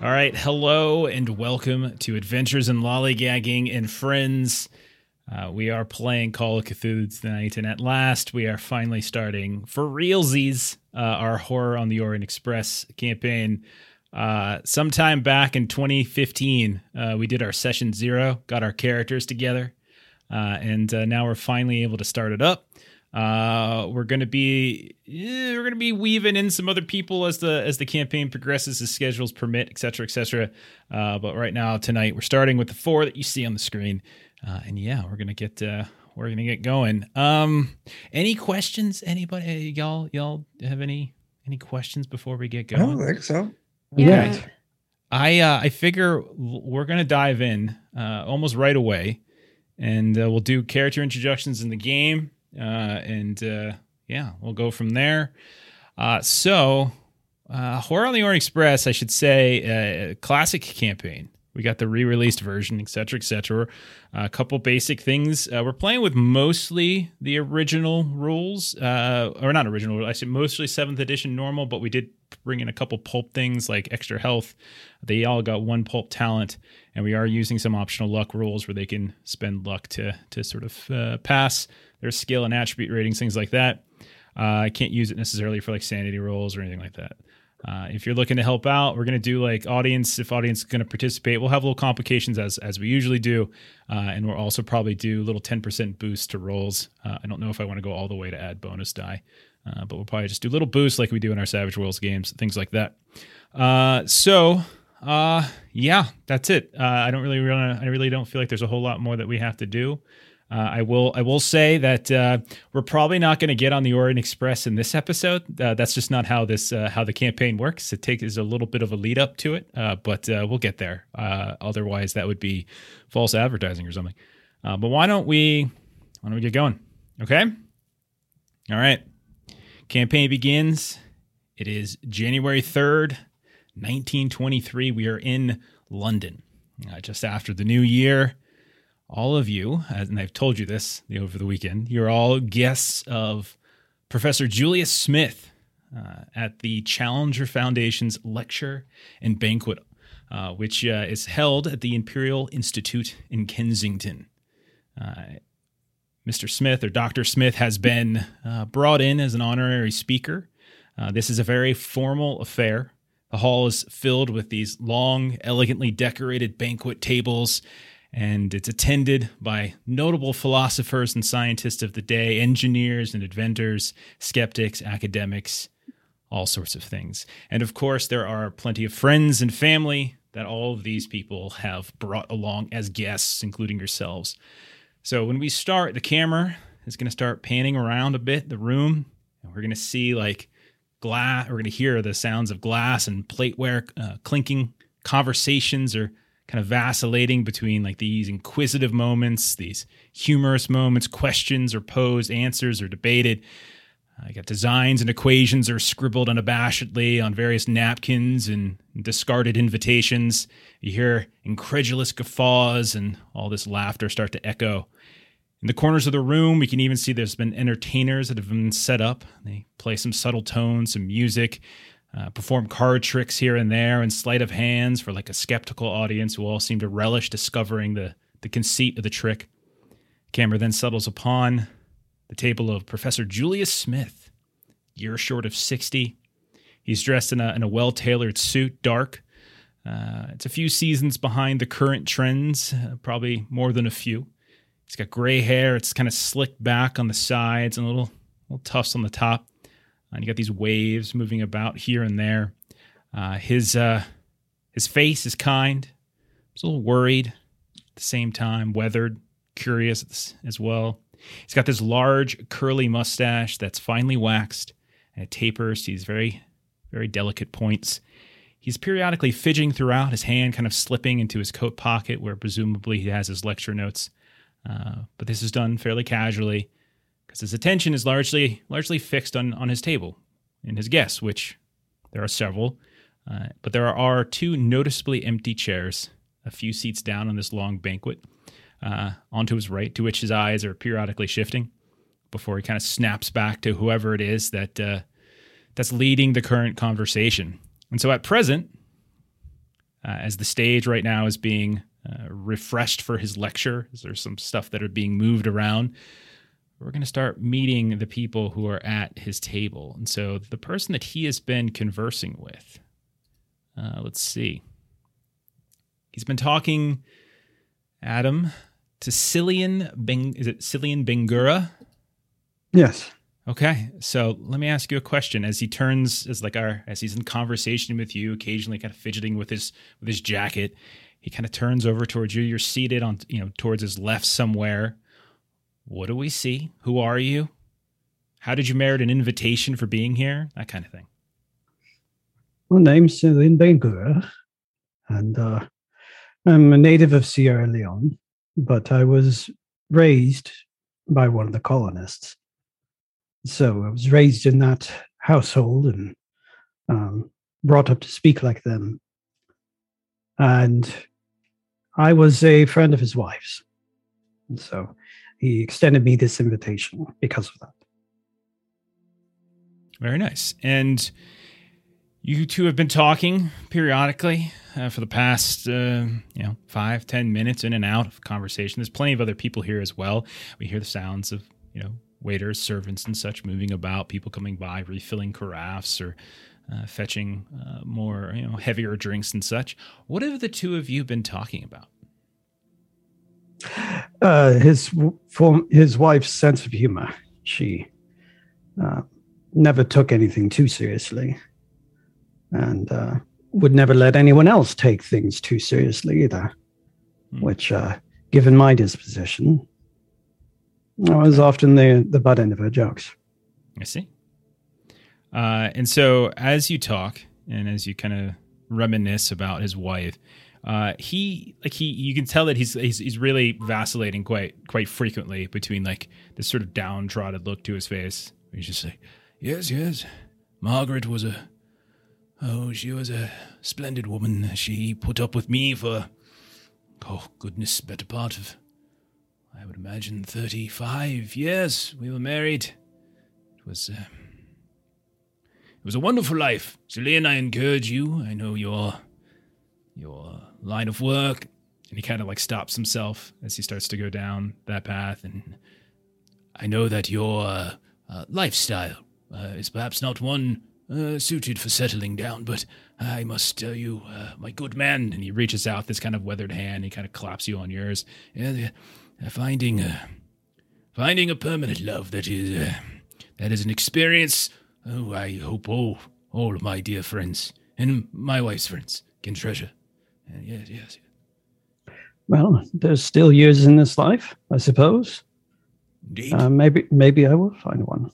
All right, hello and welcome to Adventures in Lollygagging and Friends. Uh, we are playing Call of Cthulhu tonight, and at last we are finally starting for realsies uh, our Horror on the Orient Express campaign. Uh, sometime back in 2015, uh, we did our session zero, got our characters together, uh, and uh, now we're finally able to start it up. Uh, we're gonna be eh, we're gonna be weaving in some other people as the as the campaign progresses, as schedules permit, etc., etc. Uh, but right now, tonight, we're starting with the four that you see on the screen, uh, and yeah, we're gonna get uh, we're gonna get going. Um, any questions? Anybody? Y'all y'all have any any questions before we get I going? don't think so. Yeah. Okay. I uh, I figure we're gonna dive in uh, almost right away, and uh, we'll do character introductions in the game, uh, and uh, yeah, we'll go from there. Uh, so, uh, Horror on the Orient Express, I should say, uh, classic campaign. We got the re-released version, et cetera, et cetera. a couple basic things. Uh, we're playing with mostly the original rules, uh, or not original. I say mostly seventh edition normal, but we did bring in a couple pulp things like extra health. They all got one pulp talent, and we are using some optional luck rules where they can spend luck to to sort of uh, pass their skill and attribute ratings, things like that. Uh, I can't use it necessarily for like sanity rolls or anything like that. Uh, if you're looking to help out, we're to do like audience. If audience is to participate, we'll have little complications as as we usually do, uh, and we'll also probably do a little 10% boost to rolls. Uh, I don't know if I want to go all the way to add bonus die, uh, but we'll probably just do little boosts like we do in our Savage Worlds games, things like that. Uh, so uh, yeah, that's it. I don't really, really, I really don't feel like there's a whole lot more that we have to do. Uh, I will. I will say that uh, we're probably not going to get on the Orient Express in this episode. Uh, that's just not how this uh, how the campaign works. It takes a little bit of a lead up to it, uh, but we'll get there. Otherwise, that would be false advertising or something. But why don't we? Why don't we get going? Okay. All right. Campaign begins. It is January third, nineteen twenty three. We are in London, uh, just after the new year all of you, and I've told you this over the weekend, you're all guests of Professor Julius Smith uh, at the Challenger Foundation's lecture and banquet, uh, which uh, is held at the Imperial Institute in Kensington. Uh, Mr. Smith or Dr. Smith has been uh, brought in as an honorary speaker. Uh, this is a very formal affair. The hall is filled with these long, elegantly decorated banquet tables and it's attended by notable philosophers and scientists of the day, engineers and inventors, skeptics, academics, all sorts of things. And of course, there are plenty of friends and family that all of these people have brought along as guests, including yourselves. So when we start, the camera is going to start panning around a bit the room, and we're going to see like glass, we're going to hear the sounds of glass and plateware uh, clinking, conversations or kind of vacillating between like these inquisitive moments, these humorous moments, questions are posed, answers are debated. I got designs and equations are scribbled unabashedly on various napkins and discarded invitations. You hear incredulous guffaws and all this laughter start to echo. In the corners of the room, we can even see there's been entertainers that have been set up. They play some subtle tones, some music, uh, perform card tricks here and there and sleight of hands for like a skeptical audience who all seem to relish discovering the, the conceit of the trick. Camera then settles upon the table of Professor Julius Smith, year short of 60. He's dressed in a, in a well tailored suit, dark. Uh, it's a few seasons behind the current trends, uh, probably more than a few. He's got gray hair. It's kind of slicked back on the sides and a little, little tufts on the top. And you got these waves moving about here and there. Uh, his uh, his face is kind. He's a little worried at the same time, weathered, curious as well. He's got this large curly mustache that's finely waxed and it tapers to these very, very delicate points. He's periodically fidgeting throughout, his hand kind of slipping into his coat pocket where presumably he has his lecture notes. Uh, but this is done fairly casually because his attention is largely largely fixed on, on his table and his guests, which there are several. Uh, but there are two noticeably empty chairs a few seats down on this long banquet uh, onto his right, to which his eyes are periodically shifting before he kind of snaps back to whoever it is that uh, that's leading the current conversation. And so at present, uh, as the stage right now is being uh, refreshed for his lecture. There's some stuff that are being moved around. We're going to start meeting the people who are at his table. And so the person that he has been conversing with, uh, let's see. He's been talking, Adam, to Cilian Beng. Is it Cilian Bangura? Yes. Okay, so let me ask you a question. As he turns, as like our, as he's in conversation with you, occasionally kind of fidgeting with his with his jacket, he kind of turns over towards you. You're seated on, you know, towards his left somewhere. What do we see? Who are you? How did you merit an invitation for being here? That kind of thing. My name's Cilian Bangura, and uh, I'm a native of Sierra Leone, but I was raised by one of the colonists. So I was raised in that household and um, brought up to speak like them. And I was a friend of his wife's. And so he extended me this invitation because of that. Very nice. And you two have been talking periodically uh, for the past, uh, you know, five, ten minutes in and out of conversation. There's plenty of other people here as well. We hear the sounds of, you know, waiters, servants, and such moving about, people coming by, refilling carafes or uh, fetching uh, more, you know, heavier drinks and such. What have the two of you been talking about? Uh, his form, his wife's sense of humor. She uh, never took anything too seriously, and uh, would never let anyone else take things too seriously either. Hmm. Which, uh, given my disposition, I was often the the butt end of her jokes. I see. Uh, and so, as you talk and as you kind of reminisce about his wife, uh, he like he you can tell that he's, he's he's really vacillating quite quite frequently between like this sort of downtrodden look to his face. He's just like, yes, yes, Margaret was a oh she was a splendid woman. She put up with me for oh goodness, better part of I would imagine 35 years we were married. It was, uh, it was a wonderful life. Cilian, I encourage you. I know your, your line of work. And he kind of like stops himself as he starts to go down that path. And I know that your uh, uh, lifestyle uh, is perhaps not one uh, suited for settling down, but I must tell you, uh, my good man, and he reaches out this kind of weathered hand, he kind of claps you on yours. Yeah, uh, finding a finding a permanent love that is that is an experience. Oh, I hope all all my dear friends and my wife's friends can treasure. Yes, yes. Well, there's still years in this life, I suppose. Indeed. Uh, maybe, maybe I will find one.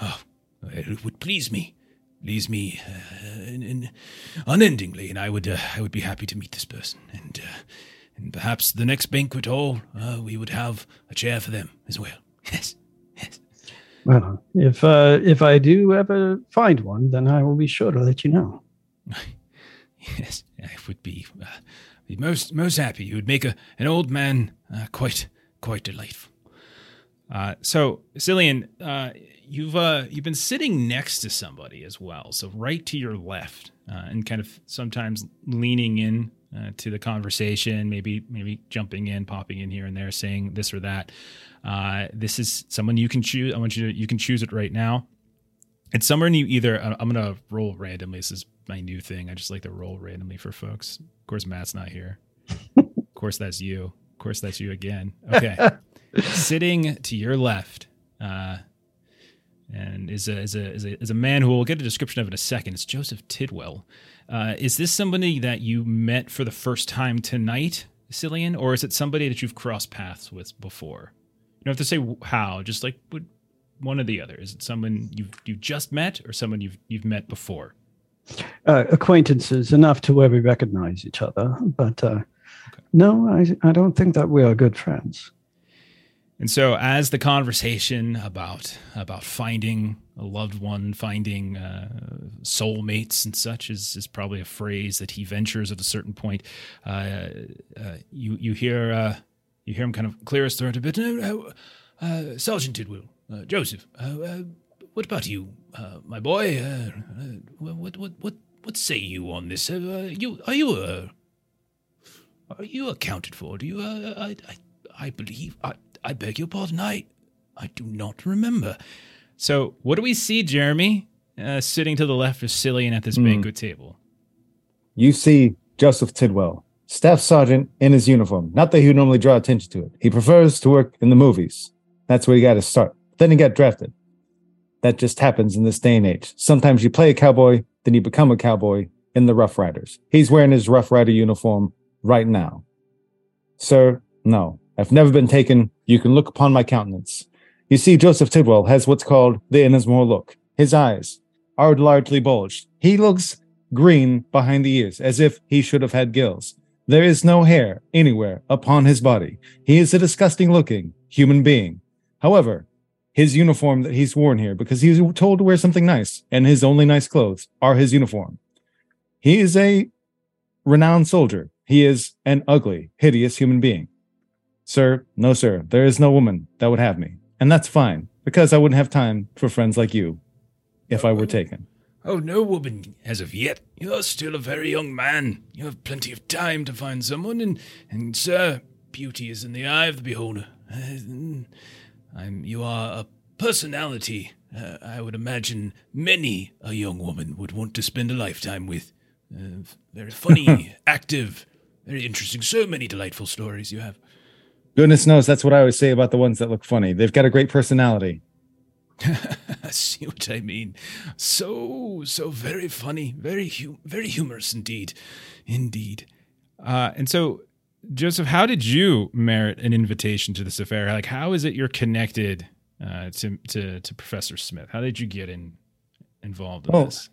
Oh, it would please me, please me, uh, in, in, unendingly, and I would, uh, I would be happy to meet this person and uh, and perhaps the next banquet hall, uh, we would have a chair for them as well. Yes, yes. Well, if uh, if I do ever find one, then I will be sure to let you know. yes, I would be, uh, most most happy. You would make a an old man uh, quite quite delightful. Uh, so, Cilian, uh, you've uh, you've been sitting next to somebody as well, so right to your left, uh, and kind of sometimes leaning in to the conversation, maybe maybe jumping in, popping in here and there, saying this or that. This is someone you can choose. I want you to you can choose it right now. It's someone you either. I'm gonna roll randomly. This is my new thing. I just like to roll randomly for folks. Of course, Matt's not here. of course, that's you. Of course, that's you again. Okay, sitting to your left. Uh, and is a, is a is a is a man who we'll get a description of in a second. It's Joseph Tidwell. Uh, is this somebody that you met for the first time tonight, Cilian, or is it somebody that you've crossed paths with before? You don't have to say how, just like one or the other. Is it someone you've you just met, or someone you've you've met before? Uh, acquaintances enough to where we recognize each other, but uh, okay. no, I I don't think that we are good friends. And so, as the conversation about about finding a loved one, finding uh, soulmates and such is, is probably a phrase that he ventures at a certain point. Uh, uh, you you hear uh, you hear him kind of clear his throat a bit. Uh, Sergeant Tidwell, Joseph, what about you, my boy? what what what what say you on this? Uh, you are you uh, are you accounted for? Do you? Uh, I, I I believe. I I beg your pardon. I I do not remember. So what do we see, Jeremy? Uh, sitting to the left of Cilian at this Hmm. banquet table. You see Joseph Tidwell, staff sergeant in his uniform. Not that he would normally draw attention to it. He prefers to work in the movies. That's where he got his start. Then he got drafted. That just happens in this day and age. Sometimes you play a cowboy, then you become a cowboy in the Rough Riders. He's wearing his Rough Rider uniform right now. Sir, no, I've never been taken. You can look upon my countenance. You see, Joseph Tidwell has what's called the Innsmouth look. His eyes are largely bulged. He looks green behind the ears, as if he should have had gills. There is no hair anywhere upon his body. He is a disgusting looking human being. However, his uniform that he's worn here, because he was told to wear something nice, and his only nice clothes are his uniform. He is a renowned soldier. He is an ugly, hideous human being. Sir, no, sir, there is no woman that would have me. And that's fine, because I wouldn't have time for friends like you if I were taken. Oh, no woman as of yet. You are still a very young man. You have plenty of time to find someone, and, and sir, beauty is in the eye of the beholder. Uh, I'm, you are a personality. Uh, I would imagine many a young woman would want to spend a lifetime with. Uh, very funny, active, very interesting. So many delightful stories you have. Goodness knows that's what I always say about the ones that look funny. They've got a great personality. I see what I mean. So, so very funny, very, hu- very humorous indeed, indeed. Uh, and so, Joseph, how did you merit an invitation to this affair? Like, how is it you're connected uh, to, to to Professor Smith? How did you get in involved in Well, this?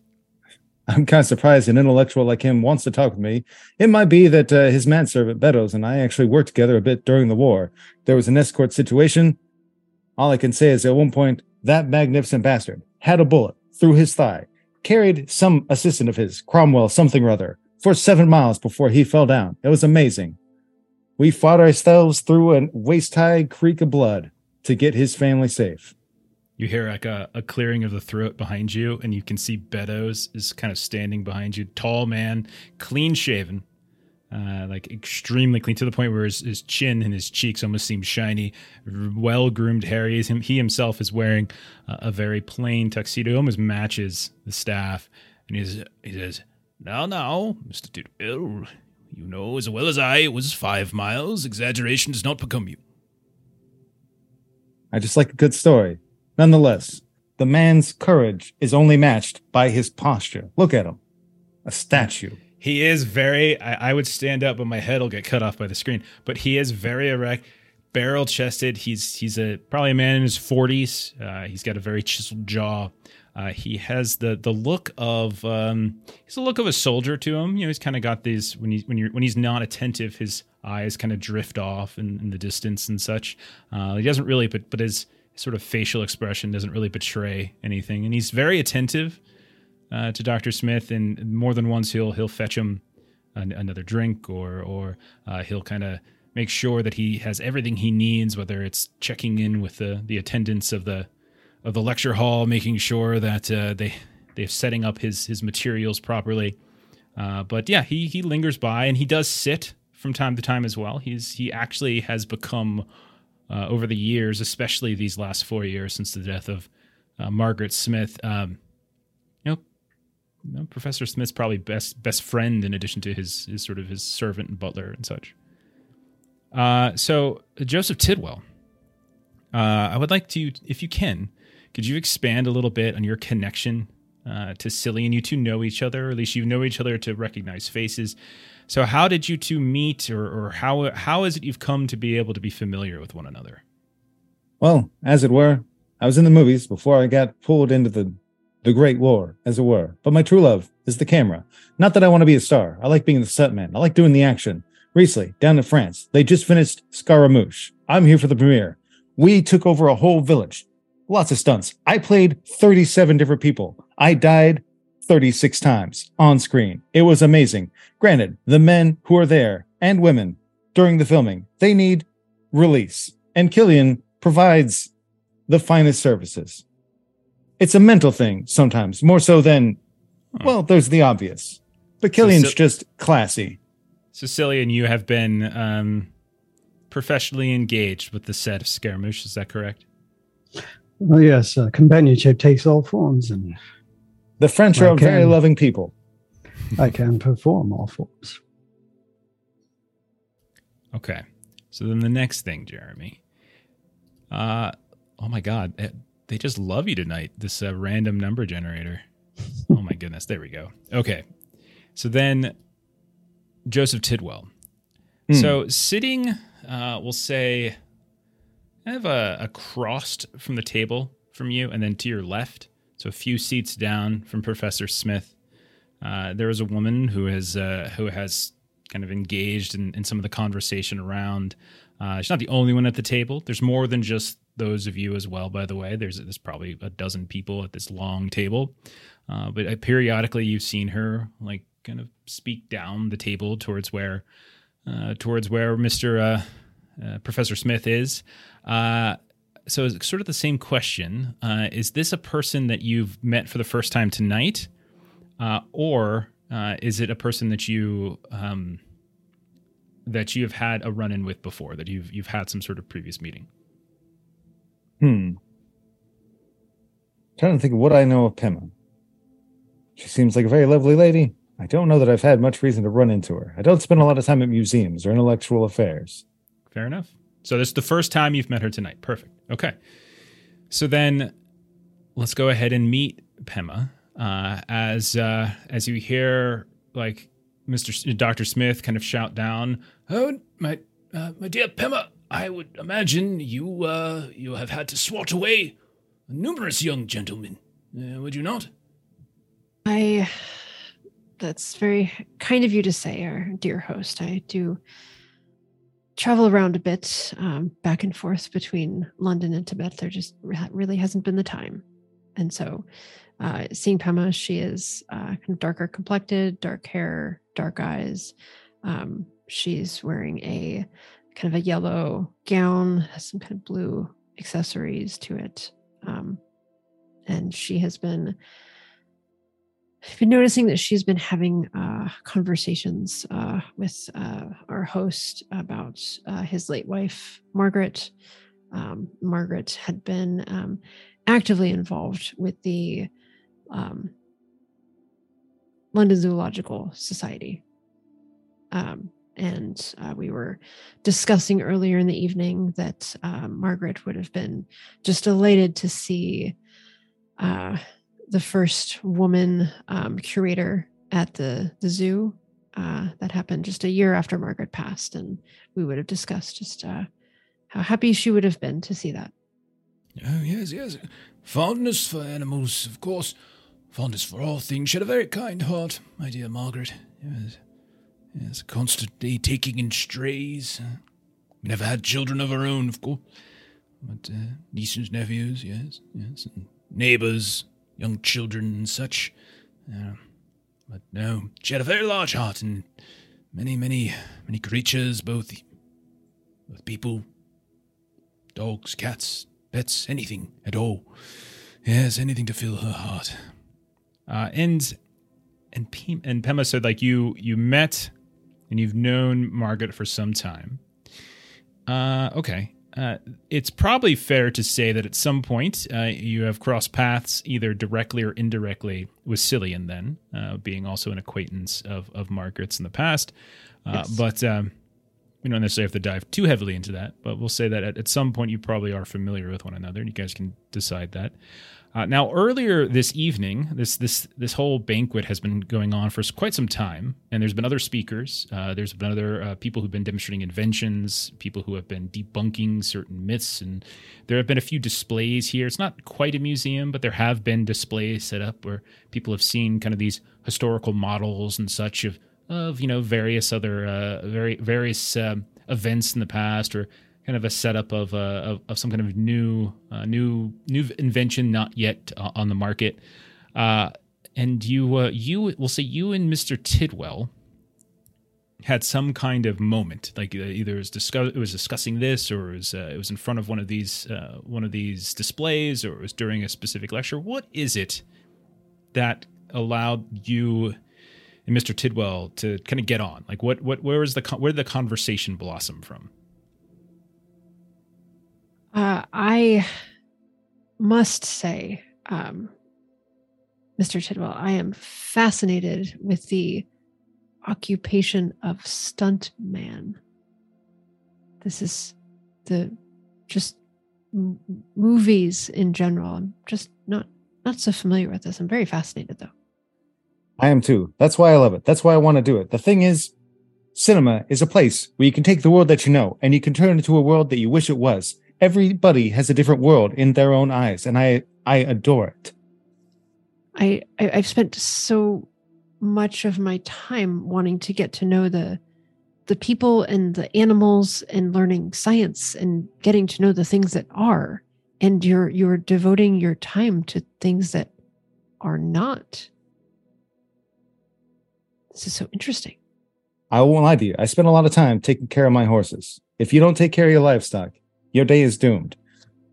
I'm kind of surprised an intellectual like him wants to talk with me. It might be that uh, his manservant Beddoes and I actually worked together a bit during the war. There was an escort situation. All I can say is at one point, that magnificent bastard had a bullet through his thigh, carried some assistant of his, Cromwell something or other, for seven miles before he fell down. It was amazing. We fought ourselves through a waist high creek of blood to get his family safe. You hear like a, a clearing of the throat behind you, and you can see Beddoes is kind of standing behind you. Tall man, clean shaven, uh, like extremely clean to the point where his, his chin and his cheeks almost seem shiny. Well groomed hair. He, himself is wearing a very plain tuxedo, almost matches the staff. And he's, he says, Now, now, Mr. Tidwell, you know as well as I it was five miles. Exaggeration does not become you. I just like a good story. Nonetheless, the man's courage is only matched by his posture. Look at him. A statue. He is very. I, I would stand up, but my head will get cut off by the screen. But he is very erect, barrel chested. He's he's a probably a man in his forties. Uh, he's got a very chiseled jaw. Uh, he has the the look of um, he's the look of a soldier to him. You know, he's kind of got these when he when you're when he's not attentive, his eyes kind of drift off in, in the distance and such. Uh, he doesn't really, but but his sort of facial expression doesn't really betray anything, and he's very attentive uh, to Doctor Smith, and more than once he'll he'll fetch him an, another drink, or or uh, he'll kind of make sure that he has everything he needs, whether it's checking in with the the attendants of the of the lecture hall, making sure that uh, they they're setting up his his materials properly. Uh, but yeah, he he lingers by, and he does sit from time to time as well. He's he actually has become uh, over the years, especially these last four years since the death of uh, Margaret Smith. Um, you know, Professor Smith's probably best best friend in addition to his his sort of his servant and butler and such. Uh, so Joseph Tidwell, uh, I would like to, if you can, could you expand a little bit on your connection uh, to Cilian? You two know each other, or at least you know each other to recognize faces. So how did you two meet, or, or how how is it you've come to be able to be familiar with one another? Well, as it were, I was in the movies before I got pulled into the the Great War, as it were. But my true love is the camera. Not that I want to be a star. I like being the stuntman. I like doing the action. Recently, down in France, they just finished Scaramouche. I'm here for the premiere. We took over a whole village. Lots of stunts. I played 37 different people. I died 36 times on screen. It was amazing. Granted, the men who are there and women during the filming, they need release. And Cilian provides the finest services. It's a mental thing sometimes, more so than Well, there's the obvious. But Cilian's so- just classy. Sicilian, you have been um, professionally engaged with the set of Scaramouche. Is that correct? Well, yes, uh, companionship takes all forms, and The French are Okay. very loving people. I can perform all forms. Okay. So then the next thing, Jeremy. Uh, oh my God, eh, they just love you tonight. This uh, random number generator. oh my goodness, there we go. Okay. So then, Joseph Tidwell. Hmm. So sitting, uh, we'll say, kind of a, across from the table from you, and then to your left, so a few seats down from Professor Smith. Uh, there is a woman who has uh, who has kind of engaged in, in some of the conversation around. Uh, she's not the only one at the table. There's more than just those of you as well. By the way, there's there's probably a dozen people at this long table. Uh, but uh, periodically, you've seen her like kind of speak down the table towards where uh, towards where Mister uh, Professor Smith is. Uh, so it's sort of the same question: uh, Is this a person that you've met for the first time tonight, uh, or uh, is it a person that you um, that you have had a run-in with before? That you've you've had some sort of previous meeting? Hmm. Trying to think of what I know of Pema. She seems like a very lovely lady. I don't know that I've had much reason to run into her. I don't spend a lot of time at museums or intellectual affairs. Fair enough. So this is the first time you've met her tonight. Perfect. Okay. So then let's go ahead and meet Pema. Uh, as uh, as you hear like Mr. Dr. Smith kind of shout down, "Oh, my uh, my dear Pema, I would imagine you uh, you have had to swat away numerous young gentlemen, uh, would you not?" I. That's very kind of you to say, our dear host. I do travel around a bit, um, back and forth between London and Tibet. There just really hasn't been the time, and so uh, seeing Pema, she is uh, kind of darker complected, dark hair, dark eyes. Um, she's wearing a kind of a yellow gown, has some kind of blue accessories to it, um, and she has been I've been noticing that she's been having uh, conversations uh, with uh, our host about uh, his late wife, Margaret. Um, Margaret had been um, actively involved with the um, London Zoological Society. Um, and uh, we were discussing earlier in the evening that uh, Margaret would have been just elated to see the first woman um, curator at the the zoo. Uh, that happened just a year after Margaret passed, and we would have discussed just uh, how happy she would have been to see that. Oh, yes, yes. Fondness for animals, of course. Fondness for all things. She had a very kind heart, my dear Margaret. Yes, yes constantly taking in strays. We never had children of our own, of course. But uh, nieces, nephews, yes, yes. And neighbors, young children, and such. Uh, but no, she had a very large heart and many, many, many creatures, both, both people, dogs, cats, pets, anything at all. Yes, anything to fill her heart. Uh, and and P- and Pema said like you you met and you've known Margaret for some time. Uh, okay. Uh, it's probably fair to say that at some point uh, you have crossed paths either directly or indirectly with Cilian, then uh, being also an acquaintance of of Margaret's in the past. Uh, Yes. But um, we don't necessarily have to dive too heavily into that. But we'll say that at, at some point you probably are familiar with one another, and you guys can decide that. Uh, now, earlier this evening, this this this whole banquet has been going on for quite some time, and there's been other speakers. Uh, there's been other uh, people who've been demonstrating inventions, people who have been debunking certain myths, and there have been a few displays here. It's not quite a museum, but there have been displays set up where people have seen kind of these historical models and such of of you know various other uh, very various um, events in the past or kind of a setup of uh, of, of some kind of new uh, new new invention not yet uh, on the market. Uh, and you uh, you will say you and Mr. Tidwell had some kind of moment, like uh, either it was discuss it was discussing this, or it was it was in front of one of these one of these displays, or it was during a specific lecture. What is it that allowed you and Mr. Tidwell to kind of get on? Like, what what where was the where did the conversation blossom from? Uh, I must say, um, Mr. Tidwell, I am fascinated with the occupation of stuntman. This is the just m- movies in general. I'm just not not so familiar with this. I'm very fascinated though. I am too. That's why I love it. That's why I want to do it. The thing is, cinema is a place where you can take the world that you know and you can turn it into a world that you wish it was. Everybody has a different world in their own eyes, and I I adore it. I, I I've spent so much of my time wanting to get to know the the people and the animals and learning science and getting to know the things that are and you're you're devoting your time to things that are not this is so interesting I won't lie to you. I spend a lot of time taking care of my horses. If you don't take care of your livestock, your day is doomed.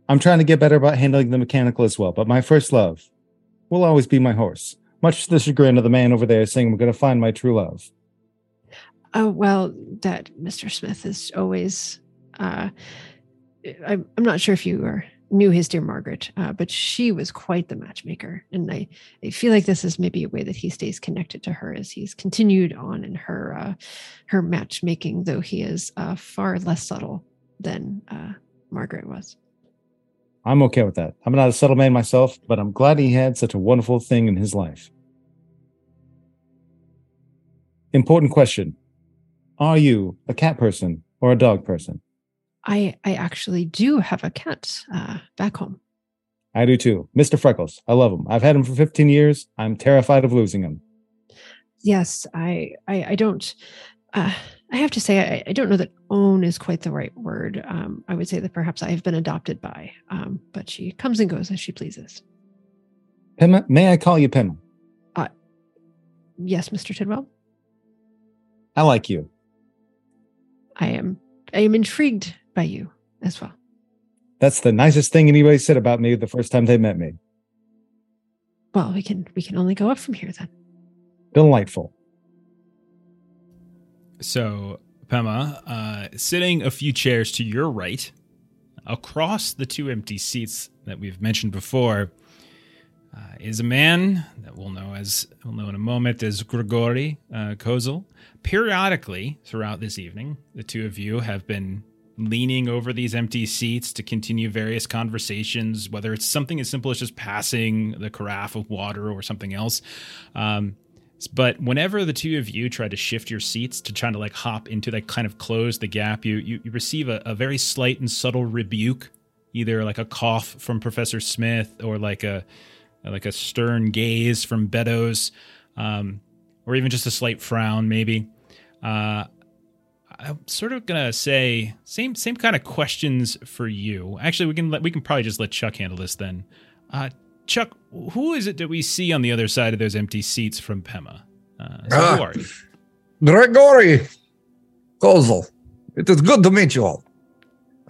I'm trying to get better about handling the mechanical as well, but my first love will always be my horse, much to the chagrin of the man over there saying I'm going to find my true love. oh well that mr smith is always uh i'm, I'm not sure if you are knew his dear margaret uh, but she was quite the matchmaker and I, I feel like this is maybe a way that he stays connected to her as he's continued on in her uh, her matchmaking though he is uh, far less subtle than uh, margaret was I'm okay with that. I'm not a subtle man myself, but I'm glad he had such a wonderful thing in his life. Important question Are you a cat person or a dog person? i i actually do have a cat uh, back home I do too. Mr. Freckles. I love him. I've had him for 15 years. I'm terrified of losing him. yes i i, I don't uh, i have to say I, I don't know that own is quite the right word um, i would say that perhaps i have been adopted by um, but she comes and goes as she pleases Pema, may I call you Pema? yes mr tidwell I like you. i am i am intrigued by you as well That's the nicest thing anybody said about me the first time they met me. well we can we can only go up from here then Delightful. So, Pema, uh, sitting a few chairs to your right, across the two empty seats that we've mentioned before, uh, is a man that we'll know as we'll know in a moment as Grigori uh, Kozel. Periodically throughout this evening, the two of you have been leaning over these empty seats to continue various conversations, whether it's something as simple as just passing the carafe of water or something else. Um, but whenever the two of you try to shift your seats to try to like hop into that kind of close the gap, you you, you receive a, a very slight and subtle rebuke, either like a cough from Professor Smith or like a like a stern gaze from Beddoes, um, or even just a slight frown, maybe. Uh, I'm sort of gonna say same same kind of questions for you. Actually, we can let, we can probably just let Chuck handle this then. Uh, Chuck, who is it that we see on the other side of those empty seats from Pema? Uh, so who Ah. are you? Grigori Kozel. It is good to meet you all.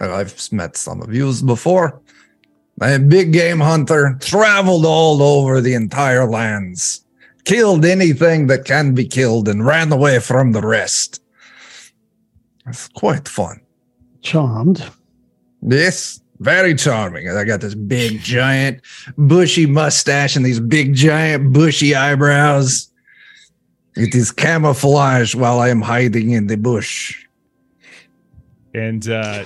Uh, I've met some of you before. I'm a big game hunter, traveled all over the entire lands, killed anything that can be killed, and ran away from the rest. It's quite fun. Charmed. Yes, very charming. I got this big, giant, bushy mustache and these big, giant, bushy eyebrows. It is camouflage while I am hiding in the bush. And uh,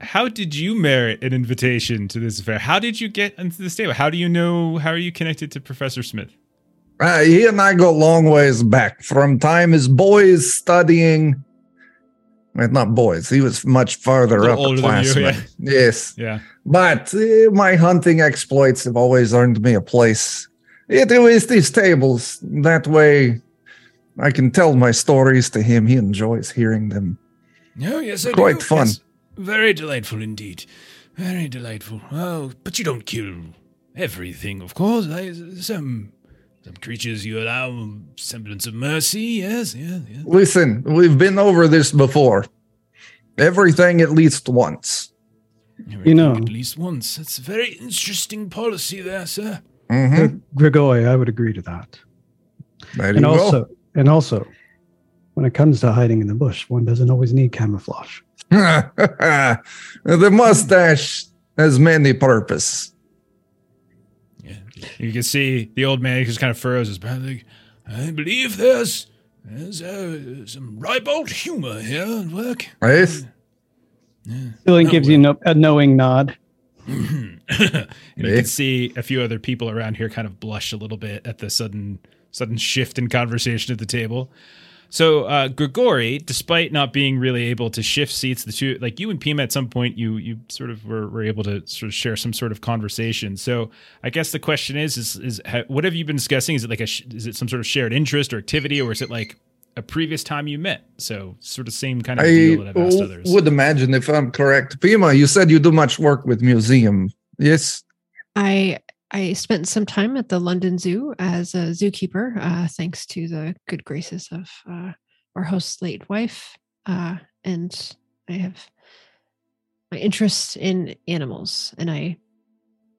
how did you merit an invitation to this affair? How did you get into this table? How do you know? How are you connected to Professor Smith? Uh, he and I go long ways back from time as boys studying. Well, not boys. He was much farther up older the than you, classmen. Yes. Yeah. But uh, my hunting exploits have always earned me a place. It is these tables. That way I can tell my stories to him. He enjoys hearing them. Oh, yes, I Quite do. fun. Yes. Very delightful indeed. Very delightful. Oh, but you don't kill everything, of course. I, some some creatures you allow semblance of mercy. Yes, yes, yes. Listen, we've been over this before. Everything at least once. Everything know- at least once. That's a very interesting policy there, sir. Mhm. Uh, Grigori, I would agree to that. There you And go. also, and also, when it comes to hiding in the bush, one doesn't always need camouflage. the mustache has many purpose. Yeah. You can see the old man just kind of furrows his brow. Like, I believe there's there's uh, some ribald humor here at work. Yes. Dylan Oh, gives you no, a knowing nod. and you can see a few other people around here kind of blush a little bit at the sudden sudden shift in conversation at the table. So uh, Grigori, despite not being really able to shift seats, the two like you and Pema at some point, you you sort of were, were able to sort of share some sort of conversation. So I guess the question is is is ha, what have you been discussing? Is it like a sh- is it some sort of shared interest or activity, or is it like a previous time you met? So sort of same kind of I deal that I've asked w- others. would imagine if I'm correct. Pema, you said you do much work with museum. Yes. I I spent some time at the London Zoo as a zookeeper, uh, thanks to the good graces of uh, our host's late wife, uh, and I have my interest in animals, and I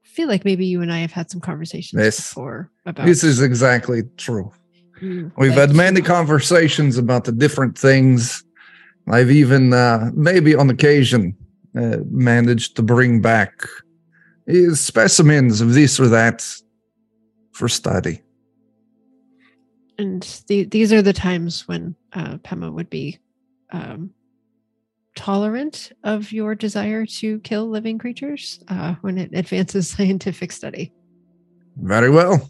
feel like maybe you and I have had some conversations Yes. before about. This is exactly true. you We've had many conversations about the different things. I've even, uh, maybe on occasion, uh, managed to bring back specimens of this or that for study. and the, these are the times when uh, Pema would be um, tolerant of your desire to kill living creatures uh, when it advances scientific study. Very well.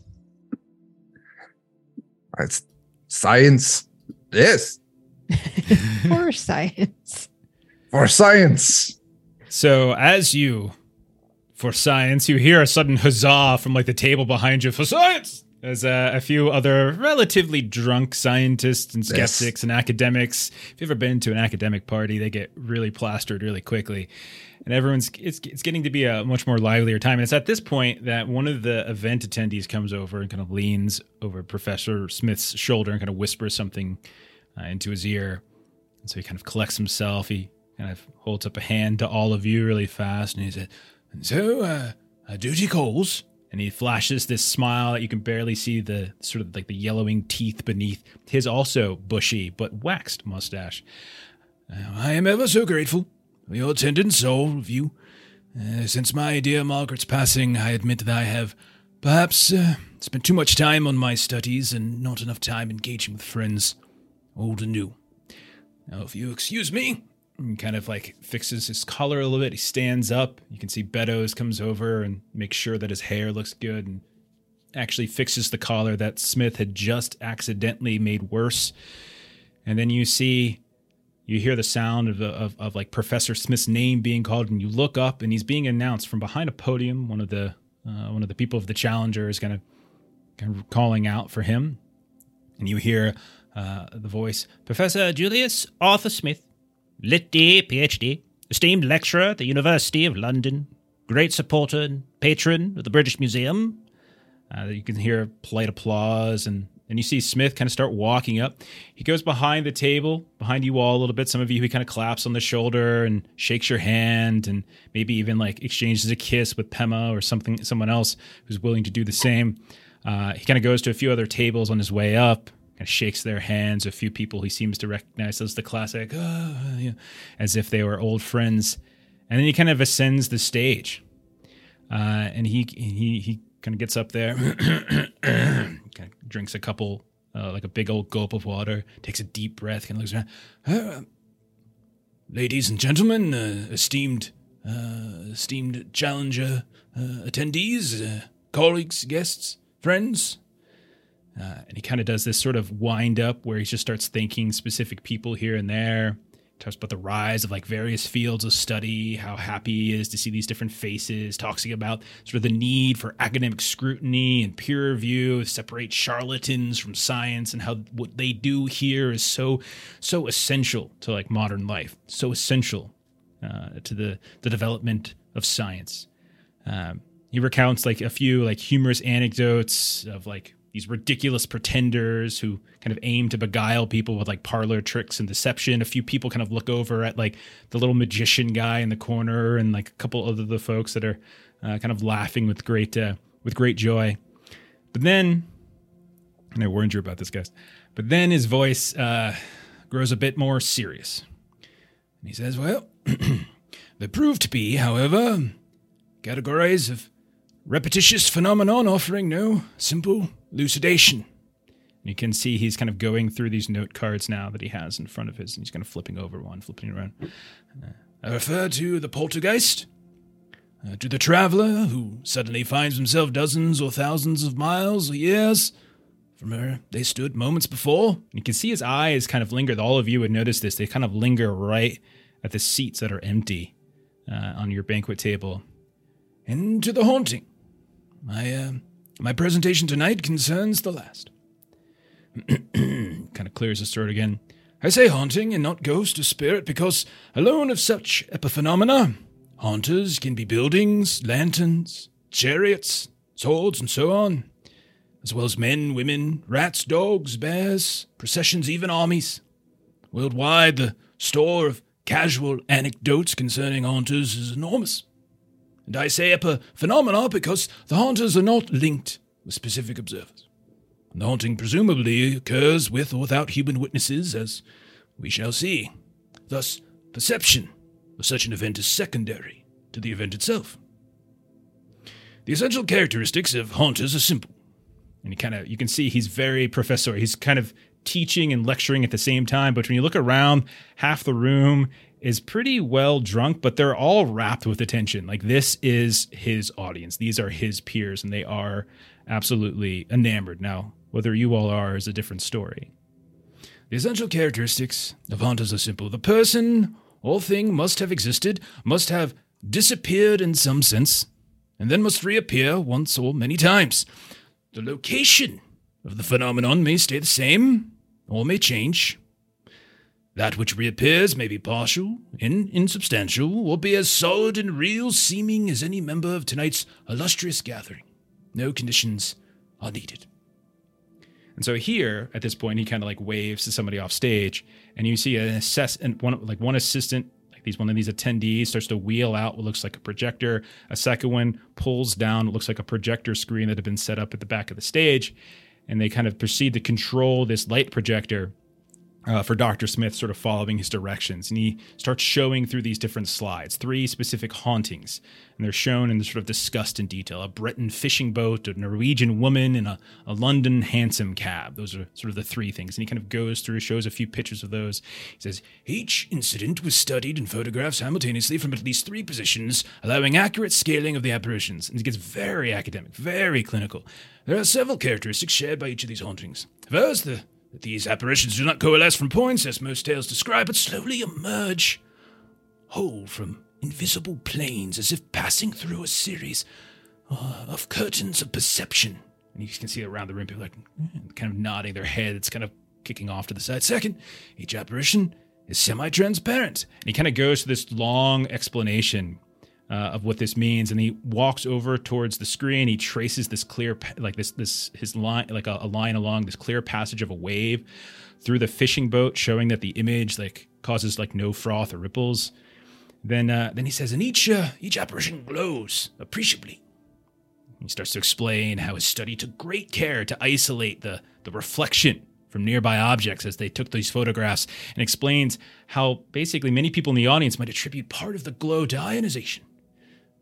It's science. Yes, For science. for science. So as you, for science, you hear a sudden huzzah from like the table behind you for science. As uh, a few other relatively drunk scientists and Yes. skeptics and academics. If you've ever been to an academic party, they get really plastered really quickly, and everyone's it's it's getting to be a much more livelier time. And it's at this point that one of the event attendees comes over and kind of leans over Professor Smith's shoulder and kind of whispers something uh, into his ear. And so he kind of collects himself. He kind of holds up a hand to all of you really fast, and he said, So, uh, uh, duty calls. and he flashes this smile that you can barely see the sort of like the yellowing teeth beneath his also bushy but waxed mustache. Uh, I am ever so grateful for your attendance, all of you. Uh, since my dear Margaret's passing, I admit that I have perhaps uh, spent too much time on my studies and not enough time engaging with friends, old and new. Now, if you excuse me, And kind of like fixes his collar a little bit. He stands up. You can see Beddoes comes over and makes sure that his hair looks good and actually fixes the collar that Smith had just accidentally made worse. And then you see, you hear the sound of, of, of like Professor Smith's name being called, and you look up, and he's being announced from behind a podium. One of the uh, one of the people of the Challenger is kind of kind of calling out for him, and you hear uh, the voice, Professor Julius Arthur Smith, Lit D, PhD, esteemed lecturer at the University of London, great supporter and patron of the British Museum. Uh, you can hear polite applause, and and you see Smith kind of start walking up. He goes behind the table, behind you all a little bit. Some of you, he kind of claps on the shoulder and shakes your hand, and maybe even like exchanges a kiss with Pema or something, someone else who's willing to do the same. Uh, he kind of goes to a few other tables on his way up, kind of shakes their hands. A few people he seems to recognize as the classic, "Ah," yeah, as if they were old friends. And then he kind of ascends the stage, uh, and he he he kind of gets up there, kind of drinks a couple, uh, like a big old gulp of water, takes a deep breath, kind of looks around. uh, ladies and gentlemen, uh, esteemed, uh, esteemed challenger uh, attendees, colleagues, guests, friends. Uh, and he kind of does this sort of wind up where he just starts thanking specific people here and there. Talks about the rise of like various fields of study, how happy he is to see these different faces. Talks about sort of the need for academic scrutiny and peer review, separate charlatans from science, and how what they do here is so so essential to like modern life, so essential uh, to the the development of science. Um, he recounts like a few like humorous anecdotes of like these ridiculous pretenders who kind of aim to beguile people with like parlor tricks and deception. A few people kind of look over at like the little magician guy in the corner, and like a couple other the folks that are uh, kind of laughing with great uh, with great joy. But then And I warned you about this, guys. But then his voice uh, grows a bit more serious. And he says, Well, they proved to be, however, categories of repetitious phenomenon offering no simple elucidation. And you can see he's kind of going through these note cards now that he has in front of his, and he's kind of flipping over one, flipping around. Uh, I refer to the poltergeist, uh, to the traveler who suddenly finds himself dozens or thousands of miles or years from where they stood moments before. You can see his eyes kind of linger. All of you would notice this. They kind of linger right at the seats that are empty uh, on your banquet table. And to the haunting. I uh, my presentation tonight concerns the last. kind of clears his throat again. I say haunting and not ghost or spirit because alone of such epiphenomena, haunters can be buildings, lanterns, chariots, swords, and so on, as well as men, women, rats, dogs, bears, processions, even armies. Worldwide, the store of casual anecdotes concerning haunters is enormous. And I say epiphenomena because the haunters are not linked with specific observers. The haunting presumably occurs with or without human witnesses, as we shall see. Thus, perception of such an event is secondary to the event itself. The essential characteristics of haunters are simple. And you kind of you can see he's very professor. He's kind of teaching and lecturing at the same time. But when you look around, half the room is pretty well drunk, but they're all wrapped with attention. Like this is his audience. These are his peers, and they are absolutely enamored. Now, whether you all are is a different story. The essential characteristics of haunters are simple. The person or thing must have existed, must have disappeared in some sense, and then must reappear once or many times. The location of the phenomenon may stay the same or may change. That which reappears may be partial and insubstantial, or be as solid and real seeming as any member of tonight's illustrious gathering. No conditions are needed. And so here, at this point, he kind of like waves to somebody off stage, and you see an assess and one like one assistant, like these one of these attendees, starts to wheel out what looks like a projector. A second one pulls down what looks like a projector screen that had been set up at the back of the stage, and they kind of proceed to control this light projector uh, for Dr. Smith, sort of following his directions. And he starts showing through these different slides, three specific hauntings. And they're shown and sort of discussed in detail a Breton fishing boat, a Norwegian woman, and a, a London hansom cab. Those are sort of the three things. And he kind of goes through, shows a few pictures of those. He says, Each incident was studied and photographed simultaneously from at least three positions, allowing accurate scaling of the apparitions. And he gets very academic, very clinical. There are several characteristics shared by each of these hauntings. First, the these apparitions do not coalesce from points, as most tales describe, but slowly emerge whole from invisible planes, as if passing through a series uh, of curtains of perception. And you can see around the room people like kind of nodding their heads, kind of kicking off to the side. Second, each apparition is semi-transparent. And he kind of goes to this long explanation uh, of what this means, and he walks over towards the screen. He traces this clear, like this, this his line, like a, a line along this clear passage of a wave through the fishing boat, showing that the image like causes like no froth or ripples. Then, uh, then he says, and each uh, each apparition glows appreciably. He starts to explain how his study took great care to isolate the the reflection from nearby objects as they took these photographs, and explains how basically many people in the audience might attribute part of the glow to ionization.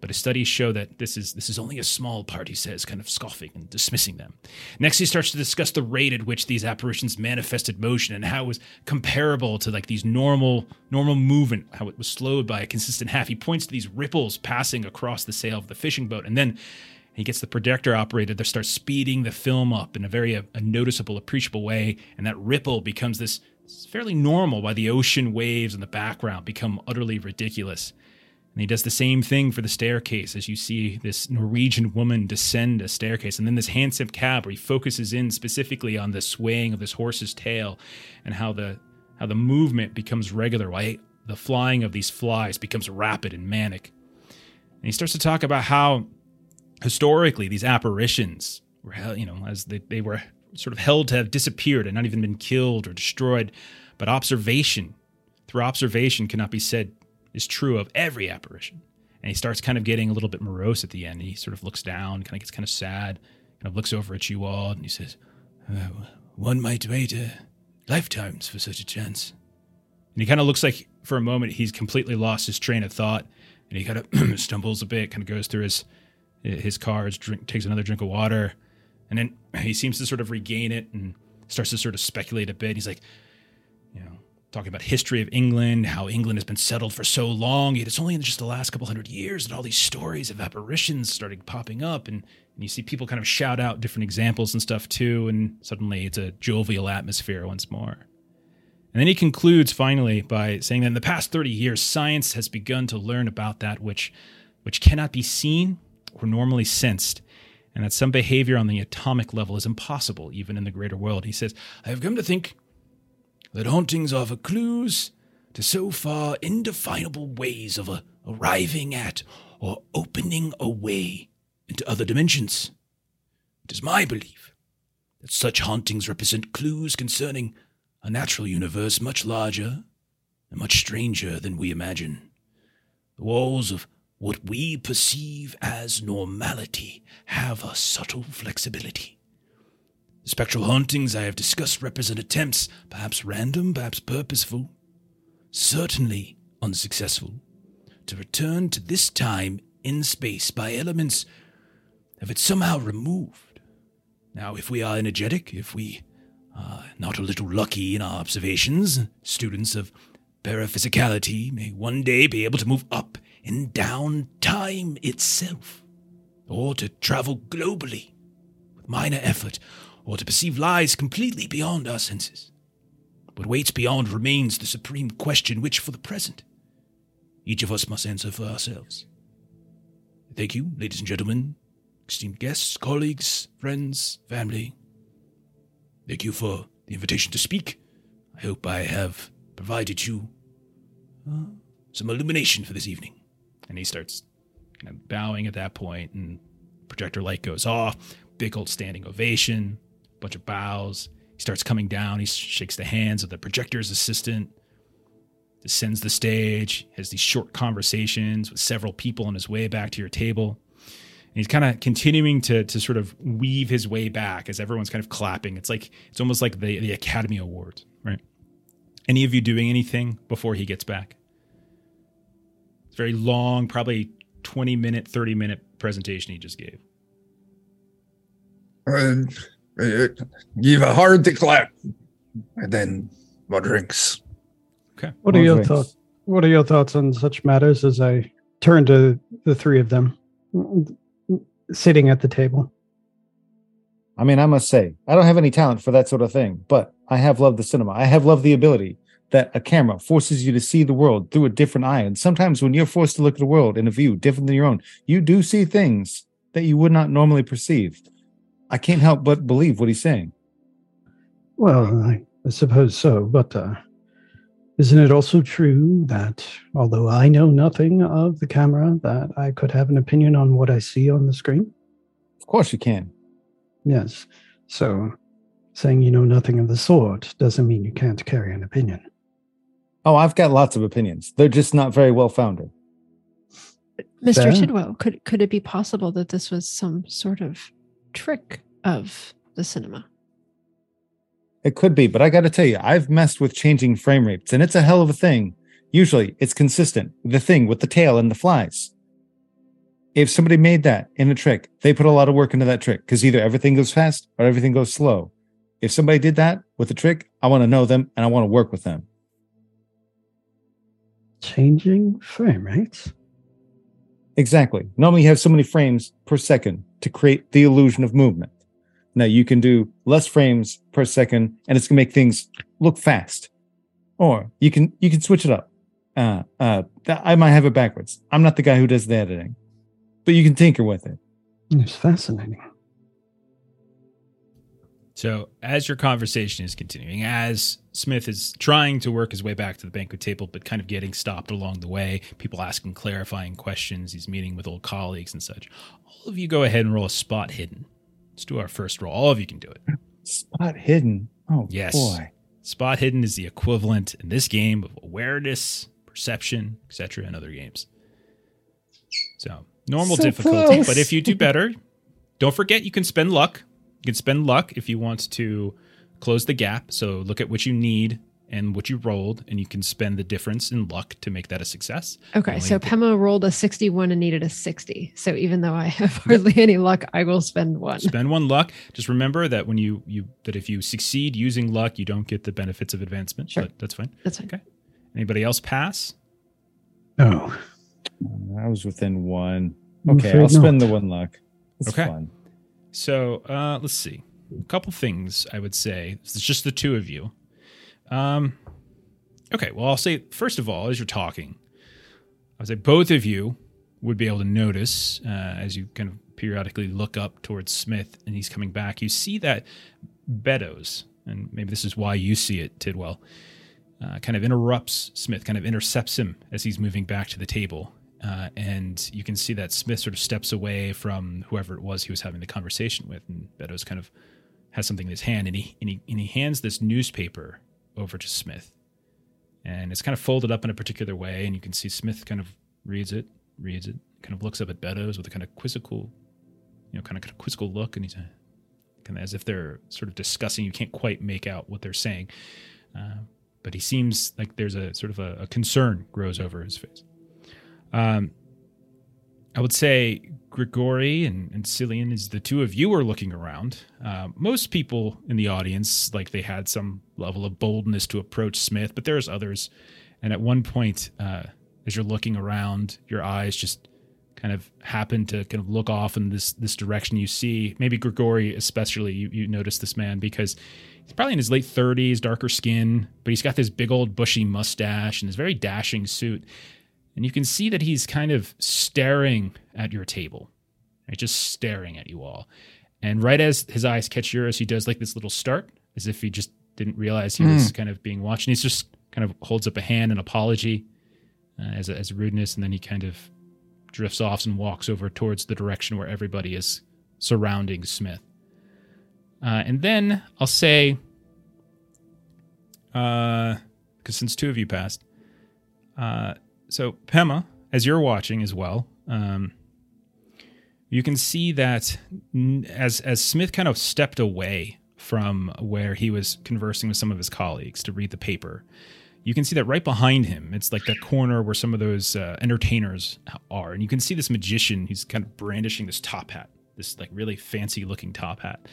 But his studies show that this is this is only a small part, he says, kind of scoffing and dismissing them. Next, he starts to discuss the rate at which these apparitions manifested motion and how it was comparable to like these normal normal movement, how it was slowed by a consistent half. He points to these ripples passing across the sail of the fishing boat, and then he gets the projector operated to start speeding the film up in a very a, a noticeable, appreciable way, and that ripple becomes this fairly normal while the ocean waves in the background become utterly ridiculous. And he does the same thing for the staircase as you see this Norwegian woman descend a staircase. And then this hansom cab where he focuses in specifically on the swaying of this horse's tail and how the how the movement becomes regular, why the flying of these flies becomes rapid and manic. And he starts to talk about how historically these apparitions were you know, as they, they were sort of held to have disappeared and not even been killed or destroyed. But observation, through observation, cannot be said is true of every apparition. And he starts kind of getting a little bit morose at the end. He sort of looks down, kind of gets kind of sad, kind of looks over at you all, and he says, Uh, one might wait uh, lifetimes for such a chance. And he kind of looks like for a moment he's completely lost his train of thought, and he kind of stumbles a bit, kind of goes through his his cards, drink, takes another drink of water, and then he seems to sort of regain it and starts to sort of speculate a bit. He's like, talking about history of England, how England has been settled for so long, yet it's only in just the last couple hundred years that all these stories of apparitions started popping up, and, and you see people kind of shout out different examples and stuff too, and suddenly it's a jovial atmosphere once more. And then he concludes finally by saying that in the past 30 years, science has begun to learn about that which, which cannot be seen or normally sensed, and that some behavior on the atomic level is impossible even in the greater world. He says, I have come to think that hauntings offer clues to so far indefinable ways of uh, arriving at or opening a way into other dimensions. It is my belief that such hauntings represent clues concerning a natural universe much larger and much stranger than we imagine. The walls of what we perceive as normality have a subtle flexibility. The spectral hauntings I have discussed represent attempts, perhaps random, perhaps purposeful, certainly unsuccessful, to return to this time in space by elements of it somehow removed. Now, if we are energetic, if we are not a little lucky in our observations, students of paraphysicality may one day be able to move up and down time itself, or to travel globally with minor effort, or to perceive lies completely beyond our senses. What waits beyond remains the supreme question which, for the present, each of us must answer for ourselves. Thank you, ladies and gentlemen, esteemed guests, colleagues, friends, family. Thank you for the invitation to speak. I hope I have provided you uh, some illumination for this evening. And he starts kind of bowing at that point, and projector light goes off. Big old standing ovation, bunch of bows. He starts coming down. He shakes the hands of the projector's assistant, descends the stage, has these short conversations with several people on his way back to your table. And he's kind of continuing to to sort of weave his way back as everyone's kind of clapping. It's like it's almost like the the Academy Awards, right? Any of you doing anything before he gets back? It's very long, probably 20 minute, 30 minute presentation he just gave. Uh, uh, give a hearty clap, and then more drinks. Okay. What are your thoughts? What are your thoughts on such matters? As I turn to the three of them, sitting at the table. I mean, I must say, I don't have any talent for that sort of thing, but I have loved the cinema. I have loved the ability that a camera forces you to see the world through a different eye. And sometimes when you're forced to look at the world in a view different than your own, you do see things that you would not normally perceive. I can't help but believe what he's saying. Well, I, I suppose so, but uh, isn't it also true that although I know nothing of the camera, that I could have an opinion on what I see on the screen? Of course you can. Yes. So saying you know nothing of the sort doesn't mean you can't carry an opinion. Oh, I've got lots of opinions. They're just not very well founded. Mr. Fair. Tidwell, could could it be possible that this was some sort of trick of the cinema? It could be, but I got to tell you, I've messed with changing frame rates, and it's a hell of a thing. Usually, it's consistent. The thing with the tail and the flies. If somebody made that in a trick, they put a lot of work into that trick because either everything goes fast or everything goes slow. If somebody did that with a trick, I want to know them and I want to work with them. Changing frame rates? Exactly. Normally, you have so many frames per second to create the illusion of movement. Now, you can do less frames per second, and it's gonna make things look fast. Or you can you can switch it up. Uh, uh, I might have it backwards. I'm not the guy who does the editing, but you can tinker with it. It's fascinating. So, as your conversation is continuing, as Smith is trying to work his way back to the banquet table, but kind of getting stopped along the way, people asking clarifying questions, he's meeting with old colleagues and such. All of you go ahead and roll a spot hidden. Let's do our first roll. All of you can do it. Spot hidden. Oh Yes. boy. Spot hidden is the equivalent in this game of awareness, perception, etc., in other games. So, normal So difficulty, close. but if you do better, don't forget you can spend luck. You can spend luck if you want to close the gap. So look at what you need and what you rolled, and you can spend the difference in luck to make that a success. Okay, so th- Pema rolled a 61 and needed a 60. So even though I have hardly any luck, I will spend one. spend one luck. Just remember that when you you that if you succeed using luck, you don't get the benefits of advancement. Sure. But that's fine. That's fine. Okay. Anybody else pass? No. I was within one. Okay, I'll spend not. the one luck. It's Okay. fun. So uh, let's see. A couple things I would say. It's just the two of you. Um, okay. Well, I'll say first of all, as you're talking, I would say both of you would be able to notice uh, as you kind of periodically look up towards Smith and he's coming back. You see that Beddoes, and maybe this is why you see it, Tidwell, uh, kind of interrupts Smith, kind of intercepts him as he's moving back to the table. Uh, and you can see that Smith sort of steps away from whoever it was he was having the conversation with, and Beddoes kind of has something in his hand, and he and he and he hands this newspaper over to Smith, and it's kind of folded up in a particular way, and you can see Smith kind of reads it, reads it, kind of looks up at Beddoes with a kind of quizzical, you know, kind of, kind of quizzical look, and he's uh, kind of as if they're sort of discussing. You can't quite make out what they're saying, uh, but he seems like there's a sort of a, a concern grows over his face. Um, I would say Grigori and, and Cilian, as the two of you are looking around, uh, most people in the audience, like they had some level of boldness to approach Smith, but there's others. And at one point, uh, as you're looking around, your eyes just kind of happen to kind of look off in this this direction. You see, maybe Grigori especially, you, you notice this man because he's probably in his late 30s, darker skin, but he's got this big old bushy mustache and this very dashing suit. And you can see that he's kind of staring at your table, right? Just staring at you all. And right as his eyes catch yours, he does like this little start, as if he just didn't realize he was kind of being watched. And he's just kind of holds up a hand, an apology uh, as, a, as a rudeness. And then he kind of drifts off and walks over towards the direction where everybody is surrounding Smith. Uh, and then I'll say, because since two of you passed, uh, so Pema, as you're watching as well, um, you can see that as as Smith kind of stepped away from where he was conversing with some of his colleagues to read the paper, you can see that right behind him, it's like the corner where some of those uh, entertainers are, and you can see this magician. He's kind of brandishing this top hat, this like really fancy looking top hat,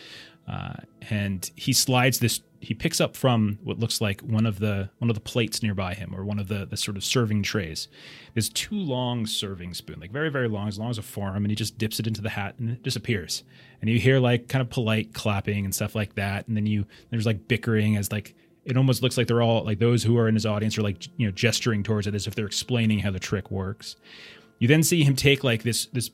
uh, and he slides this. He picks up from what looks like one of the one of the plates nearby him, or one of the the sort of serving trays. There's two long serving spoon, like very very long, as long as a forearm, and he just dips it into the hat and it disappears. And you hear like kind of polite clapping and stuff like that, and then you there's like bickering as like it almost looks like they're all like those who are in his audience are like you know gesturing towards it as if they're explaining how the trick works. You then see him take like this this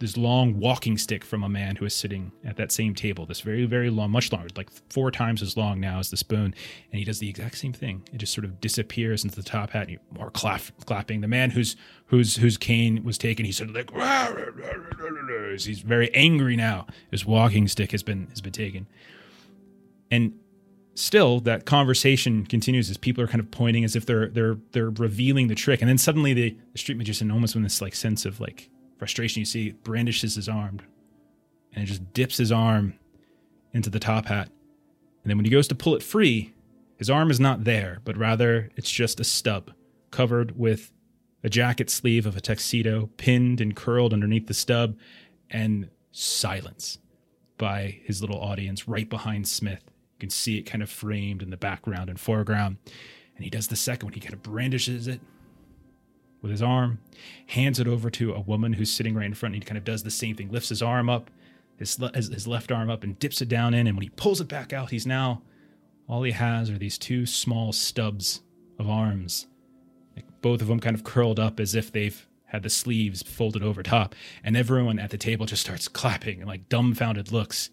this long walking stick from a man who is sitting at that same table. This very very long, much longer, like four times as long now as the spoon, and he does the exact same thing. It just sort of disappears into the top hat. And you, more clap, clapping. The man whose whose whose cane was taken, sort of like he's very angry now. His walking stick has been has been taken, and still that conversation continues as people are kind of pointing as if they're they're they're revealing the trick and then suddenly the, the street magician almost with this like sense of like frustration you see brandishes his arm and just dips his arm into the top hat and then when he goes to pull it free his arm is not there but rather it's just a stub covered with a jacket sleeve of a tuxedo pinned and curled underneath the stub and silence by his little audience right behind smith you can see it kind of framed in the background and foreground. And he does the second one. He kind of brandishes it with his arm, hands it over to a woman who's sitting right in front. And he kind of does the same thing, lifts his arm up, his, his his left arm up, and dips it down in. And when he pulls it back out, he's now all he has are these two small stubs of arms, like both of them kind of curled up as if they've had the sleeves folded over top. And everyone at the table just starts clapping and like dumbfounded looks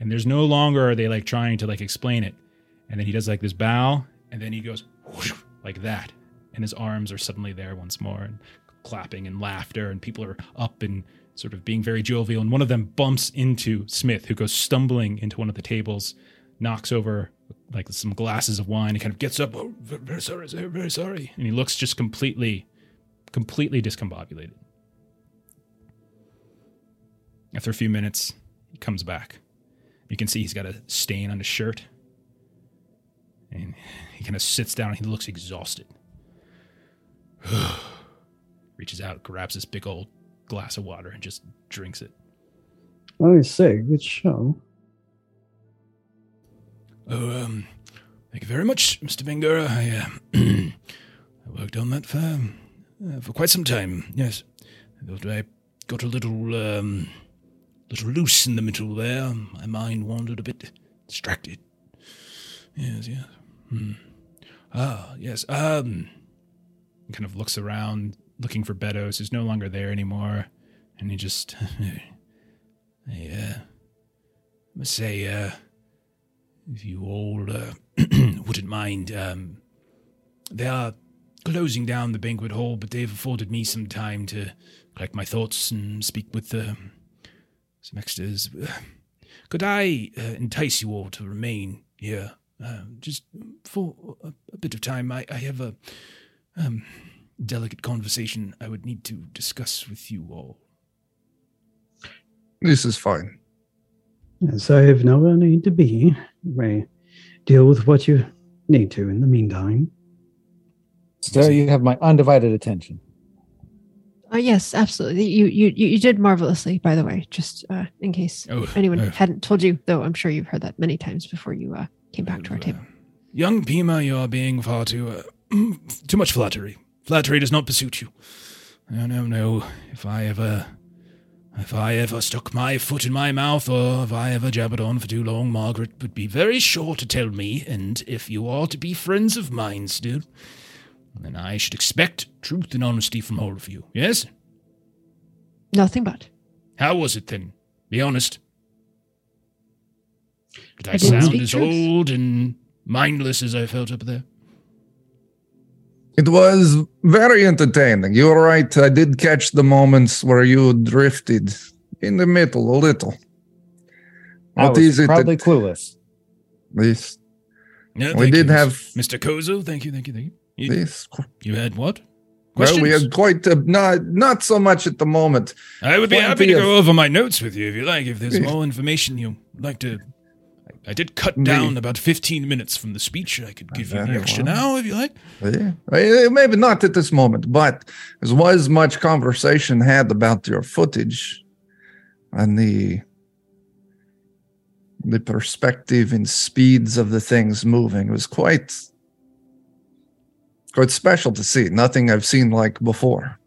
and there's no longer are they like trying to like explain it and then he does like this bow and then he goes whoosh, like that and his arms are suddenly there once more and clapping and laughter and people are up and sort of being very jovial. And one of them bumps into smith who goes stumbling into one of the tables knocks over like some glasses of wine and kind of gets up. Oh, very, sorry very sorry. And he looks just completely completely discombobulated. After a few minutes he comes back. You can see he's got a stain on his shirt. And he kind of sits down and he looks exhausted. Reaches out, grabs this big old glass of water, and just drinks it. I say, good show. Oh, um, thank you very much, Mr. Bangura. I, uh, I worked on that for, uh, for quite some time, yes. I I got a little, um, little loose in the middle there. My mind wandered a bit distracted. Yes, yes. Hmm. Ah, yes. Um, He kind of looks around, looking for Beddoes, who's no longer there anymore. And he just, I, uh, must say, uh, if you all uh, wouldn't mind, um, they are closing down the banquet hall, but they've afforded me some time to collect my thoughts and speak with uh, some extras. Could I uh, entice you all to remain here, uh, just for a, a bit of time? I, I have a um, delicate conversation I would need to discuss with you all. This is fine. Yes, I have nowhere need to be. You may deal with what you need to in the meantime. Sir, you have my undivided attention. Uh, yes, absolutely. You, you you you did marvelously, by the way. Just uh, in case Oh, anyone uh, hadn't told you, though, I'm sure you've heard that many times before you uh, came back to our Uh, table. Young Pema, you are being far too uh, too much flattery. Flattery does not besuit you. No, no, no. If I ever, if I ever stuck my foot in my mouth, or if I ever jabbered on for too long, Margaret would be very sure to tell me. And if you are to be friends of mine still, then I should expect truth and honesty from all of you. Yes. Nothing but. How was it then? Be honest. Did I, I sound as truth. old and mindless as I felt up there? It was very entertaining. You're right. I did catch the moments where you drifted in the middle a little. I What was is it probably that clueless. this Yeah, we did you, have Mr. Kozo. Thank you, thank you, thank you. You, this? you had what? Well, we Questions? had quite a, not not so much at the moment. I would be happy to of- go over my notes with you if you like. If there's more information you'd like to. I, I did cut Me. down about 15 minutes from the speech. I could give you the Very extra well. now if you like. Yeah, maybe not at this moment, but there was much conversation had about your footage and the the perspective and speeds of the things moving. It was quite quite special to see. Nothing I've seen like before.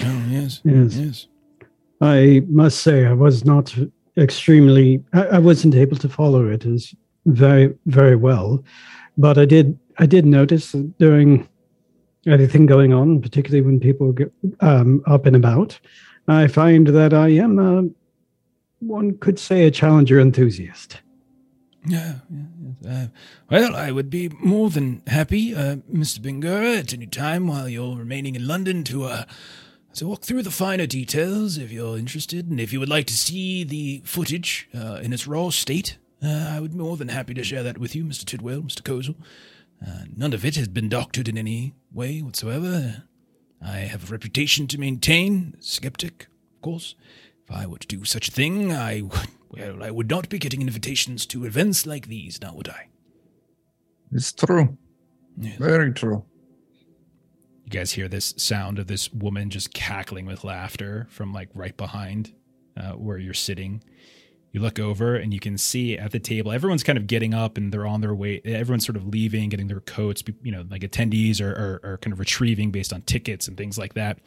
Oh, yes. Yes. Yes. I must say, I was not extremely. I, I wasn't able to follow it as very, very well, but I did. I did notice during everything going on, particularly when people get um, up and about, I find that I am, uh, one could say, a challenger enthusiast. Yeah, yeah. Uh, well, I would be more than happy, uh, Mr. Bangura, at any time while you're remaining in London to uh, to walk through the finer details if you're interested, and if you would like to see the footage uh, in its raw state, uh, I would be more than happy to share that with you, Mr. Tidwell, Mr. Kozel. Uh, none of it has been doctored in any way whatsoever. I have a reputation to maintain, skeptic, of course. If I were to do such a thing, I would, well, I would not be getting invitations to events like these, now would I? It's true. Yes. Very true. You guys hear this sound of this woman just cackling with laughter from like right behind uh, where you're sitting. You look over and you can see at the table, everyone's kind of getting up and they're on their way. Everyone's sort of leaving, getting their coats. You know, like attendees are, are, are kind of retrieving based on tickets and things like that.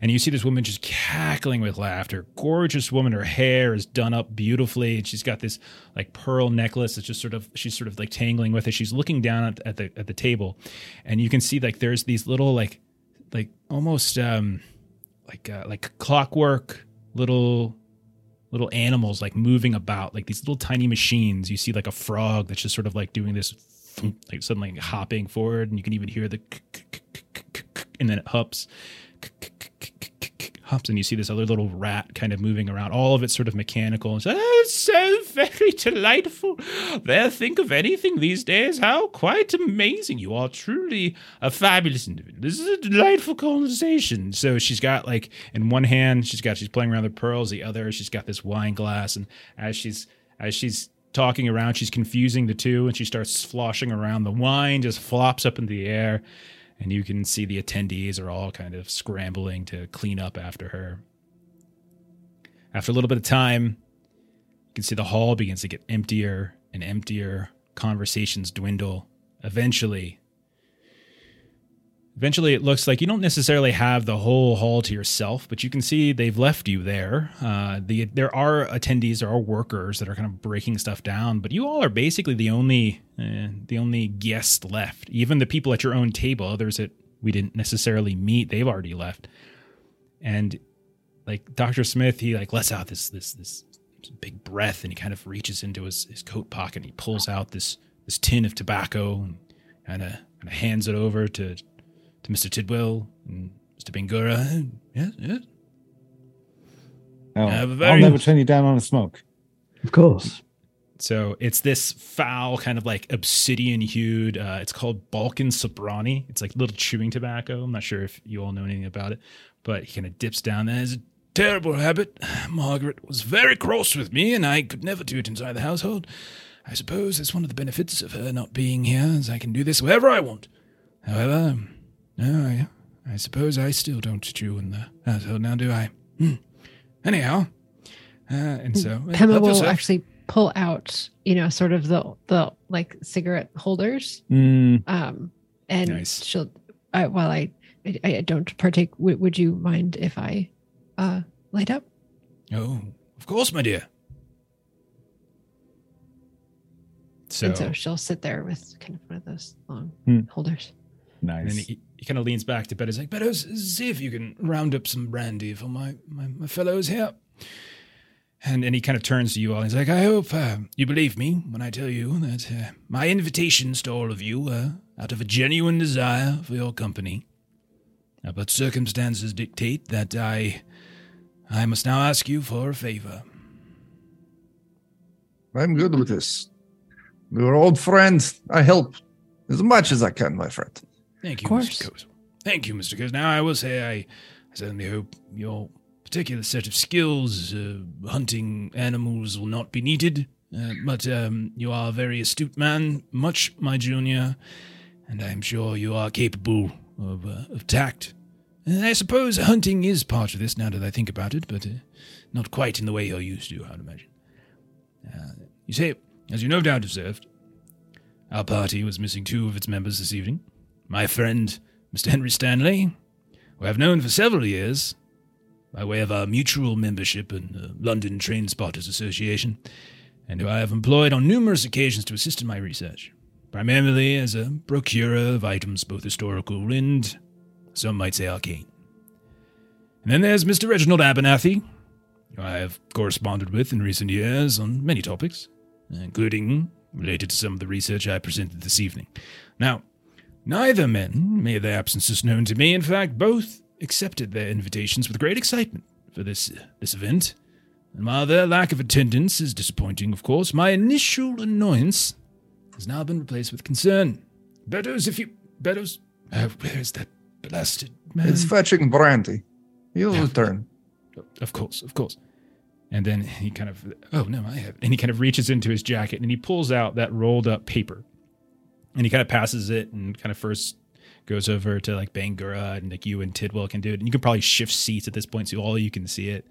And you see this woman just cackling with laughter. Gorgeous woman. Her hair is done up beautifully. And she's got this like pearl necklace. It's just sort of, she's sort of like tangling with it. She's looking down at, at the, at the table and you can see like there's these little like, like almost um like uh, like clockwork little little animals like moving about like these little tiny machines you see like a frog that's just sort of like doing this like suddenly hopping forward and you can even hear the and then it hops hops and you see this other little rat kind of moving around. All of it's sort of mechanical. It's, oh, so very delightful. There think of anything these days. How quite amazing. You are truly a fabulous individual. This is a delightful conversation. So she's got like in one hand she's got she's playing around the pearls. The other she's got this wine glass. And as she's as she's talking around. She's confusing the two, and she starts sloshing around. The wine just flops up in the air, and you can see the attendees are all kind of scrambling to clean up after her. After a little bit of time, you can see the hall begins to get emptier and emptier. Conversations dwindle. Eventually, eventually it looks like you don't necessarily have the whole hall to yourself but you can see they've left you there. Uh, the, there are attendees there are workers that are kind of breaking stuff down but you all are basically the only uh, the only guest left. Even the people at your own table others that we didn't necessarily meet they've already left. And like dr smith he like lets out this this this big breath and he kind of reaches into his, his coat pocket and he pulls out this this tin of tobacco and kind of hands it over to to Mr. Tidwell and Mr. Bangura. Yes, yes. No, Have a I'll never turn you down on a smoke. Of course. So it's this foul kind of like obsidian hued. Uh, it's called Balkan Sobranie. It's like little chewing tobacco. I'm not sure if you all know anything about it, but he kind of dips down there. It's a Terrible habit. Margaret was very cross with me, and I could never do it inside the household. I suppose it's one of the benefits of her not being here, as I can do this wherever I want. However, no, I, I suppose I still don't chew in the household now, do I? Hmm. Anyhow, uh, and so Pema will yourself. actually pull out, you know, sort of the the like cigarette holders, Mm, um, and Nice. she'll. I, while I, I, I don't partake, w- would you mind if I uh, light up? Oh, of course, my dear. so, and so she'll sit there with kind of one of those long Hmm. holders. and then nice. He, kind of leans back to bed. He's like, Better see if you can round up some brandy for my, my, my fellows here. and, then he kind of turns to you all. He's like, I hope uh, you believe me when I tell you that uh, my invitations to all of you are out of a genuine desire for your company. Uh, but circumstances dictate that I, I must now ask you for a favor. I'm good with this. We're old friends. I help as much as I can, my friend. Thank you. Mr. Kozel. Thank you, Mr. Kozel. Now, I will say I, I certainly hope your particular set of skills, uh, hunting animals, will not be needed. Uh, but um, you are a very astute man, much my junior, and I am sure you are capable of, uh, of tact. And I suppose hunting is part of this now that I think about it, but uh, not quite in the way you're used to, I'd imagine. Uh, you say, as you no doubt observed, our party was missing two of its members this evening. My friend, Mr. Henry Stanley, who I've known for several years, by way of our mutual membership in the London Train Spotters Association, and who I have employed on numerous occasions to assist in my research, primarily as a procurer of items both historical and, some might say, arcane. And then there's Mr. Reginald Abernathy, who I have corresponded with in recent years on many topics, including related to some of the research I presented this evening. Now, neither men made their absences known to me. In fact, both accepted their invitations with great excitement for this this event. And while their lack of attendance is disappointing, of course, my initial annoyance has now been replaced with concern. Beddoes, if you Beddoes, uh, where's that blasted man? It's fetching brandy. He'll return. Of course, of course. And then he kind of, oh no, I have. And he kind of reaches into his jacket and he pulls out that rolled up paper. And he kind of passes it and kind of first goes over to like Bangura and like you and Tidwell can do it. And you can probably shift seats at this point so all you can see it.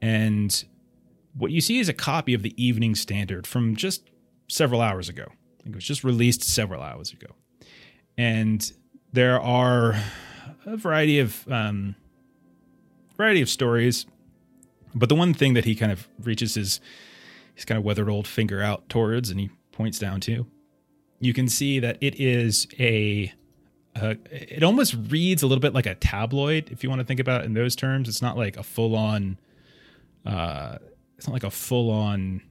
And what you see is a copy of the Evening Standard from just several hours ago. I think it was just released several hours ago. And there are a variety of um, variety of stories, but the one thing that he kind of reaches his his kind of weathered old finger out towards, and he points down to, you can see that it is a. Uh, it almost reads a little bit like a tabloid, if you want to think about it in those terms. It's not like a full on. Uh, it's not like a full on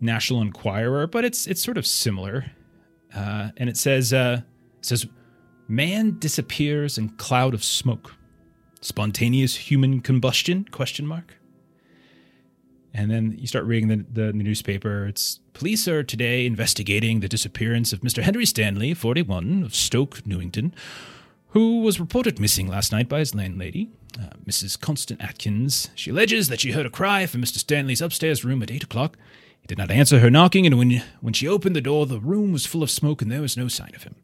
National Enquirer, but it's it's sort of similar. Uh, and it says uh, it says, "Man disappears in cloud of smoke." spontaneous human combustion question mark and then you start reading the, the newspaper it's police are today investigating the disappearance of mr henry stanley 41 of stoke newington who was reported missing last night by his landlady uh, mrs constant atkins she alleges that she heard a cry from mr stanley's upstairs room at 8 o'clock He did not answer her knocking, and when, when she opened the door, the room was full of smoke and there was no sign of him.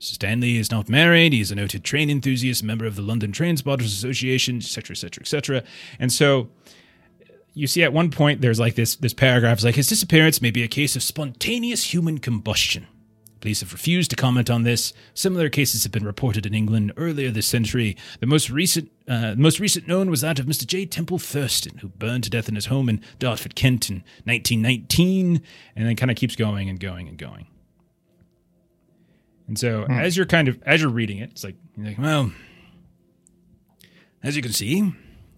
Mr. Stanley is not married. He is a noted train enthusiast, member of the London Train Spotters Association, etc., etc., etc. And so you see at one point there's like this this paragraph is like his disappearance may be a case of spontaneous human combustion. Police have refused to comment on this. Similar cases have been reported in England earlier this century. The most recent, uh, the most recent known was that of Mr. J. Temple Thurston, who burned to death in his home in Dartford, Kent, in 1919, and then kind of keeps going and going and going. And so, Hmm. as you're kind of as you're reading it, it's like, you're like, well, As you can see,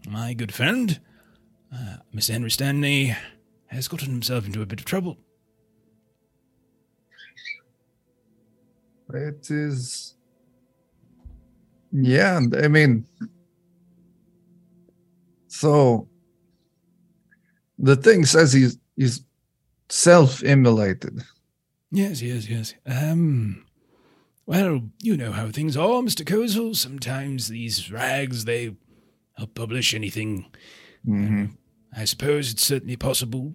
my good friend, uh, Mr. Henry Stanley, has gotten himself into a bit of trouble. It is. Yeah, I mean, so the thing says he's he's self-immolated. Yes, yes, yes. Um, well, you know how things are, Mr. Kozel. Sometimes these rags, they help publish anything. Mhm. I suppose it's certainly possible.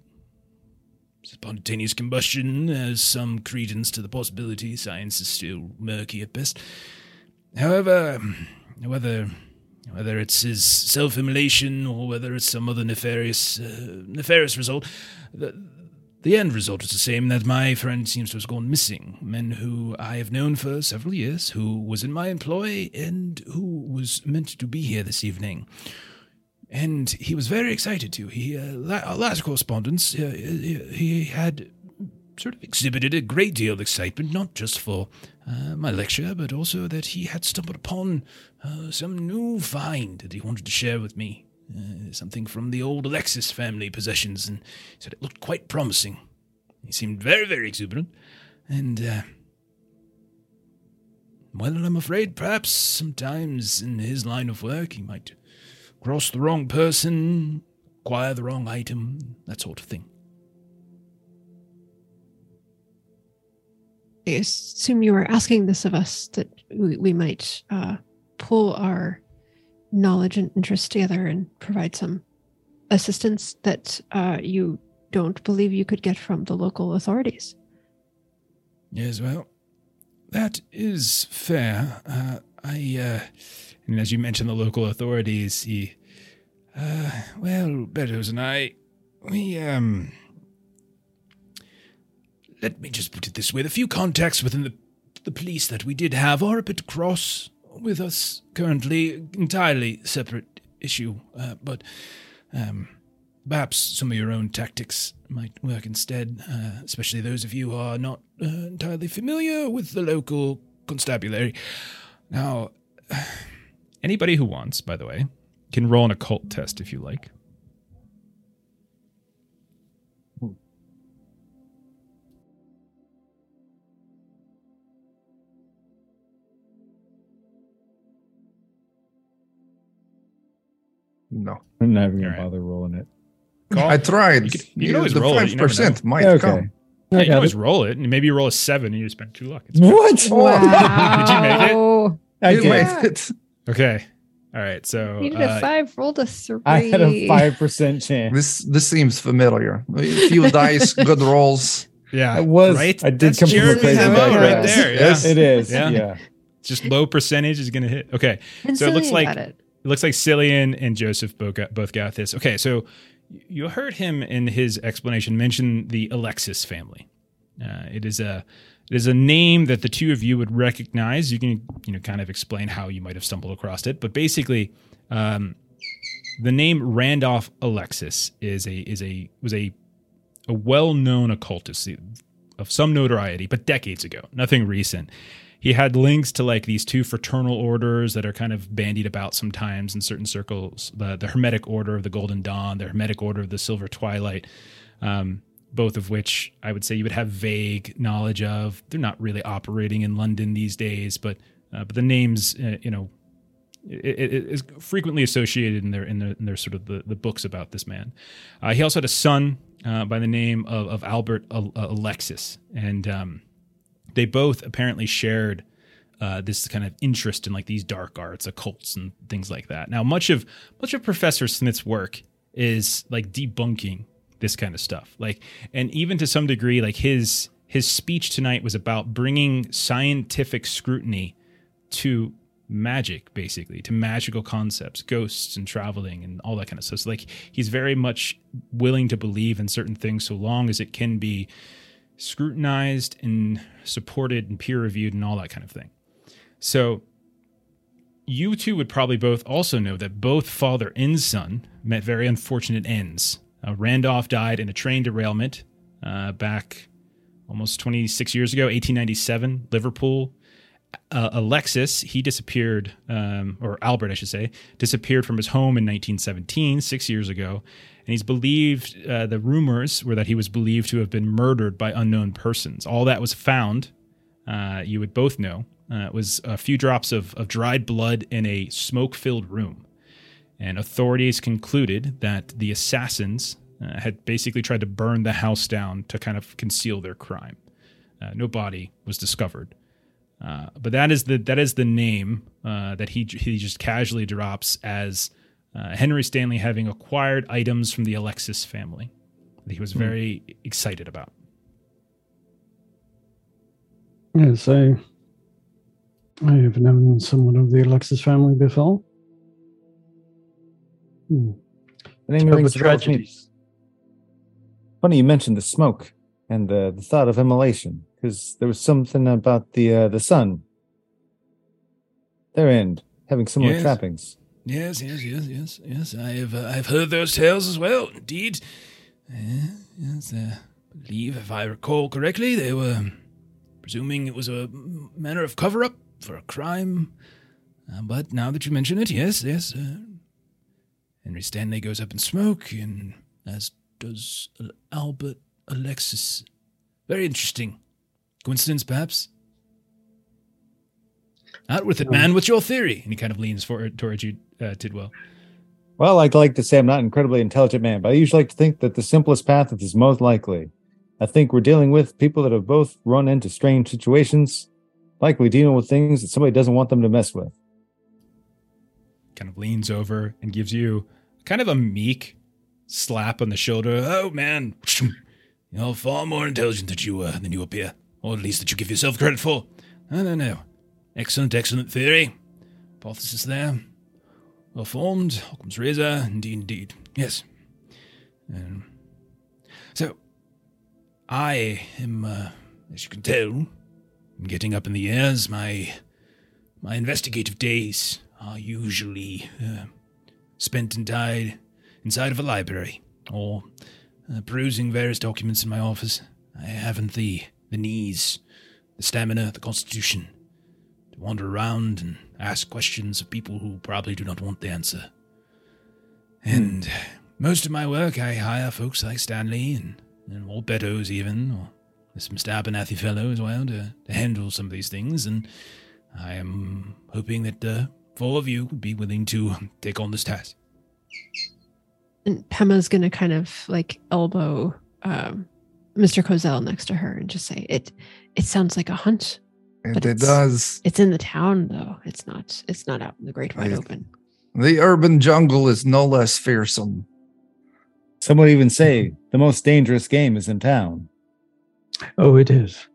Spontaneous combustion has some credence to the possibility. Science is still murky at best. However, whether whether it's his self-immolation or whether it's some other nefarious uh, nefarious result, the, the end result is the same that my friend seems to have gone missing. Men who I have known for several years, who was in my employ and who was meant to be here this evening. And he was very excited to. He, uh, la- our last correspondence, uh, he, he had sort of exhibited a great deal of excitement, not just for uh, my lecture, but also that he had stumbled upon uh, some new find that he wanted to share with me. Uh, something from the old Alexis family possessions, and he said it looked quite promising. He seemed very, very exuberant, and, uh, well, I'm afraid perhaps sometimes in his line of work he might cross the wrong person, acquire the wrong item, that sort of thing. I assume you were asking this of us that we, we might uh, pull our knowledge and interest together and provide some assistance that uh, you don't believe you could get from the local authorities. Yes, well, that is fair. Uh, I, uh, and as you mentioned the local authorities, he uh, well, Beddoes and I, we, um, let me just put it this way: the few contacts within the the police that we did have are a bit cross with us currently. Entirely separate issue, uh, but um, perhaps some of your own tactics might work instead. Uh, especially those of you who are not uh, entirely familiar with the local constabulary. Now, anybody who wants, by the way, can roll an occult test if you like. No, I'm not even gonna Alright. bother rolling it. Call. I tried. You could- you could always the roll it, you Five percent might Okay. come. Yeah, I you can always it. roll it, and maybe you roll a seven and you spend two luck. It's What? Wow. Did you make it? I You did. made it. Okay. All right. So You did uh, a five, rolled a three. I had a five percent chance. This this seems familiar. A few dice, good rolls. yeah, I was. right. I did That's come from a crazy MO right there. Yeah. Yes. It is. Yeah. Yeah. Just low percentage is going to hit. Okay. And So it looks like- it. It looks like Cilian and Joseph both got, both got this. Okay, so you heard him in his explanation mention the Alexis family. Uh, it is a it is a name that the two of you would recognize. You can you know kind of explain how you might have stumbled across it, but basically, um, the name Randolph Alexis is a is a was a a well known occultist of some notoriety, but decades ago, nothing recent he had links to like these two fraternal orders that are kind of bandied about sometimes in certain circles the, the hermetic order of the golden dawn the hermetic order of the silver twilight um, both of which i would say you would have vague knowledge of. They're not really operating in london these days but uh, but the names uh, you know it, it is frequently associated in their in their, in their sort of the, the books about this man. Uh, he also had a son uh, by the name of, of albert alexis. And um, they both apparently shared uh, this kind of interest in like these dark arts, occults, and things like that. Now, much of much of Professor Smith's work is like debunking this kind of stuff. Like, and even to some degree, like his his speech tonight was about bringing scientific scrutiny to magic basically to magical concepts ghosts and traveling and all that kind of stuff. So like he's very much willing to believe in certain things so long as it can be scrutinized and supported and peer reviewed and all that kind of thing. So you two would probably both also know that both father and son met very unfortunate ends uh, randolph died in a train derailment uh, back almost 26 years ago 1897 liverpool uh, Alexis, he disappeared, um, or Albert, I should say, disappeared from his home in 1917, six years ago. And he's believed, uh, the rumors were that he was believed to have been murdered by unknown persons. All that was found, uh, you would both know, uh, was a few drops of, of dried blood in a smoke filled room. And authorities concluded that the assassins uh, had basically tried to burn the house down to kind of conceal their crime. Uh, no body was discovered. Uh, but that is the that is the name uh, that he he just casually drops as uh, Henry Stanley having acquired items from the Alexis family that he was very mm. excited about. Yes, I I have known someone of the Alexis family before. Hmm. The name rings tragedies. Funny you mentioned the smoke and the, the thought of immolation because there was something about the uh, the sun. Their end having similar yes. trappings. Yes, yes, yes, yes, yes. I have uh, I've heard those tales as well. Indeed, uh, yes. I believe, if I recall correctly, they were presuming it was a manner of cover up for a crime. Uh, but now that you mention it, yes, yes. Uh, Henry Stanley goes up in smoke, and as does Albert Alexis. Very interesting. Coincidence, perhaps? Out with it, man. What's your theory? And he kind of leans forward towards you, uh, Tidwell. Well, I'd like to say I'm not an incredibly intelligent man, but I usually like to think that the simplest path is most likely. I think we're dealing with people that have both run into strange situations, likely dealing with things that somebody doesn't want them to mess with. Kind of leans over and gives you kind of a meek slap on the shoulder. Oh man, you're far more intelligent than you uh, than you appear or at least that you give yourself credit for. No, no, no. Excellent, excellent theory. Hypothesis there. Well formed. Occam's razor. Indeed, indeed. Yes. Um, so, I am, uh, as you can tell, getting up in the years. My my investigative days are usually uh, spent inside inside of a library or uh, perusing various documents in my office. I haven't the the knees, the stamina, the constitution, to wander around and ask questions of people who probably do not want the answer. And most of my work, I hire folks like Stanley and, and old Beddoes even, or this Mr. Abernathy fellow as well, to, to handle some of these things. And I am hoping that uh, four of you would be willing to take on this task. And Pema's going to kind of like elbow um, Mr. Kozel next to her and just say it it sounds like a hunt. And it does. It's in the town though. It's not it's not out in the great wide open. The urban jungle is no less fearsome. Some would even say the most dangerous game is in town. Oh, it is.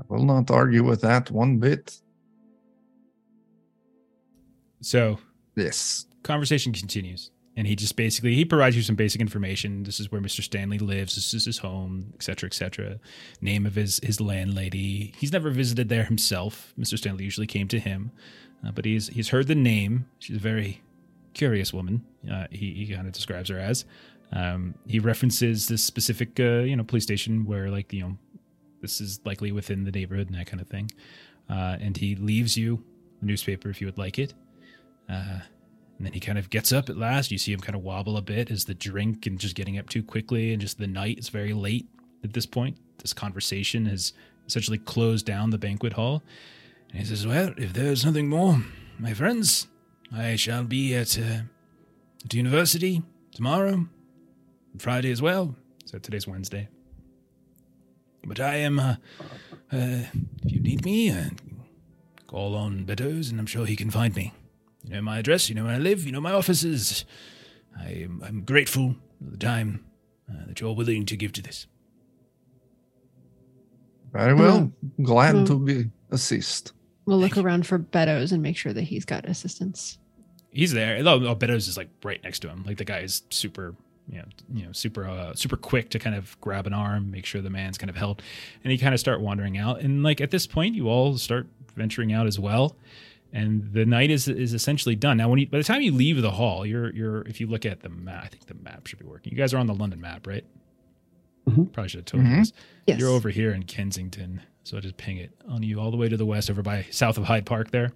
I will not argue with that one bit. So, yes. Conversation continues and he just basically he provides you some basic information. This is where mr stanley lives. This is his home etc etc name of his his landlady. He's never visited there himself. Mr stanley usually came to him uh, but he's he's heard the name. She's a very curious woman uh, he, he kind of describes her as. Um, he references this specific uh, you know police station where like you know this is likely within the neighborhood and that kind of thing. Uh, and he leaves you the newspaper if you would like it uh, and then he kind of gets up at last. You see him kind of wobble a bit as the drink and just getting up too quickly, and just the night is very late at this point. This conversation has essentially closed down the banquet hall. And he says, Well, if there's nothing more, my friends, I shall be at, uh, at university tomorrow, Friday as well. So today's Wednesday. But I am, uh, uh, if you need me, uh, call on Beddoes, and I'm sure he can find me. You know my address, you know where I live, you know my offices. I am, I'm grateful for the time uh, that you're all willing to give to this. Very well. Glad Mm. to be assist. We'll look Thank you. around for Beddoes and make sure that he's got assistance. He's there. Oh, oh, Beddoes is like right next to him. Like the guy is super, you know, you know, super, uh, super quick to kind of grab an arm, make sure the man's kind of held, and he kind of start wandering out. And like at this point, you all start venturing out as well, and the night is is essentially done. Now, when you by the time you leave the hall, you're you're if you look at the map, I think the map should be working. You guys are on the London map, right? Mhm. Probably should have told you Mhm. this. Yes. You're over here in Kensington, so I'll just ping it on you all the way to the west, over by south of Hyde Park there.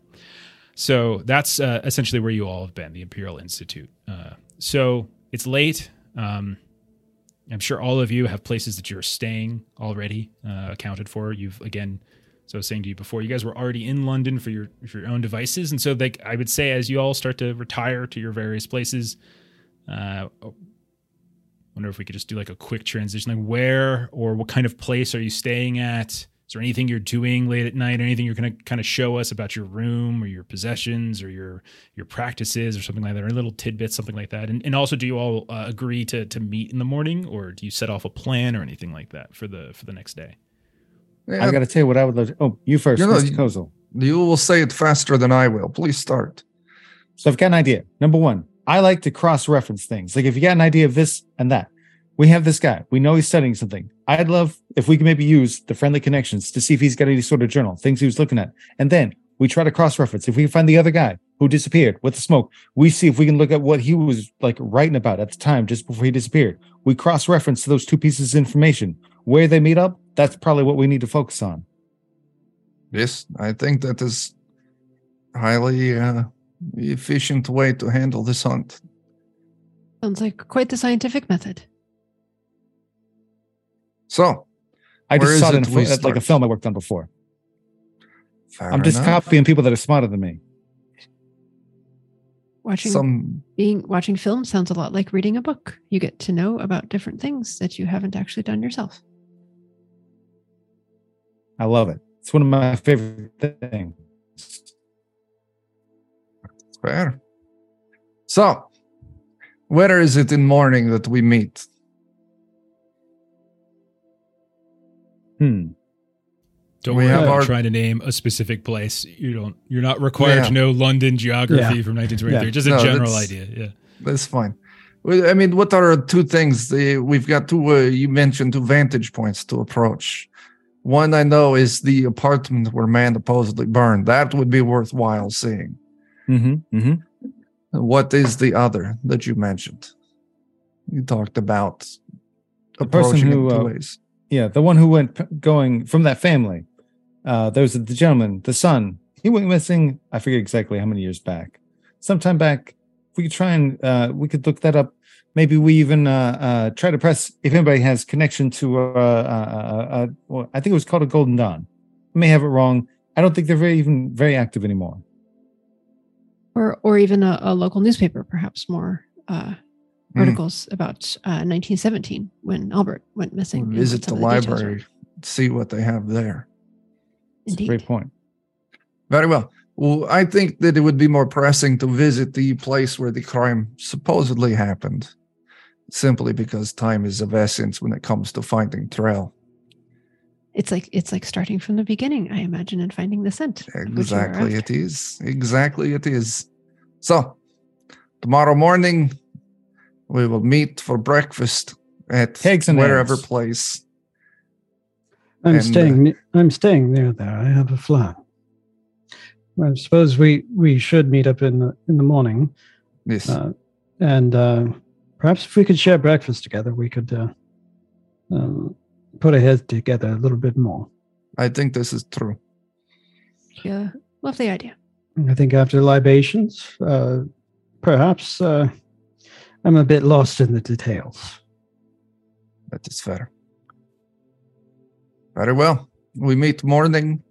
So that's uh, essentially where you all have been, the Imperial Institute. Uh, so it's late. Um, I'm sure all of you have places that you're staying already uh, accounted for. You've again, so I was saying to you before, you guys were already in London for your for your own devices, and so like I would say, as you all start to retire to your various places, uh, wonder if we could just do like a quick transition, like where or what kind of place are you staying at? Is there anything you're doing late at night? Anything you're to kind of show us about your room or your possessions or your your practices or something like that, or little tidbits, something like that? And, and also, do you all uh, agree to to meet in the morning, or do you set off a plan or anything like that for the for the next day? Yeah, I got to tell you what I would love. To, oh, you first, You know, Mr. you- Kozel. you will say it faster than I will. Please start. So I've got an idea. Number one, I like to cross-reference things. Like if you got an idea of this and that, we have this guy. We know he's studying something. I'd love if we could maybe use the friendly connections to see if he's got any sort of journal, things he was looking at, and then we try to cross-reference. If we can find the other guy who disappeared with the smoke, we see if we can look at what he was like writing about at the time just before he disappeared. We cross-reference those two pieces of information. Where they meet up, that's probably what we need to focus on. Yes, I think that is highly uh, efficient way to handle this hunt. Sounds like quite the scientific method. So, I just saw it in a, we fil- like a film I worked on before. fair I'm just enough. copying people that are smarter than me. Watching Some being watching film sounds a lot like reading a book. You get to know about different things that you haven't actually done yourself. I love it. It's one of my favorite things. fair. So, where is it in morning that we meet? Hmm. Don't We worry have about our- trying to name a specific place. You don't. You're not required Yeah. to know London geography Yeah. from 1923. Yeah. Just a No, general idea. Yeah. That's fine. I mean, what are two things? The, we've got two, uh, you mentioned two vantage points to approach. One I know is the apartment where man supposedly burned. That would be worthwhile seeing. Mm-hmm. Mm-hmm. What is the other that you mentioned? You talked about The person who, uh. Yeah, the one who went p- going from that family. Uh, there was the gentleman, the son. He went missing. I forget exactly how many years back. Sometime back. We could try and uh, we could look that up. Maybe we even uh, uh, try to press if anybody has connection to. Uh, uh, uh, uh, well, I think it was called a Golden Dawn. I may have it wrong. I don't think they're very even very active anymore. Or or even a, a local newspaper, perhaps more uh, Hmm. articles about uh, 1917 when Albert went missing. and what Visit the some of details were. library, see what they have there. It's a Indeed. great point. Very well. Well, I think that it would be more pressing to visit the place where the crime supposedly happened, simply because time is of essence when it comes to finding trail. It's like it's like starting from the beginning, I imagine, and finding the scent. of what you were Exactly, it is. Exactly, it is. So, tomorrow morning, we will meet for breakfast at Eggs and wherever eggs. place. I'm And, uh, staying. ne- I'm staying near there. I have a flat. I suppose we we should meet up in the in the morning, Yes, uh, and uh, perhaps if we could share breakfast together, we could uh, um, put our heads together a little bit more. I think this is true. Yeah, love the idea. I think after libations, uh, perhaps uh, I'm a bit lost in the details. That is fair. Very well. We meet morning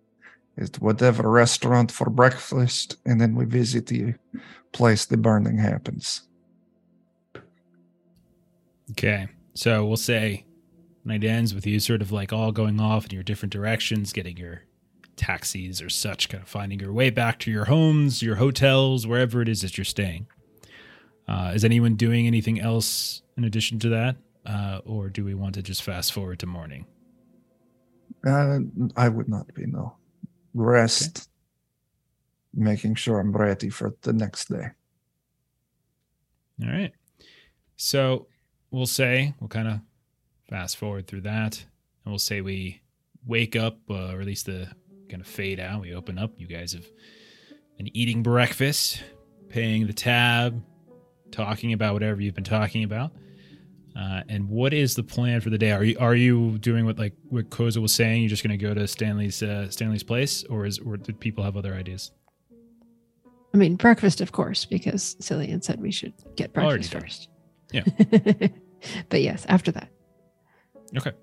at whatever restaurant for breakfast, and then we visit the place the burning happens. Okay. So we'll say night ends with you sort of like all going off in your different directions, getting your taxis or such, kind of finding your way back to your homes, your hotels, wherever it is that you're staying. Uh, is anyone doing anything else in addition to that? uh, or do we want to just fast forward to morning? Uh, I would not be no. Rest, making sure I'm ready for the next day. All right. So we'll say we'll kind of fast forward through that, and we'll say we wake up, uh, or at least the kind of fade out. We open up. You guys have been eating breakfast, paying the tab, talking about whatever you've been talking about. Uh, and what is the plan for the day? Are you are you doing what like what Kozel was saying? You're just going to go to Stanley's uh, Stanley's place, or is or did people have other ideas? I mean, breakfast, of course, because Cilian said we should get Already breakfast done. first. Yeah. but yes, after that. Okay.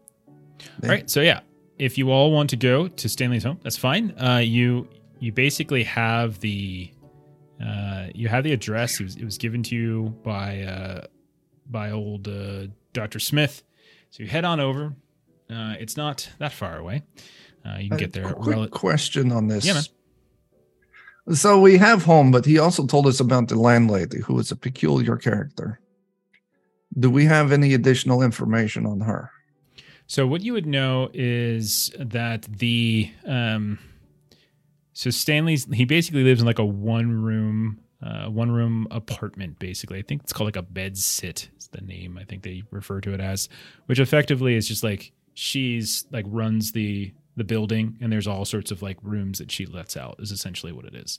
Yeah. All right. So yeah, if you all want to go to Stanley's home, that's fine. Uh, you you basically have the uh, you have the address. It was, it was given to you by uh, by old uh, Doctor Smith. So you head on over. Uh, it's not that far away. Uh, you can get there. Quick rel- question on this. Yeah, man. So we have home, but he also told us about the landlady, who is a peculiar character. Do we have any additional information on her? So what you would know is that the um so Stanley's he basically lives in like a one room uh one room apartment basically. I think it's called like a bed sit is the name I think they refer to it as, which effectively is just like she's like runs the the building and there's all sorts of like rooms that she lets out is essentially what it is.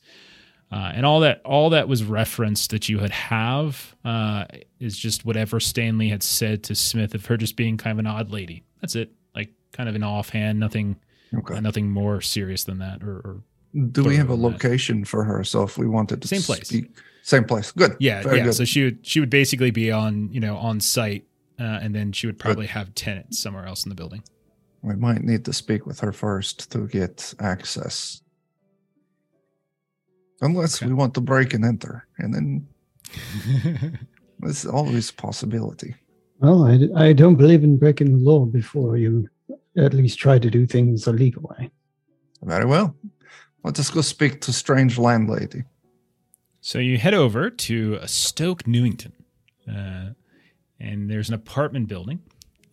Uh, and all that all that was referenced that you had have uh, is just whatever Stanley had said to Smith of her just being kind of an odd lady. That's it. Like kind of an offhand, nothing Okay. uh, nothing more serious than that. Or, or Do we have a thorough on that. location for her? So if we wanted to Same place. speak- same place. Good. yeah, Very yeah. good. So she would she would basically be on you know on site, uh, and then she would probably have tenants somewhere else in the building. we might need to speak with her first to get access. Unless Okay. we want to break and enter, and then there's always a possibility. Well, I, I don't believe in breaking the law before you at least try to do things the legal way. Very well. Let us go speak to strange landlady. So you head over to uh, Stoke Newington, uh, and there's an apartment building.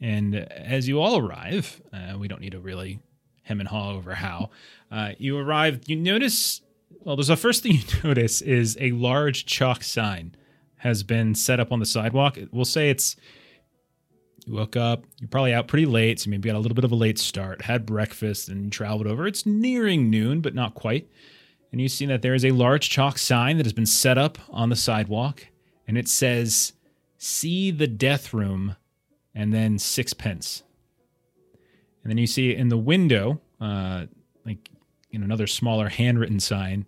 And as you all arrive, uh, we don't need to really hem and haw over how. Uh, you arrive, you notice. Well, there's the first thing you notice is a large chalk sign has been set up on the sidewalk. We'll say it's. You woke up, you're probably out pretty late, so maybe got a little bit of a late start, had breakfast, and traveled over. It's nearing noon, but not quite and you see that there is a large chalk sign that has been set up on the sidewalk, and it says, "See the death room," and then sixpence. And then you see in the window, uh, like in another smaller handwritten sign,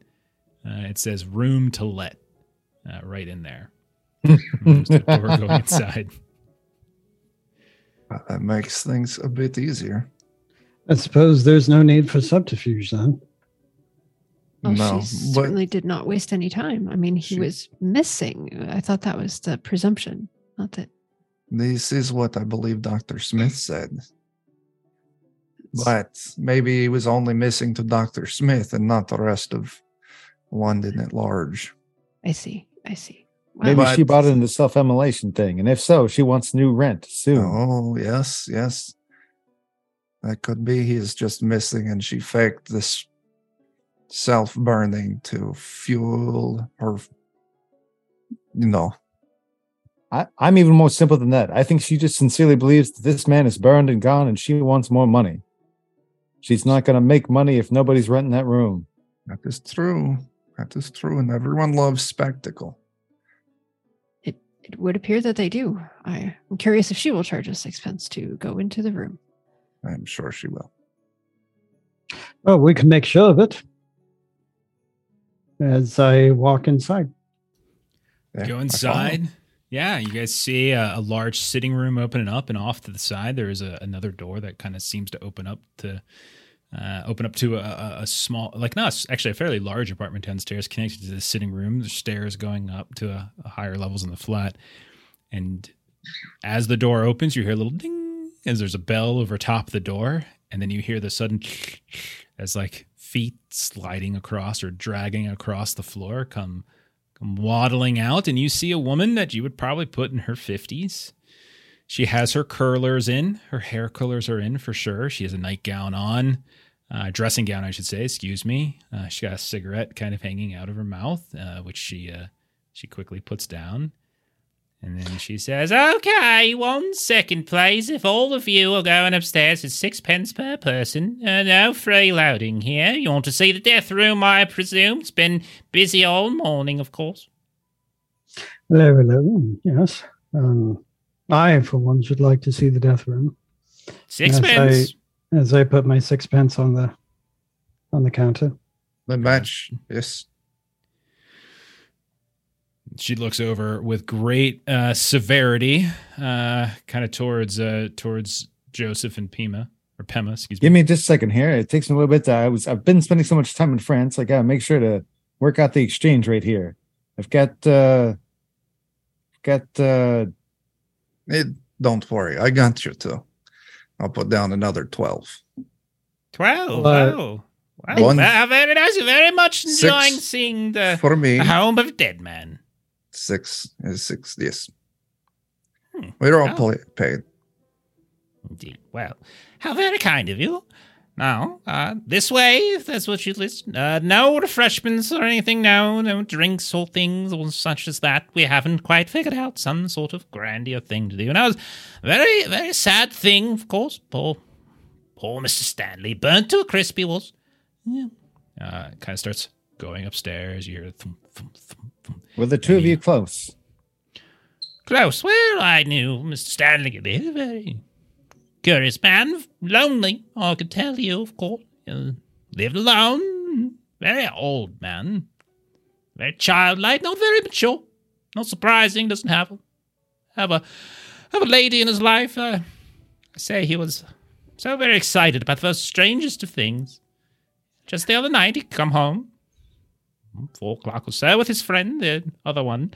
uh, it says "Room to Let," uh, right in there. There's a door going inside. Uh, That makes things a bit easier. I suppose there's no need for subterfuge then. Well, no, she certainly did not waste any time. I mean, he She- was missing. I thought that was the presumption, not that. this is what I believe Dr. Smith said. But maybe he was only missing to Dr. Smith and not the rest of London at large. I see. I see. Wow. Maybe But- she bought into the self-immolation thing, and if so, she wants new rent soon. Oh, yes, yes. That could be he is just missing and she faked this self burning to fuel her. You know, I, I'm even more simple than that. I think she just sincerely believes that this man is burned and gone, and she wants more money. She's not going to make money if nobody's renting that room. that is true. That is true. And everyone loves spectacle. It, it would appear that they do. I, I'm curious if she will charge us sixpence to go into the room. I'm sure she will. Well, we can make sure of it as I walk inside. Yeah, Go inside. Yeah, you guys see a, a large sitting room opening up, and off to the side there is a, another door that kind of seems to open up to uh, open up to a, a, small, like not actually a fairly large apartment downstairs, connected to the sitting room. There's stairs going up to a, a higher levels in the flat, and as the door opens, you hear a little ding as there's a bell over top the door, and then you hear the sudden as like feet sliding across or dragging across the floor come come waddling out and you see a woman that you would probably put in her 50s She has her curlers in. Her hair curlers are in for sure. She has a nightgown on, uh, dressing gown, I should say. Excuse me. Uh, she got a cigarette kind of hanging out of her mouth, uh, which she uh, she quickly puts down. And then she says, "Okay, one second, please. If all of you are going upstairs, it's sixpence per person. Uh, no freeloading here. You want to see the death room, I presume? It's been busy all morning, of course." Hello, hello. Yes. Um, I, for one, should like to see the death room. Sixpence. As I put my sixpence on the on the counter. The match, yes. She looks over with great uh, severity, uh, kind of towards uh, towards Joseph and Pima or Pema, excuse me. Give me just a second here. It takes me a little bit. To, I was I've been spending so much time in France. I gotta make sure to work out the exchange rate here. I've got uh got uh It, don't worry, I got you too. I'll put down another 12. Twelve. Well, wow. Wow. one- Wow, very nice. Very much enjoying Six seeing the For me, home of dead man. six is six, yes. Hmm. We're all Oh. paid. Indeed. Well, how very kind of you. Now, uh, this way, if that's what you list. Uh, no refreshments or anything, no, no drinks or things or such as that. We haven't quite figured out some sort of grandier thing to do. And I was very, very sad thing, of course. Poor, poor Mr. Stanley, burnt to a crisp he was. Yeah. Uh, kind of starts going upstairs. You hear thump, thump, thump, thump. were the two of you close? Close. Well, I knew Mr. Stanley a bit. Very curious man. Lonely, I could tell you, of course. Uh, lived alone. Very old man. Very childlike, not very mature. Not surprising, doesn't have a, have a, have a lady in his life. Uh, I say he was so very excited about the strangest of things. Just the other night, he'd come home, four o'clock or so, with his friend, the other one.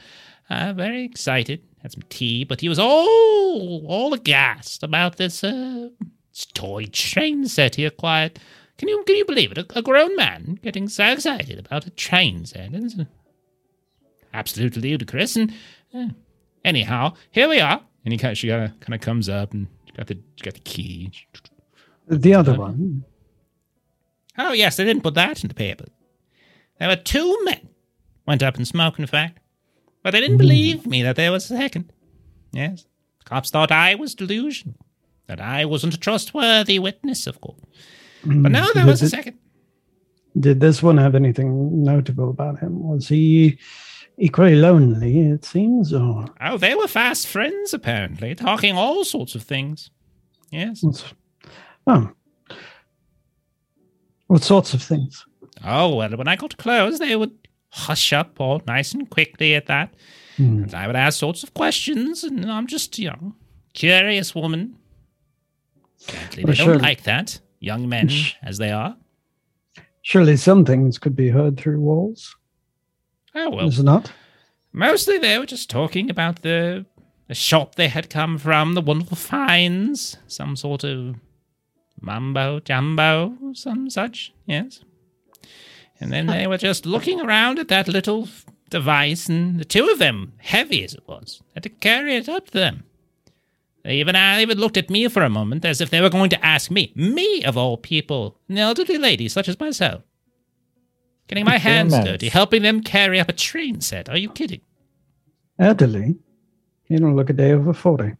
Uh, very excited. Had some tea, but he was all all aghast about this uh, this toy train set he acquired. Can you can you believe it? A, a grown man getting so excited about a train set. It's uh, absolutely ludicrous. And uh, anyhow, here we are. And he kind of, she kind of kind of comes up and got the got the key. The other Uh-huh. one. Oh yes, they didn't put that in the paper. There were two men went up in smoke. in fact, but they didn't believe me that there was a second. Yes, cops thought I was delusional, that I wasn't a trustworthy witness, of course. Mm-hmm. But now there Did was a it- second. Did this one have anything notable about him? Was he equally lonely, it seems, or Oh, they were fast friends, apparently, talking all sorts of things. Yes. oh, what sorts of things? Oh, well, when I got close, they would hush up all nice and quickly at that. Hmm. And I would ask sorts of questions, and I'm just, you know, curious woman. Apparently, they Well, don't like that, young men as they are. Surely some things could be heard through walls, Oh, well, is it not? mostly they were just talking about the, the shop they had come from, the wonderful finds, some sort of mumbo jumbo, some such, yes. And then they were just looking around at that little device, and the two of them, heavy as it was, had to carry it up to them. They even, uh, they even looked at me for a moment as if they were going to ask me, me of all people, an elderly lady such as myself. Getting my Fair hands manners. dirty, helping them carry up a train set. Are you kidding? Elderly? You don't look a day over 40.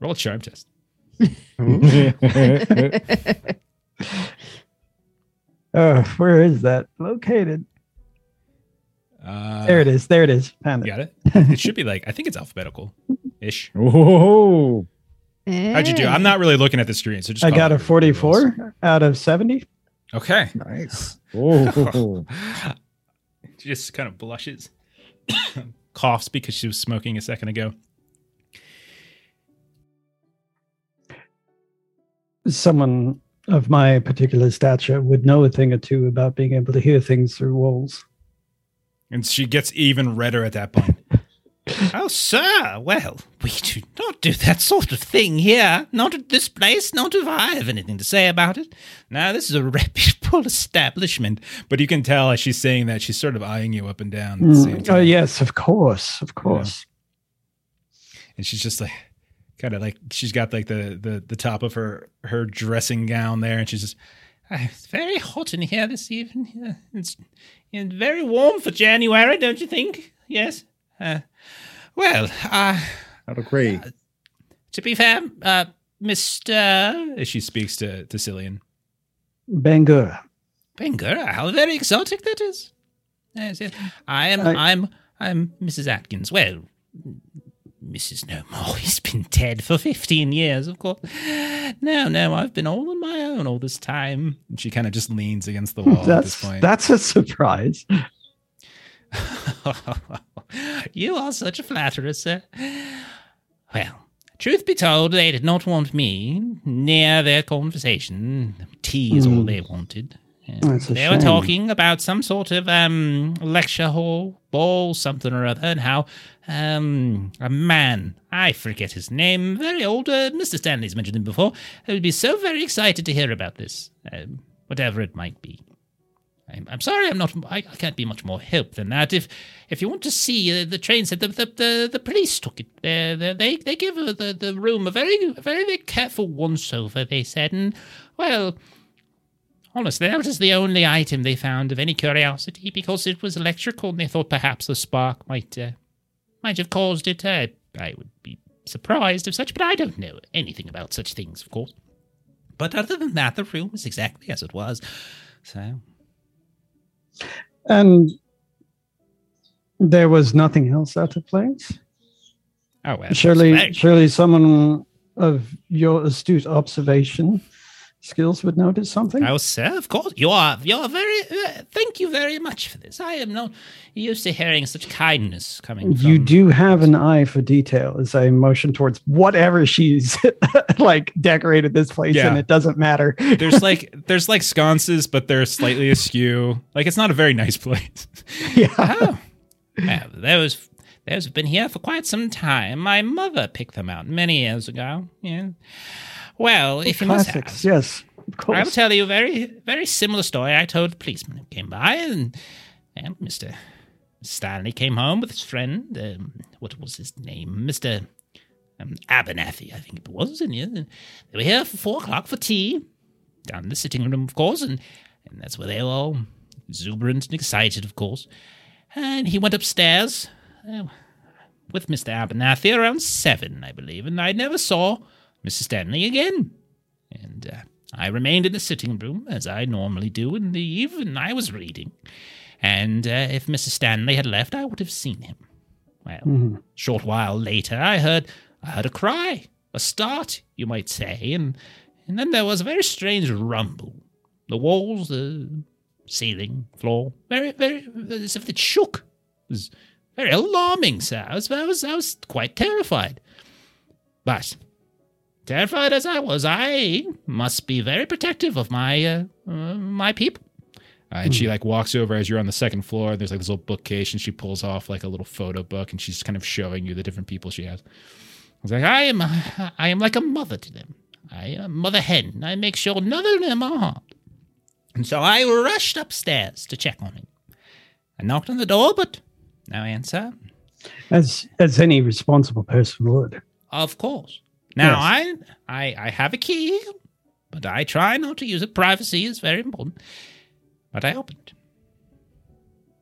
Roll a charm test. Oh, where is that located? Uh, There it is. There it is. Found You it. got it? it should be like, I think it's alphabetical ish. oh, How'd you do? I'm not really looking at the screen, so just I got a whatever it 44 out of 70. Okay. Nice. oh, She just kind of blushes, coughs because she was smoking a second ago. Someone of my particular stature would know a thing or two about being able to hear things through walls. And she gets even redder at that point. oh, sir, well, we do not do that sort of thing here. Not at this place, not if I have anything to say about it. Now, this is a reputable establishment. But you can tell as she's saying that, she's sort of eyeing you up and down at the same Mm. Oh, yes, of course. Of course. And she's just like, kind of like she's got like the, the the top of her her dressing gown there, and she's just. "Ah, It's very hot in here this evening. It's, it's very warm for January, don't you think? Yes. Uh, well, uh, I'd agree. to be fair, uh, Mister, as she speaks to to Cilian, Bangura. Bangura, how very exotic that is. Yes, yes. I am, I- I'm, I'm Mrs. Atkins. Well, Mrs. No More. He's been dead for fifteen years, of course. No, no, I've been all on my own all this time. And she kind of just leans against the wall at That's this point. that's a surprise. you are such a flatterer, sir. Well, truth be told, they did not want me near their conversation. Tea is all Hmm. they wanted. Yeah. That's a they were talking about some sort of um, lecture hall, ball, something or other, and how um, a man, I forget his name, very old, uh, Mr. Stanley's mentioned him before, I would be so very excited to hear about this, um, whatever it might be. I'm, I'm sorry, I'm not. I, I can't be much more help than that. If if you want to see uh, the train set, the the, the, the police took it. They they give the the room a very very very careful once over. They said, and well, honestly, that was the only item they found of any curiosity because it was electrical, and they thought perhaps the spark might uh, might have caused it. Uh, I would be surprised of such, but I don't know anything about such things, of course. But other than that, the room was exactly as it was. So. And there was nothing else out of place. Oh well. surely, surely someone of your astute observation skills would notice something. Oh, sir, of course. You are, you are very, uh, thank you very much for this. I am not used to hearing such kindness coming from You do have an eye for detail as I motion towards whatever she's like decorated this place, Yeah. and it doesn't matter. There's like, there's like sconces, but they're slightly askew. Like, it's not a very nice place. yeah. Oh. Well, those, those have been here for quite some time. My mother picked them out many years ago. Yeah. Well, if you must Classics, ask, yes. Of I will tell you a very, very similar story I told the policeman who came by, and, and Mr. Stanley came home with his friend. Um, what was his name? Mr. Um, Abernathy, I think it was. And, yeah, and they were here for four o'clock for tea, down in the sitting room, of course, and, and that's where they were all exuberant and excited, of course. And he went upstairs uh, with Mr. Abernathy around seven, I believe, and I never saw Mrs. Stanley again. And uh, I remained in the sitting room, as I normally do in the evening. I was reading. And uh, if Mrs. Stanley had left, I would have seen him. Well, Mhm. short while later, I heard I heard a cry, a start, you might say, and and then there was a very strange rumble. The walls, the ceiling, floor, very, very, as if it shook. It was very alarming, sir. I was, I was, I was quite terrified. But terrified as I was, I must be very protective of my uh, uh, my people. Uh, and she like walks over as you're on the second floor. And there's like this little bookcase, and she pulls off like a little photo book, and she's kind of showing you the different people she has. I was like, I am, I am like a mother to them. I am a mother hen. I make sure none of them are harmed. And so I rushed upstairs to check on him. I knocked on the door, but no answer. As as any responsible person would. Of course. Now I, I I have a key, but I try not to use it. Privacy is very important. But I opened,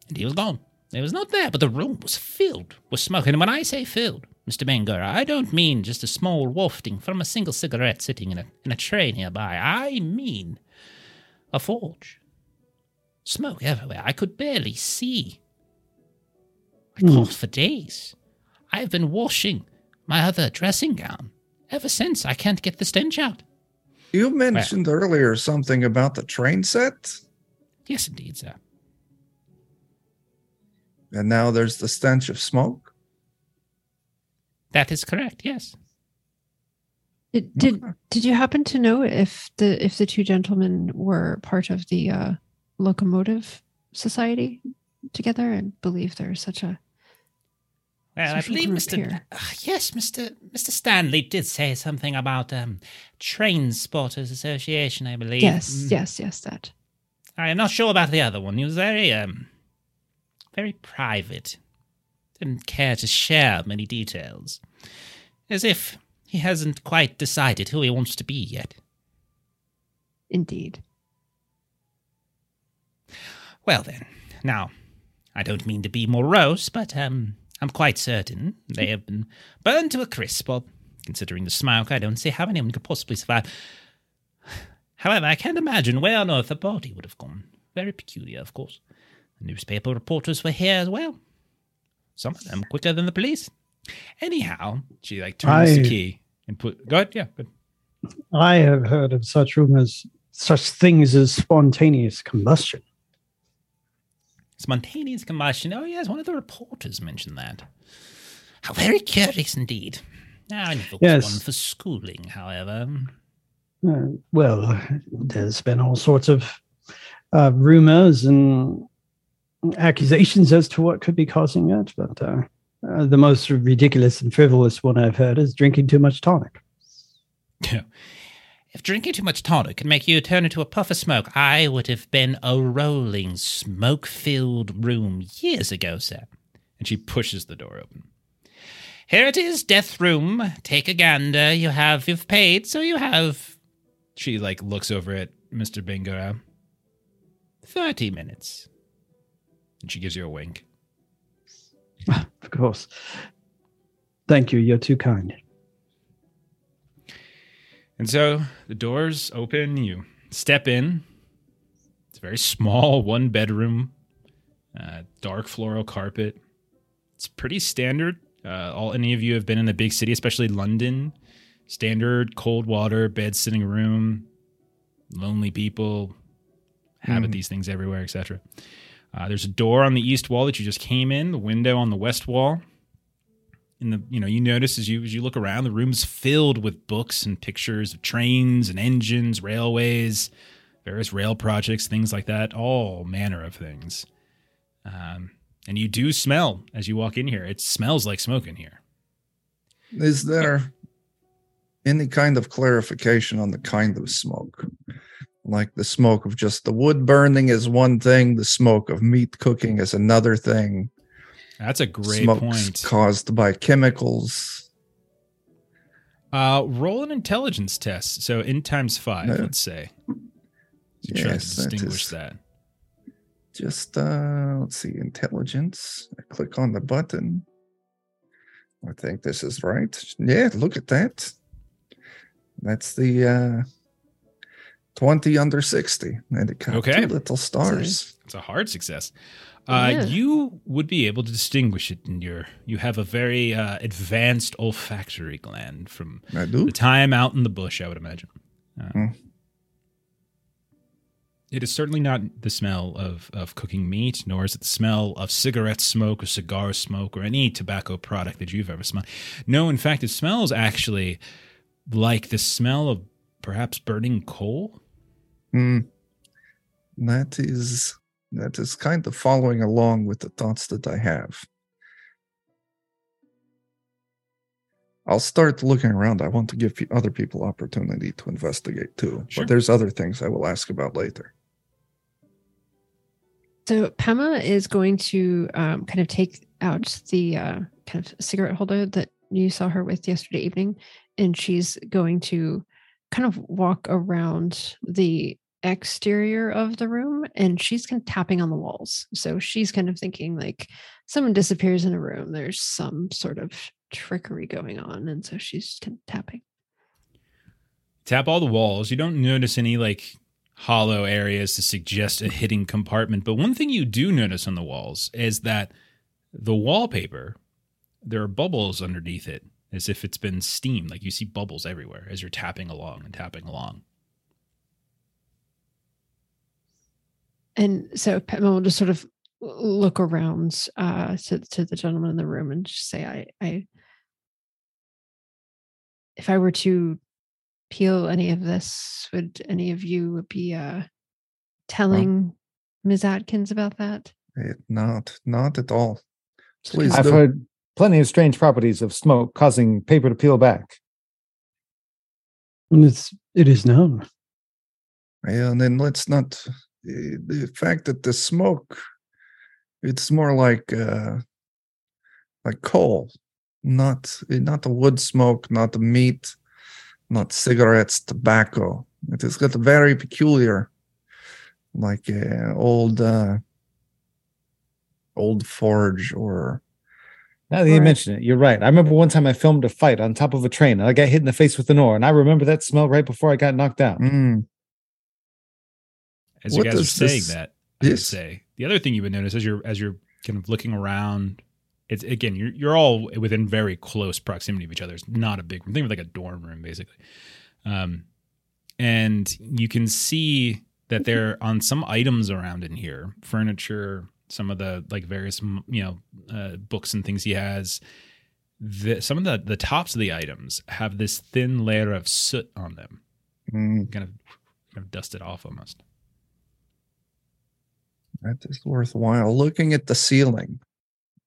and he was gone. He was not there, but the room was filled with smoke. And when I say filled, Mr. Bangura, I don't mean just a small wafting from a single cigarette sitting in a in a tray nearby. I mean a forge. Smoke everywhere. I could barely see. I Hmm. coughed for days. I've been washing my other dressing gown ever since. I can't get the stench out. You mentioned earlier something about the train set, Yes, indeed, sir. and now there's the stench of smoke. That is correct. Yes. Did did, did you happen to know if the if the two gentlemen were part of the uh, locomotive society together? I believe there's such a Well, I believe Mr. Uh, yes, Mr. Mr. Stanley did say something about um, Train Spotters Association. I believe. yes, Mm. yes, yes. That I am not sure about the other one. He was very um, very private. Didn't care to share many details, as if he hasn't quite decided who he wants to be yet. Indeed. Well then, now, I don't mean to be morose, but um, I'm quite certain they have been burned to a crisp. Well, considering the smoke, I don't see how anyone could possibly survive. However, I can't imagine where on earth the body would have gone. Very peculiar, of course. The newspaper reporters were here as well. Some of them quicker than the police. Anyhow, She like turns the key and put. Go ahead. Yeah. Good. I have heard of such rumors, such things as spontaneous combustion. Spontaneous combustion. Oh, yes, one of the reporters mentioned that. How very curious indeed. I never was Yes. one for schooling, however. Uh, well, there's been all sorts of uh, rumors and accusations as to what could be causing it, but uh, uh, the most ridiculous and frivolous one I've heard is drinking too much tonic. Yeah. If drinking too much tonic could make you turn into a puff of smoke, I would have been a rolling, smoke filled room years ago, sir. And she pushes the door open. Here it is, death room. Take a gander. You have, you've paid, so you have She like looks over at Mr. Bangura 30 minutes. and she gives you a wink. Ah, of course. Thank you. You're too kind. And so the doors open, you step in. It's a very small one bedroom, uh, dark floral carpet. It's pretty standard. Uh, all any of you have been in a big city, especially London. Standard cold water, bed sitting room, lonely people habit these things everywhere, etc. Uh, there's a door on the east wall that you just came in, the window on the west wall in the you know you notice as you as you look around the room's filled with books and pictures of trains and engines railways various rail projects things like that all manner of things um, and you do smell as you walk in here it smells like smoke in here Is there any kind of clarification on the kind of smoke? Like the smoke of just the wood burning is one thing, the smoke of meat cooking is another thing. That's a great Smokes point caused by chemicals. uh, roll an intelligence test so in times five No. let's say to try to Yes, that distinguish is- that Just uh let's see, intelligence. I click on the button. I think this is right. Yeah, look at that. That's the uh 20 under 60. And it got Okay. two little stars. It's a hard success. Uh, You would be able to distinguish it in your. You have a very uh, advanced olfactory gland from the time out in the bush. I would imagine. Uh, Hmm. It is certainly not the smell of of cooking meat, nor is it the smell of cigarette smoke or cigar smoke or any tobacco product that you've ever smelled. No, in fact, it smells actually like the smell of perhaps burning coal. Hmm. That is that is kind of following along with the thoughts that I have. I'll start looking around. I want to give other people opportunity to investigate too. Sure. But there's other things I will ask about later. So Pema is going to um, kind of take out the uh, kind of cigarette holder that you saw her with yesterday evening, and she's going to kind of walk around the exterior of the room, and she's kind of tapping on the walls. So she's kind of thinking like someone disappears in a room, there's some sort of trickery going on, and so she's kind of tapping. tap all the walls. You don't notice any like hollow areas to suggest a hidden compartment. But one thing you do notice on the walls is that the wallpaper, there are bubbles underneath it as if it's been steamed. Like you see bubbles everywhere as you're tapping along and tapping along. And so Pema will just sort of look around uh, to to the gentleman in the room and just say, "I, I, if I were to peel any of this, would any of you be uh, telling Ms. Atkins about that?" It, not not at all. Please I've of- do. heard plenty of strange properties of smoke causing paper to peel back. And it's it is known. And then let's not eh, the fact that the smoke it's more like uh like coal not not the wood smoke, not the meat, not cigarettes, tobacco. It has got a very peculiar, like uh, old uh, old forge or Now that you Right. mention it, you're right. I remember one time I filmed a fight on top of a train and I got hit in the face with an oar, and I remember that smell right before I got knocked out. Mm, As you guys are saying this- that, I would Yes. say the other thing you would notice as you're as you're kind of looking around, it's again you're you're all within very close proximity of each other. It's not a big room. Think of like a dorm room basically, um, and you can see that there are on some items around in here, furniture, some of the like various you know uh, books and things he has. The, some of the the tops of the items have this thin layer of soot on them, mm, kind of kind of dusted off almost. That is worthwhile. Looking at the ceiling,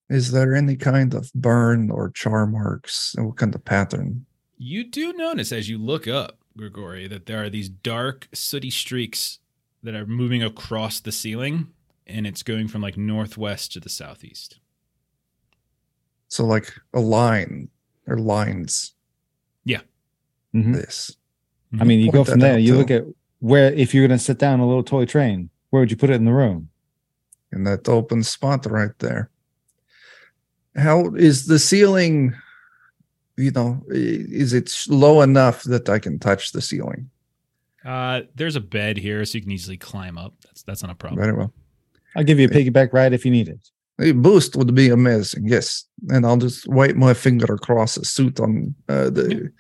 is there any kind of burn or char marks? What kind of pattern? You do notice as you look up, Grigori, that there are these dark, sooty streaks that are moving across the ceiling, and it's going from like northwest to the southeast. So like a line or lines. Mhm. This. I mean, you Point go from there, you too. look at where, if you're going to sit down a little toy train, where would you put it in the room? In that open spot right there. How is the ceiling? You know, is it low enough that I can touch the ceiling? Uh, there's a bed here, so you can easily climb up. That's that's not a problem. Very well. I'll give you a piggyback ride if you need it. A boost would be amazing, yes. And I'll just wipe my finger across a suit on uh, the,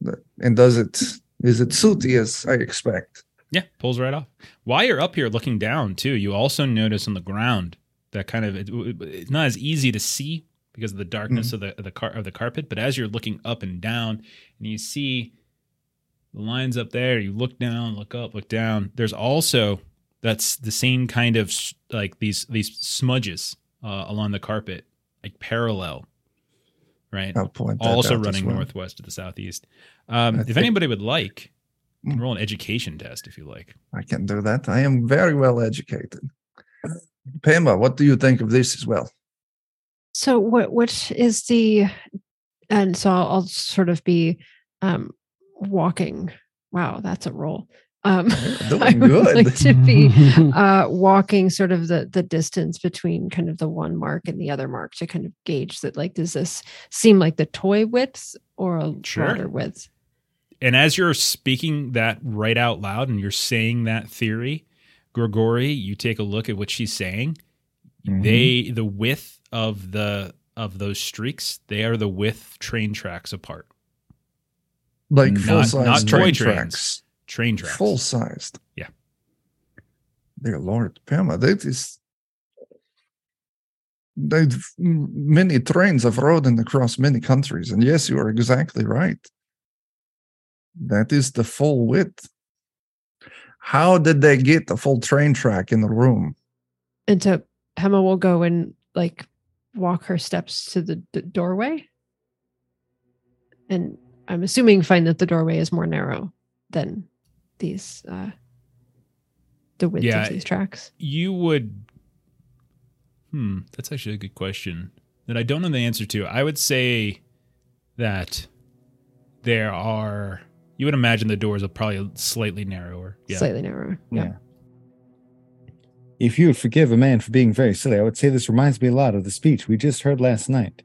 the. And does it? Is it suity as I expect? Yeah, pulls right off. While you're up here looking down too, you also notice on the ground that kind of it, it's not as easy to see because of the darkness of the of the car of the carpet. But as you're looking up and down, and you see the lines up there, you look down, look up, look down. There's also that's the same kind of like these these smudges uh, along the carpet, like parallel, right? Point also running well. northwest to the southeast. Um, if anybody would like, Mm. roll an education test if you like. I can do that. I am very well educated. Pema, what do you think of this as well? So what what is the and so I'll, I'll sort of be um walking. Wow, that's a roll. Um Doing I would good. like to be uh walking sort of the the distance between kind of the one mark and the other mark to kind of gauge that like does this seem like the toy width or a Sure. broader width? And as you're speaking that right out loud and you're saying that theory, Grigori, you take a look at what she's saying. Mhm. They the width of the of those streaks, they are the width train tracks apart. like full size not toy train tracks. Train tracks. Full sized. Yeah. Dear Lord, Pema, that is. They've, many trains have ridden across many countries, and yes, you are exactly right. That is the full width. How did they get the full train track in the room? And so Pema will go and like walk her steps to the d- doorway. And I'm assuming find that the doorway is more narrow than these uh the width Yeah, of these tracks. you would hmm that's actually a good question that i don't know the answer to i would say that there are you would imagine the doors are probably slightly narrower yeah Slightly narrower. Yeah. If you would forgive a man for being very silly, I would say this reminds me a lot of the speech we just heard last night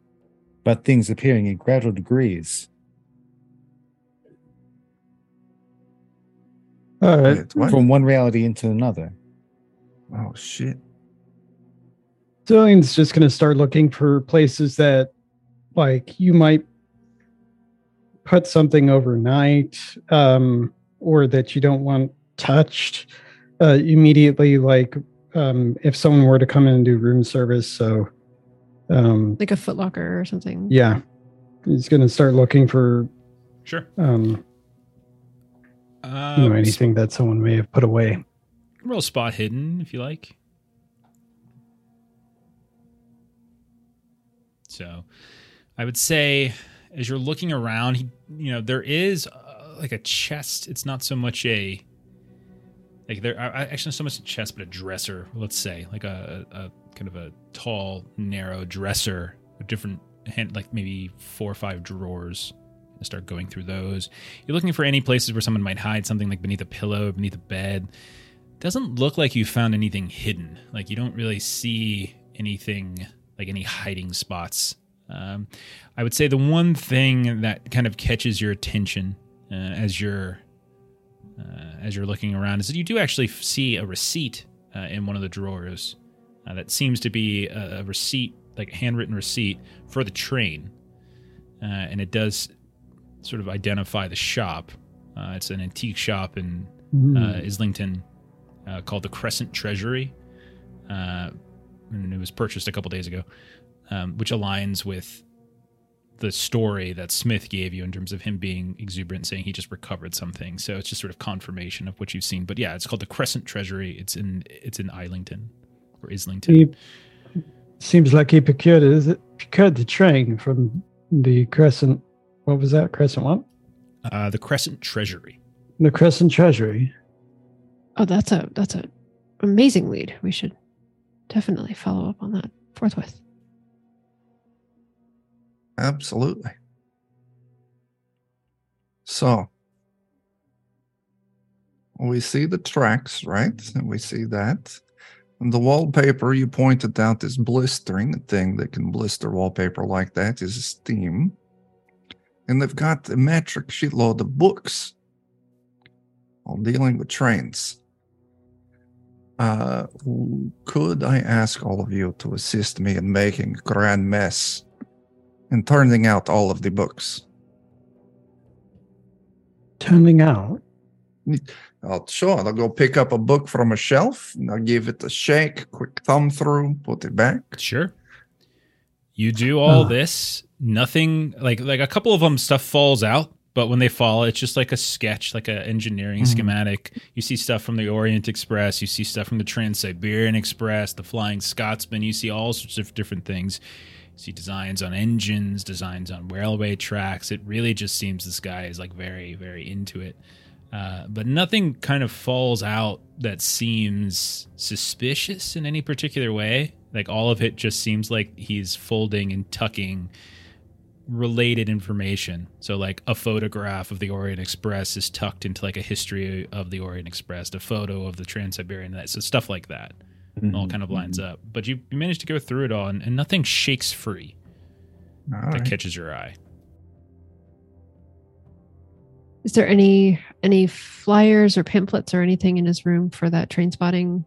about things appearing in gradual degrees. All right. Wait, from one reality into another. Oh shit! Cilian's just going to start looking for places that, like, you might put something overnight, um, or that you don't want touched uh, immediately. Like, um, if someone were to come in and do room service, so um, Like a footlocker or something. yeah, he's going to start looking for sure um, uh, you know anything that someone may have put away. roll spot hidden if you like so i would say as you're looking around he you know there is uh, like a chest it's not so much a like there actually not so much a chest but a dresser let's say like a, a kind of a tall narrow dresser with different like maybe four or five drawers. and Start going through those. You're looking for any places where someone might hide something, like beneath a pillow, beneath a bed. Doesn't look like you found anything hidden. Like you don't really see anything, like any hiding spots. Um, I would say the one thing that kind of catches your attention uh, as you're uh, as you're looking around is that you do actually see a receipt uh, in one of the drawers uh, that seems to be a, a receipt, like a handwritten receipt for the train, uh, and it does sort of identify the shop. Uh, it's an antique shop in uh, Islington uh, called the Crescent Treasury, uh, and it was purchased a couple days ago, um, which aligns with the story that Smith gave you in terms of him being exuberant, saying he just recovered something. So it's just sort of confirmation of what you've seen. But yeah, it's called the Crescent Treasury. It's in it's in Islington or Islington. He seems like he procured it. Is it procured the train from the Crescent? What was that? Crescent what? Uh, the Crescent Treasury. The Crescent Treasury. Oh, that's a that's a amazing lead. We should definitely follow up on that forthwith. Absolutely. So we see the tracks, right? And we see that. And the wallpaper you pointed out is blistering. The thing that can blister wallpaper like that is steam. And they've got a metric shitload of books all dealing with trains. Uh, could I ask all of you to assist me in making a grand mess and turning out all of the books? Turning out. I'll sure. I'll go pick up a book from a shelf and I'll give it a shake, quick thumb through, put it back. Sure. You do all this. Nothing like like a couple of them stuff falls out, but when they fall, it's just like a sketch, like a engineering Mhm. schematic. You see stuff from the Orient Express. You see stuff from the Trans Siberian Express, the Flying Scotsman. You see all sorts of different things. See designs on engines, designs on railway tracks. It really just seems this guy is like very, very into it. Uh, but nothing kind of falls out that seems suspicious in any particular way. Like all of it just seems like he's folding and tucking related information. So like a photograph of the Orient Express is tucked into like a history of the Orient Express, a photo of the Trans-Siberian, so stuff like that all kind of lines up. But you, you managed to go through it all, and, and nothing shakes free All that right. catches your eye. Is there any any flyers or pamphlets or anything in his room for that train spotting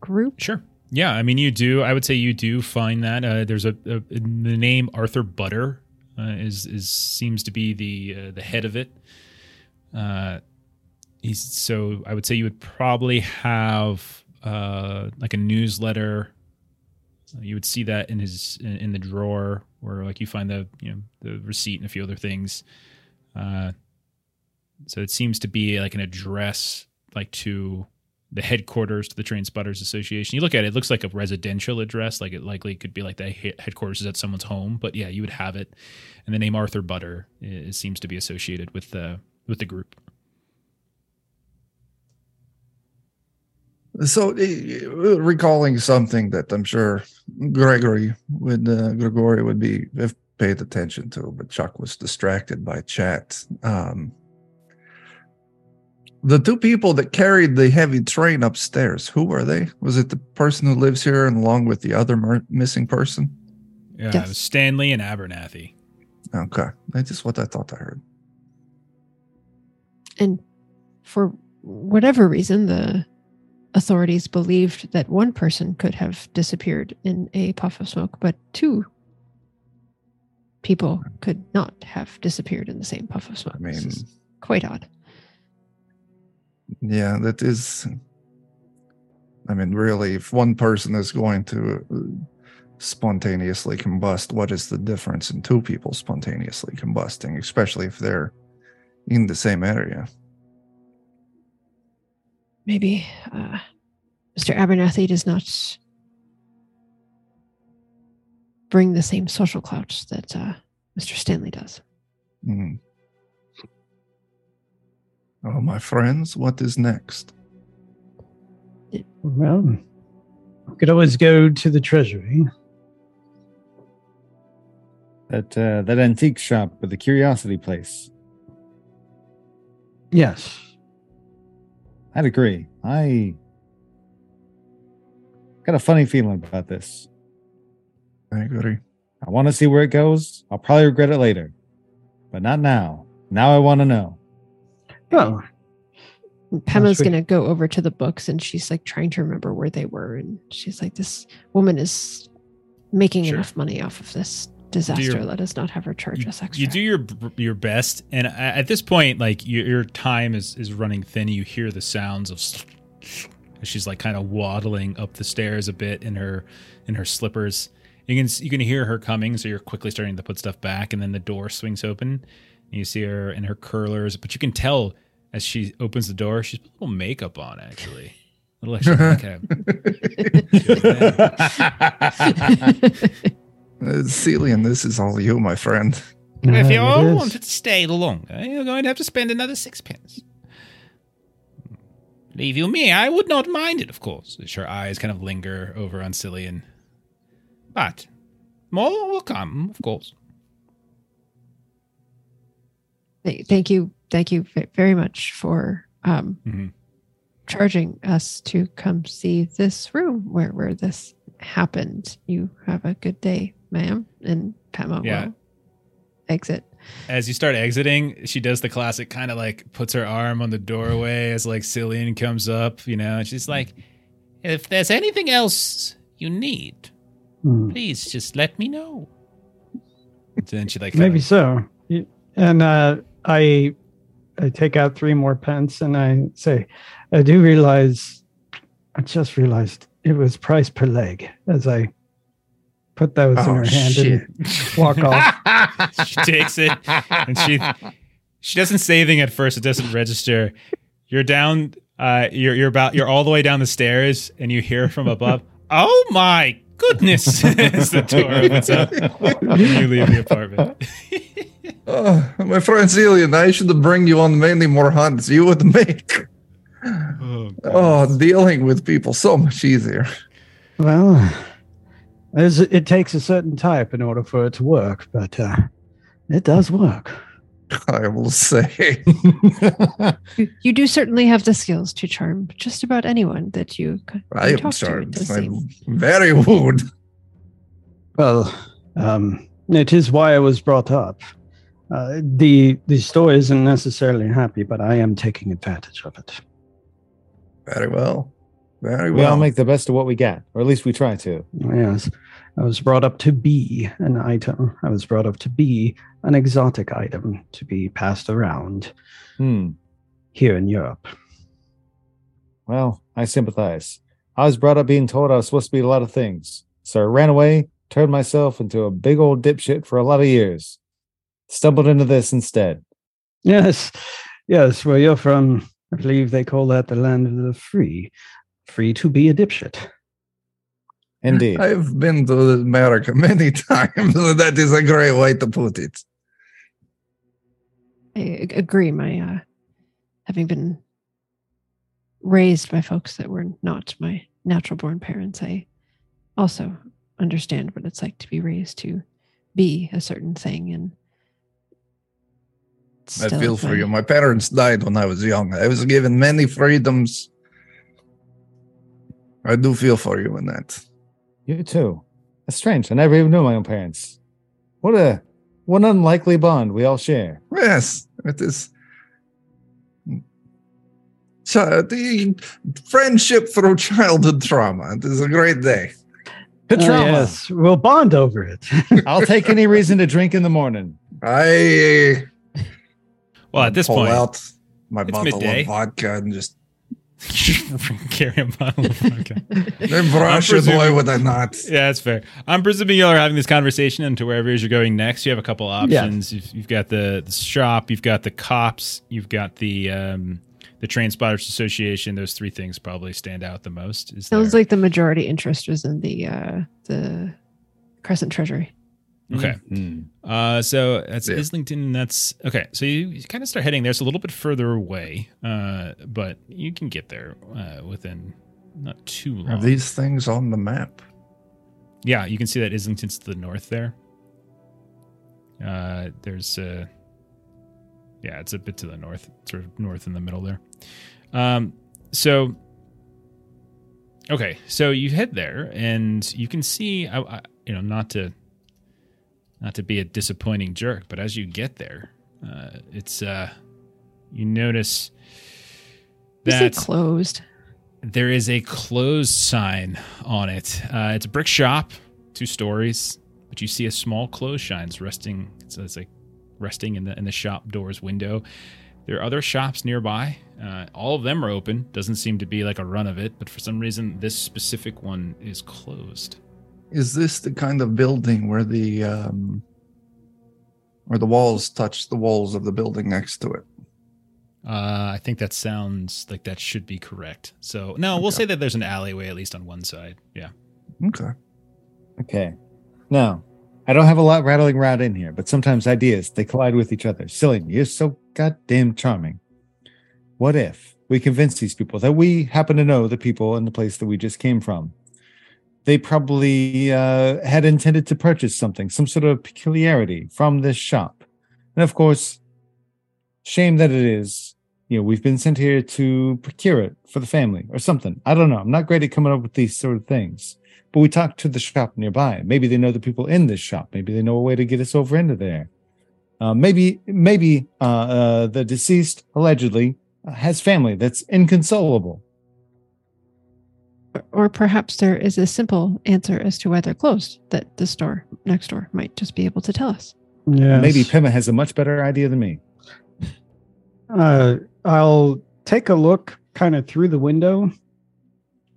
group? Sure. Yeah, I mean, you do. I would say you do find that uh, there's a, a the name Arthur Butter uh, is is seems to be the uh, the head of it. Uh, he's so I would say you would probably have uh, like a newsletter. You would see that in his in, in the drawer where like you find the you know the receipt and a few other things. Uh, so it seems to be like an address like to the headquarters to the Train Spotters Association. You look at it, it looks like a residential address, like it likely could be like the headquarters is at someone's home. But yeah, you would have it, and the name Arthur Butter seems to be associated with the with the group. So, uh, recalling something that I'm sure Grigori would uh, Grigori would be have paid attention to, but Chuck was distracted by chat. Um, the two people that carried the heavy train upstairs, who were they? Was it the person who lives here, and along with the other mer- missing person? Yeah, Yes. it was Stanley and Abernathy. Okay, that's just what I thought I heard. And for whatever reason, the authorities believed that one person could have disappeared in a puff of smoke, but two people could not have disappeared in the same puff of smoke. I This mean, is quite odd. Yeah, that is. I mean, really, if one person is going to uh, spontaneously combust, what is the difference in two people spontaneously combusting, especially if they're in the same area? Maybe uh, Mr. Abernathy does not bring the same social clout that uh, Mr. Stanley does. Hmm. Oh, my friends, what is next? Well, we could always go to the treasury. That uh, that antique shop with the curiosity place. Yes. I'd agree. I got a funny feeling about this. I agree. I want to see where it goes. I'll probably regret it later, but not now. Now I want to know. Well, Pema's gonna go over to the books and she's like trying to remember where they were, and she's like, "This woman is making Sure. enough money off of this disaster. your- Let us not have her charge us extra." you do your your best, and at this point, like your, your time is is running thin. You hear the sounds of. She's like kind of waddling up the stairs a bit in her in her slippers. You can you can hear her coming, so you're quickly starting to put stuff back, and then the door swings open, and you see her in her curlers. But you can tell as she opens the door, she's put a little makeup on actually. A little extra makeup. Uh, Cilian, this is all you, my friend. if you uh, all it is. wanted to stay longer, you're going to have to spend another sixpence. Leave you me, I would not mind it, of course. As her eyes kind of linger over on Cilian. But more will come, of course. Thank you, thank you very much for um, Mhm. charging us to come see this room where where this happened. You have a good day, ma'am. And Pema Yeah. will exit. as you start exiting, she does the classic kind of like puts her arm on the doorway as like Cilian comes up, you know, and she's like, If there's anything else you need, Hmm. please just let me know. and then she like Maybe kinda- so. And uh, I, I take out three more pence and I say, I do realize, I just realized it was price per leg as I put those in Oh, her hand shit. and walk off. she takes it and she she doesn't say anything at first. It doesn't register. You're down. Uh, you're you're about you're all the way down the stairs, and you hear from above. oh my goodness! As the door opens up, and you leave the apartment. Oh, my friend Cilian, I should bring you on many more hunts. You would make Oh, oh dealing with people so much easier. Well, there's, it takes a certain type in order for it to work, but uh, it does work. I will say. You, you do certainly have the skills to charm just about anyone that you, c- I you am talk to. It charmed. does I'm very wooed. Well, um, it is why I was brought up. Uh, the the store isn't necessarily happy, but I am taking advantage of it. Very well. Very well. we well. all make the best of what we get, or at least we try to. Yes, I was brought up to be an item. I was brought up to be an exotic item to be passed around Hmm. here in Europe. Well, I sympathize. I was brought up being told I was supposed to be a lot of things. So I ran away, turned myself into a big old dipshit for a lot of years. Stumbled into this instead. Yes, yes. Where you're from, I believe they call that the land of the free. Free to be a dipshit. Indeed. I've been to America many times. that is a great way to put it. I agree. My uh, having been raised by folks that were not my natural born parents, I also understand what it's like to be raised to be a certain thing. And I feel for you. My parents died when I was young. I was given many freedoms. I do feel for you in that. You too. That's strange. I never even knew my own parents. What a what an unlikely bond we all share. Yes, it is. Ch- the friendship through childhood trauma. It is a great day. Good Ah, trauma. yes, we'll bond over it. I'll take any reason to drink in the morning. I Well, at this pull point, out my bottle midday. of vodka and just carry a bottle of vodka. then brush it. presuming- Why would I not? Yeah, that's fair. I'm presuming y'all are having this conversation into wherever it is you're going next. You have a couple options. You've, you've got the, the shop, you've got the cops, you've got the um, the Train Spotters Association. Those three things probably stand out the most. Is Sounds there- like the majority interest was in the uh, the Crescent Treasury. Okay. Hmm. Uh, so that's Yeah. Islington. That's okay. So you, you kind of start heading there. It's a little bit further away, uh, but you can get there uh, within not too long. Are these things on the map? Yeah, you can see that Islington's to the north there. Uh, there's uh, yeah, it's a bit to the north, sort of north in the middle there. Um, so okay, so you head there, and you can see, I, I, you know, not to not to be a disappointing jerk, but as you get there, uh, it's uh, you notice Is it that closed? there is a closed sign on it. Uh, it's a brick shop, two stories, but you see a small clothes shines resting. So it's like resting in the in the shop door's window. There are other shops nearby. Uh, all of them are open. Doesn't seem to be like a run of it, but for some reason, this specific one is closed. Is this the kind of building where the um, where the walls touch the walls of the building next to it? Uh, I think that sounds like that should be correct. So no, we'll say that there's an alleyway at least on one side. Yeah. Okay. Okay. Now, I don't have a lot rattling around in here, but sometimes ideas they collide with each other. Silly, you're so goddamn charming. What if we convince these people that we happen to know the people in the place that we just came from? They probably uh, had intended to purchase something, some sort of peculiarity from this shop. And of course, shame that it is, you know, we've been sent here to procure it for the family or something. I don't know. I'm not great at coming up with these sort of things but we talked to the shop nearby. Maybe they know the people in this shop. Maybe they know a way to get us over into there. Uh, maybe, maybe uh, uh, the deceased allegedly has family that's inconsolable. Or- Or perhaps there is a simple answer as to why they're closed that the store next door might just be able to tell us. Yeah. Maybe Pema has a much better idea than me. Uh, I'll take a look kind of through the window.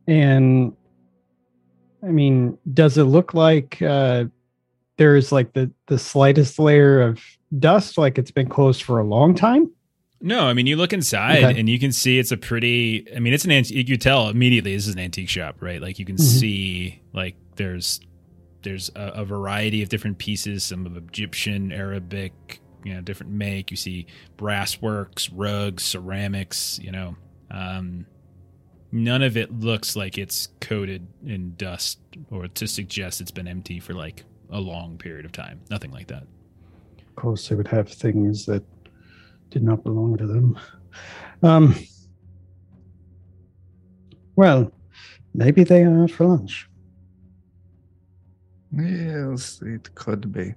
And I mean, does it look like uh, there's like the, the slightest layer of dust, like it's been closed for a long time? No, I mean you look inside Okay. and you can see it's a pretty. I mean it's an antique. You tell immediately this is an antique shop, right? Like you can Mhm. see like there's there's a, a variety of different pieces, some of Egyptian, Arabic, you know, different make. You see brass works, rugs, ceramics. You know, um, none of it looks like it's coated in dust or to suggest it's been empty for like a long period of time. Nothing like that. Of course, they would have things that did not belong to them. Um, well, maybe they are out for lunch. Yes, it could be.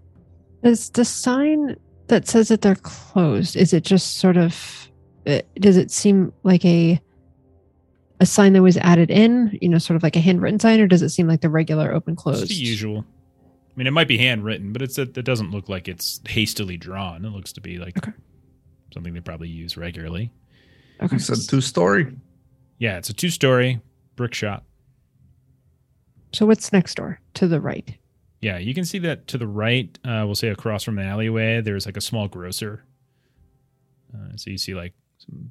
Is the sign that says that they're closed? Is it just sort of? uh, Does it seem like a a sign that was added in? You know, sort of like a handwritten sign, or does it seem like the regular open closed? It's the usual. I mean, it might be handwritten, but it's it doesn't look like it's hastily drawn. It looks to be like Okay. Something they probably use regularly. Okay. You said two story. Yeah, it's a two story brick shop. So what's next door to the right? Yeah, you can see that to the right. Uh, we'll say across from an alleyway, there's like a small grocer. Uh, so you see like some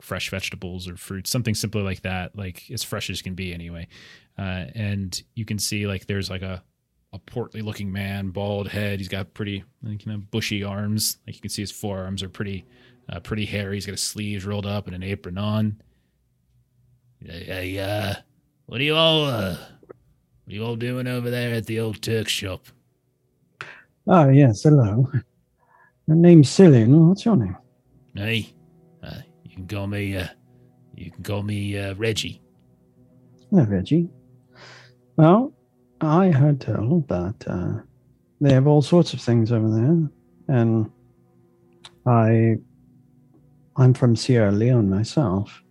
fresh vegetables or fruits, something simpler like that, like as fresh as can be anyway. Uh, and you can see like there's like a a portly looking man, bald head. He's got pretty like, you know bushy arms. Like you can see his forearms are pretty uh, pretty hairy. He's got his sleeves rolled up and an apron on. Hey, uh, what are you all uh, what are you all doing over there at the old Turk shop? Oh yes, hello. My name's Cilian. What's your name? Hey, uh, you can call me, uh, you can call me uh, Reggie. Hello, Reggie. Well, I heard tell that uh, they have all sorts of things over there, and I, I'm from Sierra Leone myself,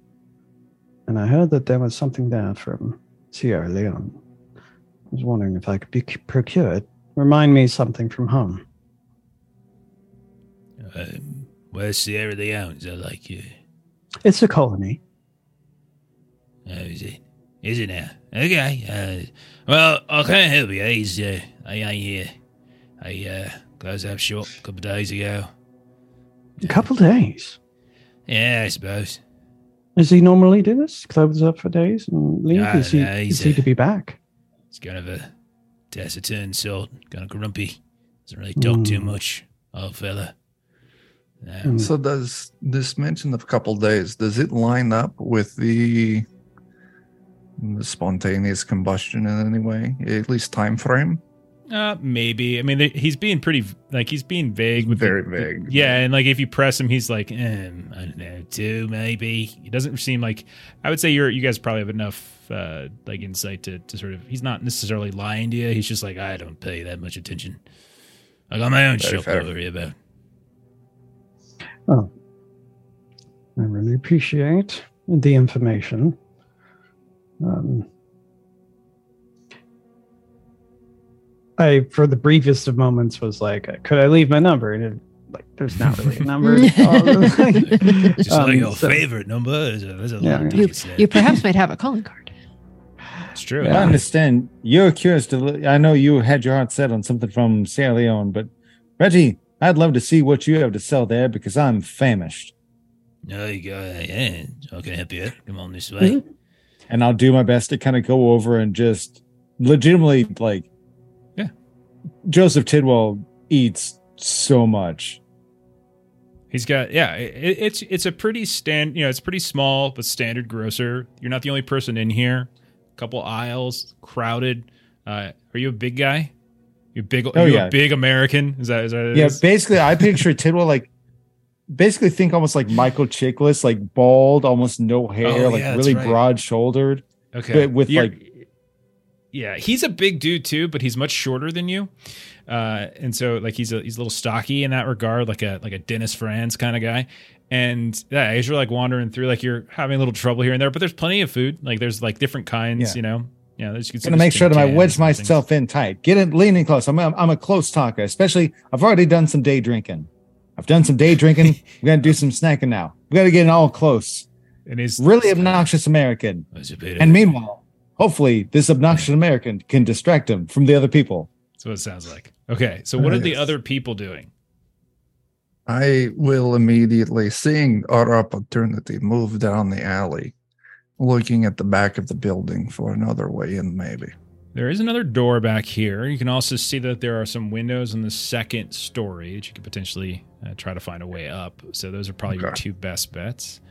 and I heard that there was something there from Sierra Leone. I was wondering if I could be procure it. Remind me something from home. Um, where's Sierra Leone? Is that like, you? It's a colony. oh, is it? Is it now? Okay. Uh, well, I can't help you. He's, uh, I ain't here. I uh, closed up shop a couple of days ago. A couple days. Yeah, I suppose. Does he normally do this? Close up for days and leave? No, is he, no, he's is he a- to be back? He's kind of a taciturn sort, kind of grumpy. Doesn't really talk too Hmm. much, old fella. Um, Hmm. So does this mention of couple days does it line up with the, the spontaneous combustion in any way? At least time frame? Uh, maybe. I mean, they- he's being pretty like he's being vague with the- Very vague. Yeah, and like if you press him, he's like, um, I don't know, two maybe. He doesn't seem like. I would say you're you guys probably have enough uh like insight to to sort of. He's not necessarily lying to you. He's just like, I don't pay that much attention. I got my own Very shit fair. to worry about. Oh, I really appreciate the information. Um, I, for the briefest of moments, was like, "Could I leave my number?" And it, like, there's not really a number. Just Um, like your so- favorite number. Is a, is a Yeah. lot You, you perhaps might have a calling card. it's true. Yeah. I understand you're curious to. I know you had your heart set on something from Sierra Leone, but Reggie, I'd love to see what you have to sell there because I'm famished, No, you go. Yeah, how can help you? Come on this way. And I'll do my best to kind of go over and just legitimately like. Yeah. Joseph Tidwell eats so much. He's got yeah. It, it's it's a pretty stand. You know, it's pretty small but standard grocer. You're not the only person in here. a couple aisles, crowded. Uh, are you a big guy? You big? Oh, you yeah. a big American? Is that is that? Yeah, is? basically, I picture Tidwell like basically think almost like Michael Chiklis, like bald, almost no hair, Oh, like yeah, really right. broad shouldered. Okay. But with, You're- like- yeah, he's a big dude too, but he's much shorter than you. Uh, and so like he's a he's a little stocky in that regard, like a like a Dennis Franz kind of guy. And yeah, as you're like wandering through, like you're having a little trouble here and there, but there's plenty of food. Like there's like different kinds, Yeah. you know. Yeah, there's you gonna make sure that I wedge and things. myself in tight. Get it leaning close. I'm, I'm I'm a close talker, especially I've already done some day drinking. I've done some day drinking. we gotta do some snacking now. We gotta get it all close. And he's Really obnoxious American. And And meanwhile, hopefully this obnoxious American can distract him from the other people. That's what it sounds like. Okay, so what are the other people doing? I will immediately, seeing our opportunity, move down the alley, looking at the back of the building for another way in, maybe. There is another door back here. You can also see that there are some windows in the second story that you could potentially uh, try to find a way up. So those are probably your two best bets.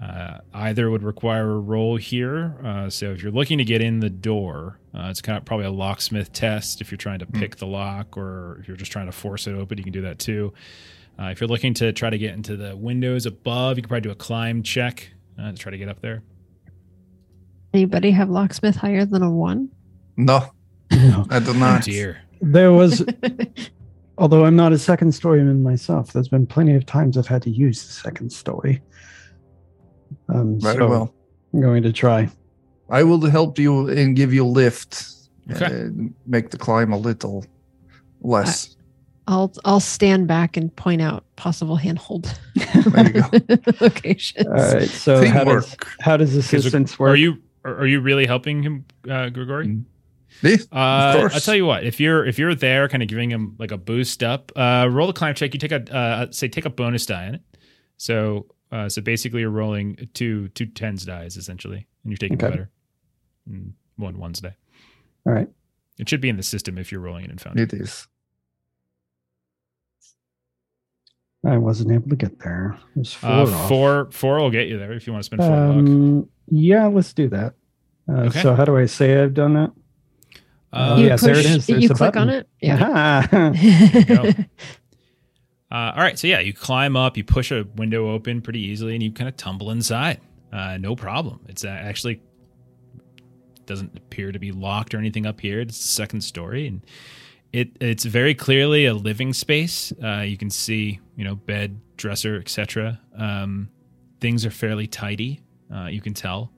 Uh, either would require a roll here. Uh, so if you're looking to get in the door, uh, it's kind of probably a locksmith test. If you're trying to pick the lock, or if you're just trying to force it open, you can do that too. Uh, if you're looking to try to get into the windows above, you can probably do a climb check uh, to try to get up there. Anybody have locksmith higher than a one? No, No. I do Oh not. dear. There was, although I'm not a second storyman myself, there's been plenty of times I've had to use the second story. Um, Very so well. I'm going to try. I will help you and give you a lift. Okay. and make the climb a little less. I'll I'll stand back and point out possible handhold There you go. locations. All right. So how does how does assistance work? Are you are, are you really helping him, uh, Grigori? Yeah, Uh, course. I'll tell you what. If you're if you're there, kind of giving him like a boost up, uh, roll the climb check. You take a uh, say take a bonus die on it. So uh, so basically, you're rolling two two tens dies essentially, and you're taking Okay. better. And one ones die. All right. It should be in the system if you're rolling it in Foundry. it is. I wasn't able to get there. It four. Uh, four four will get you there if you want to spend four. Um, yeah, let's do that. Uh, Okay. So how do I say I've done that? Uh, Oh, you yes, there it push- There's you the click on it. Yeah. Aha. go. Uh, all right, so yeah, you climb up, you push a window open pretty easily, and you kind of tumble inside. Uh, no problem. It's uh, actually doesn't appear to be locked or anything up here. It's the second story, and it it's very clearly a living space. Uh, you can see, you know, bed, dresser, etc. Um, things are fairly tidy. Uh, you can tell,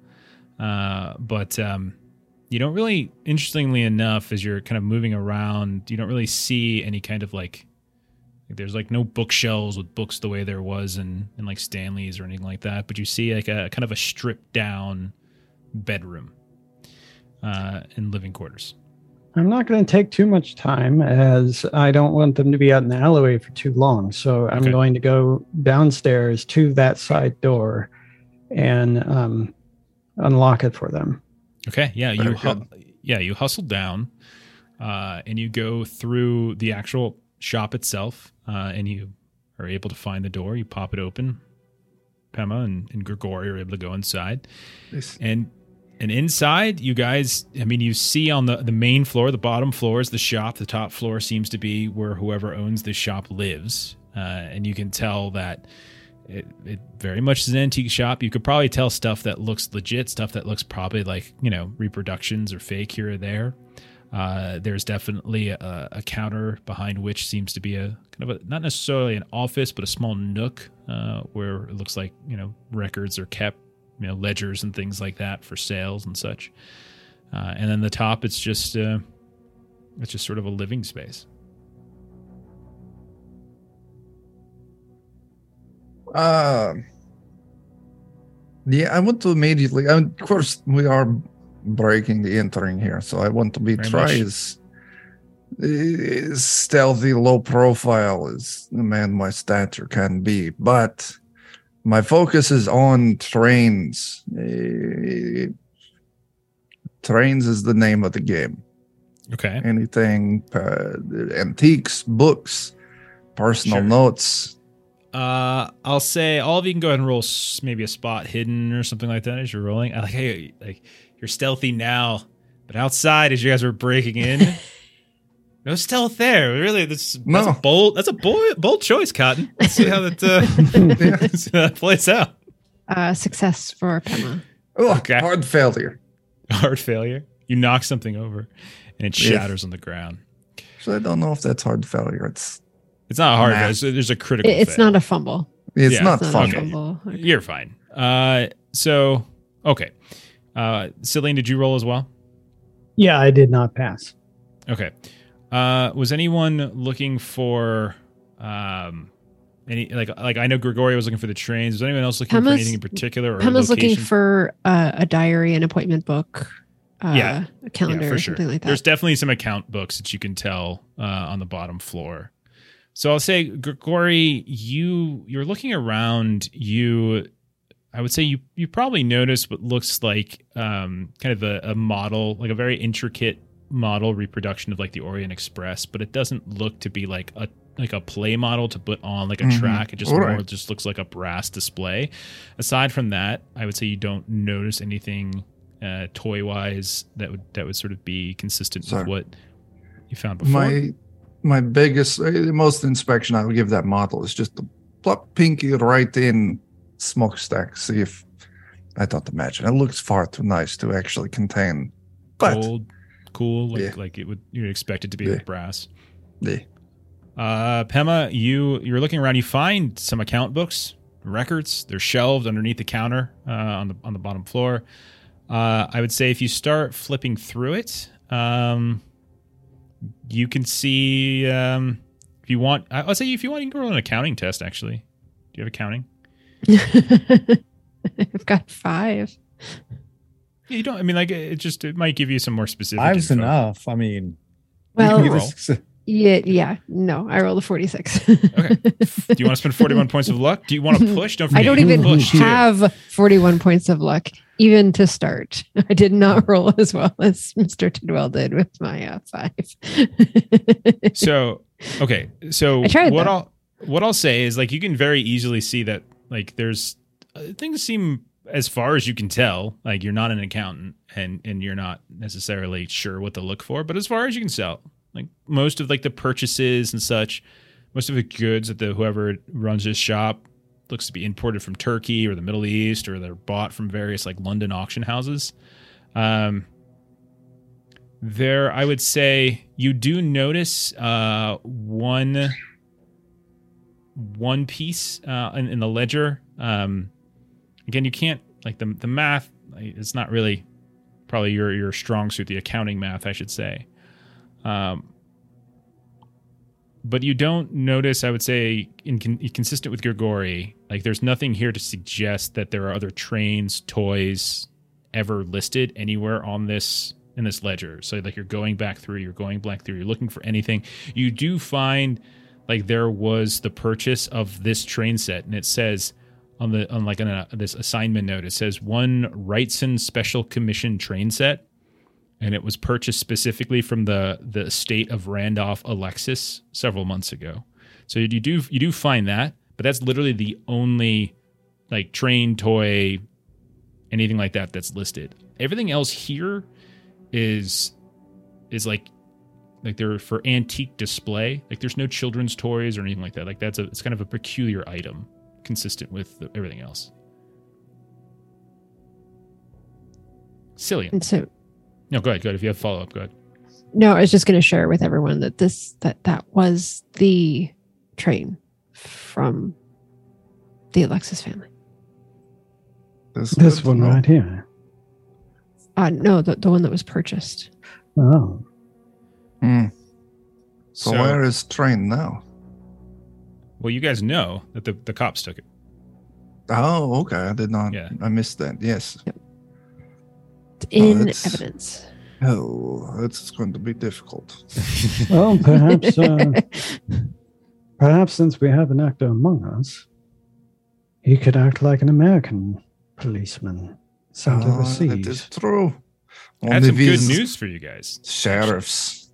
uh, but um, you don't really. Interestingly enough, as you're kind of moving around, you don't really see any kind of like. like, There's like no bookshelves with books the way there was in, in like Stanley's or anything like that, but you see like a kind of a stripped down bedroom uh, in living quarters. I'm not going to take too much time as I don't want them to be out in the alleyway for too long. So I'm Okay. going to go downstairs to that side door and um, unlock it for them. Okay, yeah, you hu- yeah you hustle down, uh, and you go through the actual shop itself, uh, and you are able to find the door. You pop it open. Pema and, and Grigori are able to go inside, This- and and inside, you guys, I mean, you see on the, the main floor, the bottom floor is the shop. The top floor seems to be where whoever owns the shop lives. Uh, and you can tell that it, it very much is an antique shop. You could probably tell stuff that looks legit, stuff that looks probably like, you know, reproductions or fake here or there. Uh, there's definitely a, a, counter behind which seems to be a kind of a not necessarily an office, but a small nook uh, where it looks like you know records are kept, you know ledgers and things like that for sales and such. Uh, and then the top, it's just uh, it's just sort of a living space. Uh, yeah, I want to immediately. of course, we are breaking the entering here, so I want to be Very try much. as, stealthy, low profile as the man my stature can be. But my focus is on trains. Eh, trains is the name of the game. Okay. Anything, uh, antiques, books, personal Sure. notes. Uh, I'll say all of you can go ahead and roll maybe a spot hidden or something like that as you're rolling. I like how you, like you're stealthy now, but outside as you guys were breaking in, no stealth there. Really, that's, that's No. a bold. That's a bold, bold choice, Cotton. Let's see how that uh, see how that plays out. Uh, success for Pema. Oh, Okay. hard failure. Hard failure. You knock something over, and it Yeah. shatters on the ground. So I don't know if that's hard failure. It's It's not hard. Nah. It's, there's a critical. It- it's fail. not a fumble. it's Yeah, not It's not a Okay. fumble. Okay. You're fine. Uh, so okay. Uh, Celine, did you roll as well? Yeah, I did not pass. Okay. Uh, was anyone looking for um any like like I know Gregorio was looking for the trains. Was anyone else looking for anything in particular? Or Pema's looking for uh, a diary, an appointment book, uh, Yeah. a calendar, yeah, or for sure. something like that. There's definitely some account books that you can tell uh, on the bottom floor. So I'll say, Grigori, you you're looking around. You, I would say you you probably notice what looks like um, kind of a, a model, like a very intricate model reproduction of like the Orient Express, but it doesn't look to be like a like a play model to put on like a Mhm. track. It just All more right. just looks like a brass display. Aside from that, I would say you don't notice anything uh, toy wise that would that would sort of be consistent with what you found before. My my biggest, uh, the most inspection I would give that model is just to plop pinky right in smokestack. See if I thought to imagine. It looks far too nice to actually contain. But Gold, cool, like, Yeah. like it would you'd expect it to be Yeah. with brass. yeah, Uh, Pema, you you're looking around. You find some account books, records. They're shelved underneath the counter uh, on the on the bottom floor. Uh, I would say if you start flipping through it, um, you can see. Um, if you want, I- I'll say if you want, you can roll an accounting test. Actually, do you have accounting? I've got five. Yeah, you don't. I mean, like it just it might give you some more specific. Five's info. enough. I mean, Well, you can roll. give us- Yeah, yeah. No, I rolled a 46. Okay. Do you want to spend 41 points of luck? Do you want to push? Don't forget I don't even can push too. have 41 points of luck, even to start. I did not roll as well as Mr. Tidwell did with my uh, five. So, okay. So I tried, what though. I'll what I'll say is like you can very easily see that like there's uh, things seem as far as you can tell like you're not an accountant and and you're not necessarily sure what to look for, but as far as you can tell, like most of like the purchases and such, most of the goods that the whoever runs this shop looks to be imported from Turkey or the Middle East or they're bought from various like London auction houses. Um, there, I would say you do notice uh, one one piece uh, in, in the ledger. Um, again, you can't like the the math. It's not really probably your your strong suit, the accounting math, I should say. Um, but you don't notice, I would say, in, consistent with Grigori, like there's nothing here to suggest that there are other trains, toys ever listed anywhere on this in this ledger. So like you're going back through, you're going back through, you're looking for anything. You do find like there was the purchase of this train set, and it says on the on like on this assignment note, it says one Wrightson Special Commission train set and it was purchased specifically from the the estate of Randolph Alexis several months ago. So you do you do find that, but that's literally the only like train toy anything like that that's listed. Everything else here is is like like they're for antique display. Like there's no children's toys or anything like that. Like that's a it's kind of a peculiar item, consistent with the, everything else. Cilian. And so No, go ahead. Go ahead. If you have follow up, go ahead. no, I was just going to share with everyone that this that that was the train from the Alexis family. This, This one to know. right here. Uh no, the, the one that was purchased. Oh, Hmm. So, So- where is train now? Well, you guys know that the, the cops took it. Oh, okay. I did not. Yeah. I missed that. Yes. It's in that's- evidence. Oh, it's going to be difficult. well, perhaps, uh, perhaps since we have an actor among us, he could act like an American policeman sent Oh, overseas. that is true. I have some good news for you guys. Sheriffs.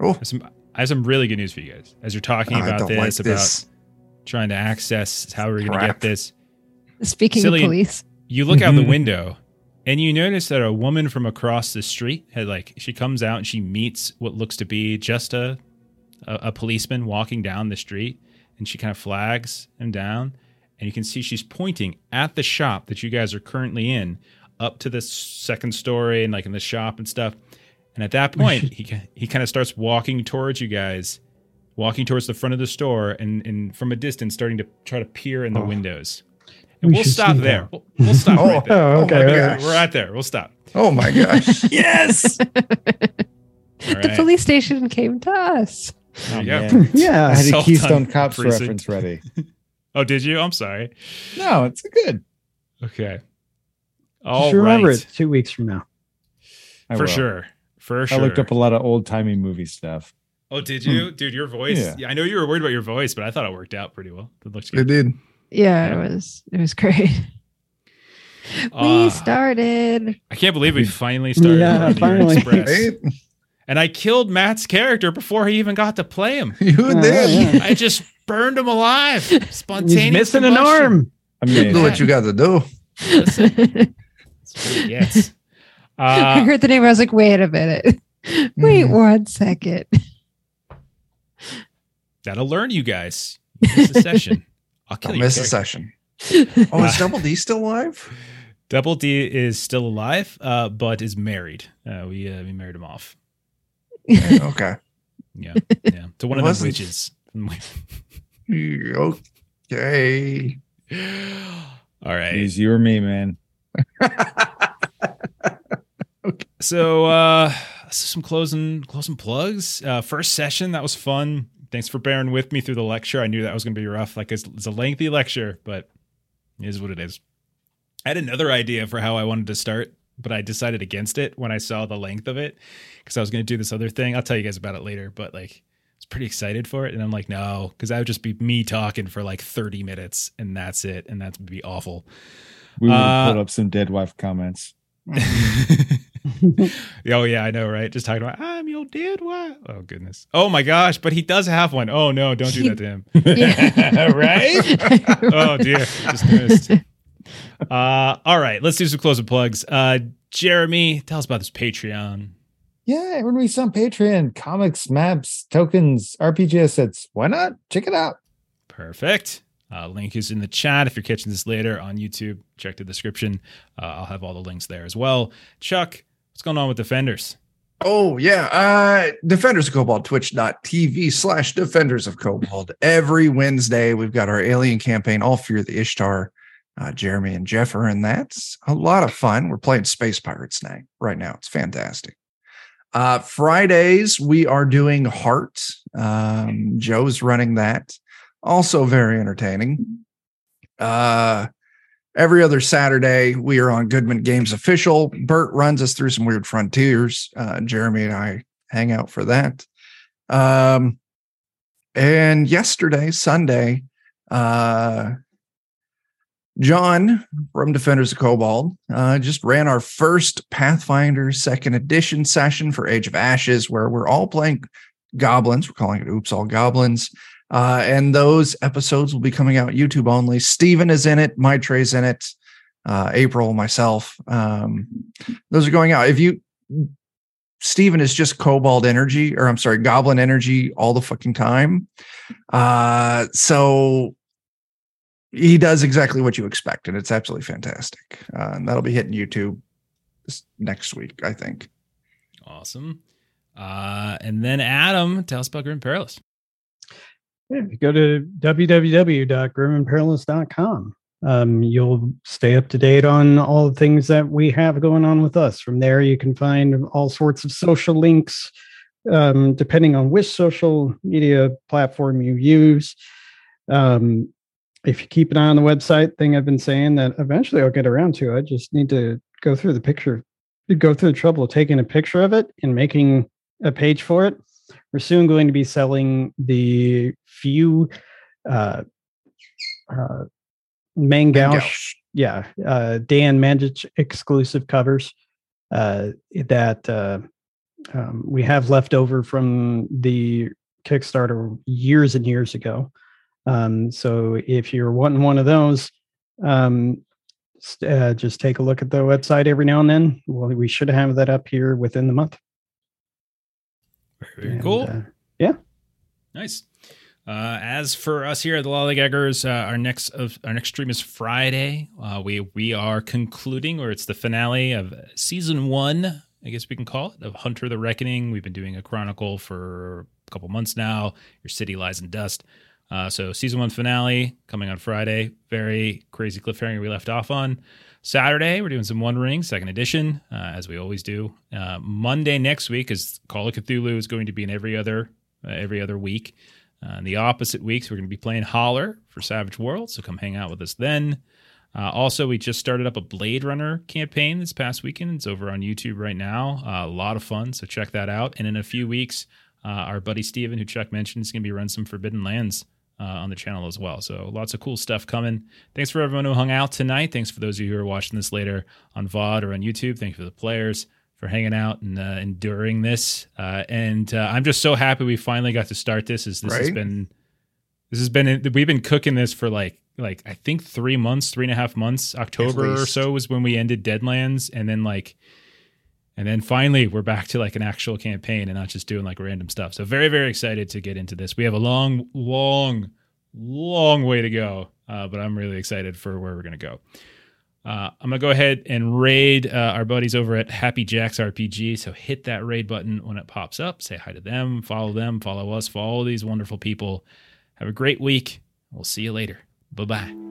Oh, I have some, I have some really good news for you guys. As you're talking I about don't this, like about this. trying to access how we're going to get this, Speaking Cilian- of police, you look out the Mhm. window and you notice that a woman from across the street had like she comes out and she meets what looks to be just a a, a policeman walking down the street. And she kind of flags him down. And you can see she's pointing at the shop that you guys are currently in up to the second story and like in the shop and stuff. And at that point he he kind of starts walking towards you guys walking towards the front of the store and, and from a distance starting to try to peer in the Oh. windows and We we'll stop sneak there we'll, we'll stop Oh, right there oh, okay. Oh my all God. right. we're at there we'll stop Oh my gosh. Yes. All the police station came to us. There Oh, go. man. Yeah, I had a Keystone Cops precinct. reference ready. Oh, did you? I'm sorry. No, it's good. Okay. Just remember right. it two weeks from now. I For will. sure. For sure. I looked up a lot of old timey movie stuff. Oh, did you, hmm. dude? Your voice. Yeah. Yeah. I know you were worried about your voice, but I thought it worked out pretty well. It looks good. It did. Yeah, Yeah. it was it was great. Ah. we started. I can't believe we finally started. Yeah, finally. Right? And I killed Matt's character before he even got to play him. You Oh, did. yeah. I just burned him alive. Spontaneous. He's missing an combustion. arm. Do Amazing. what you got to do. Listen, that's what he gets. I Uh, heard the name. I was like, wait a minute. Wait Mm. one second. that'll learn you guys. Miss a session. I'll kill Don't you. miss a session. Oh, is Double D still alive? Double D is still alive, uh, but is married. Uh, we uh, we married him off. Yeah, okay. Yeah, yeah. To one It of wasn't- those witches. Okay. All right. He's you or me, man. okay. So uh let's some closing closing plugs. Uh first session, that was fun. Thanks for bearing with me through the lecture. I knew that was gonna be rough. Like it's, it's a lengthy lecture, but it is what it is. I had another idea for how I wanted to start, but I decided against it when I saw the length of it because I was gonna do this other thing. I'll tell you guys about it later, but like I was pretty excited for it. And I'm like, no, because that would just be me talking for like 30 minutes and that's it. And that would be awful. We would Uh, pulled up some dead wife comments. oh yeah, I know, right? Just talking about I'm your dead wife. Oh goodness. Oh my gosh, but he does have one. Oh no, don't do that to him. Right? Oh dear, just missed. Uh, all right, let's do some closing plugs. Uh, Jeremy, tell us about this Patreon. Yeah, everyone reads on Patreon. Comics, maps, tokens, RPG assets. Why not? Check it out. Perfect. Uh, link is in the chat. If you're catching this later on YouTube, check the description. Uh, I'll have all the links there as well. Chuck, what's going on with Defenders? Oh yeah, uh Defenders of Kobold, twitch.tv slash Defenders of Kobold. Every Wednesday, we've got our alien campaign, All Fear the Ishtar. Uh, Jeremy and Jeff are in that. A lot of fun. We're playing Space Pirates now, right now. It's fantastic. Uh, Fridays, we are doing Heart. Um, Joe's running that. Also very entertaining. Uh, every other Saturday, we are on Goodman Games Official. Bert runs us through some weird frontiers. Uh, Jeremy and I hang out for that. Um, and yesterday, Sunday, uh, John from Defenders of Kobold uh, just ran our first Pathfinder second edition session for Age of Ashes, where we're all playing goblins. We're calling it Oops All Goblins. Uh, and those episodes will be coming out YouTube only. Steven is in it, Maitre's in it. uh, April, myself. Um, those are going out. If you, Steven is just Kobold Energy, or I'm sorry, Goblin Energy all the fucking time. Uh, so he does exactly what you expect, and it's absolutely fantastic. Uh, and that'll be hitting YouTube next week, I think. Awesome. Uh, and then Adam, tell us about Grim Perilous. Yeah, if you go to www.grimandperilous.com, um, you'll stay up to date on all the things that we have going on with us. From there, you can find all sorts of social links, um, depending on which social media platform you use. Um, if you keep an eye on the website thing, I've been saying that eventually I'll get around to. I just need to go through the picture, go through the trouble of taking a picture of it and making a page for it. We're soon going to be selling the few uh, uh, Mangaush. yeah, uh, Dan Mandich exclusive covers uh, that uh, um, we have left over from the Kickstarter years and years ago. Um, so if you're wanting one of those, um, uh, just take a look at the website every now and then. Well, we should have that up here within the month. Very And, cool. uh, Nice. Uh, as for us here at the Lollygaggers, uh, our next of our next stream is Friday. Uh, we we are concluding, or it's the finale of season one, I guess we can call it, of Hunter the Reckoning. We've been doing a chronicle for a couple months now. Your city lies in dust. Uh, so season one finale coming on Friday. Very crazy cliffhanger we left off on. Saturday we're doing some One Ring second edition, uh, as we always do. Uh, Monday next week is Call of Cthulhu is going to be in every other uh, every other week. Uh, in the opposite weeks, we're going to be playing Holler for Savage World, so come hang out with us then. Uh, also, we just started up a Blade Runner campaign this past weekend. It's over on YouTube right now. Uh, a lot of fun, so check that out. And in a few weeks, uh, our buddy Steven, who Chuck mentioned, is going to be running some Forbidden Lands uh, on the channel as well. So lots of cool stuff coming. Thanks for everyone who hung out tonight. Thanks for those of you who are watching this later on VOD or on YouTube. Thank you for the players for hanging out and uh, enduring this. Uh, and uh, I'm just so happy we finally got to start this. As this has been, this has been, we've been cooking this for like, like I think three months, three and a half months. October or so was when we ended Deadlands, and then like, and then finally we're back to like an actual campaign and not just doing like random stuff. So very, very excited to get into this. We have a long, long, long way to go, uh, but I'm really excited for where we're gonna go. Uh, I'm gonna go ahead and raid uh, our buddies over at Happy Jacks RPG. So hit that raid button when it pops up. Say hi to them, follow them, follow us, follow these wonderful people. Have a great week. We'll see you later. Bye bye.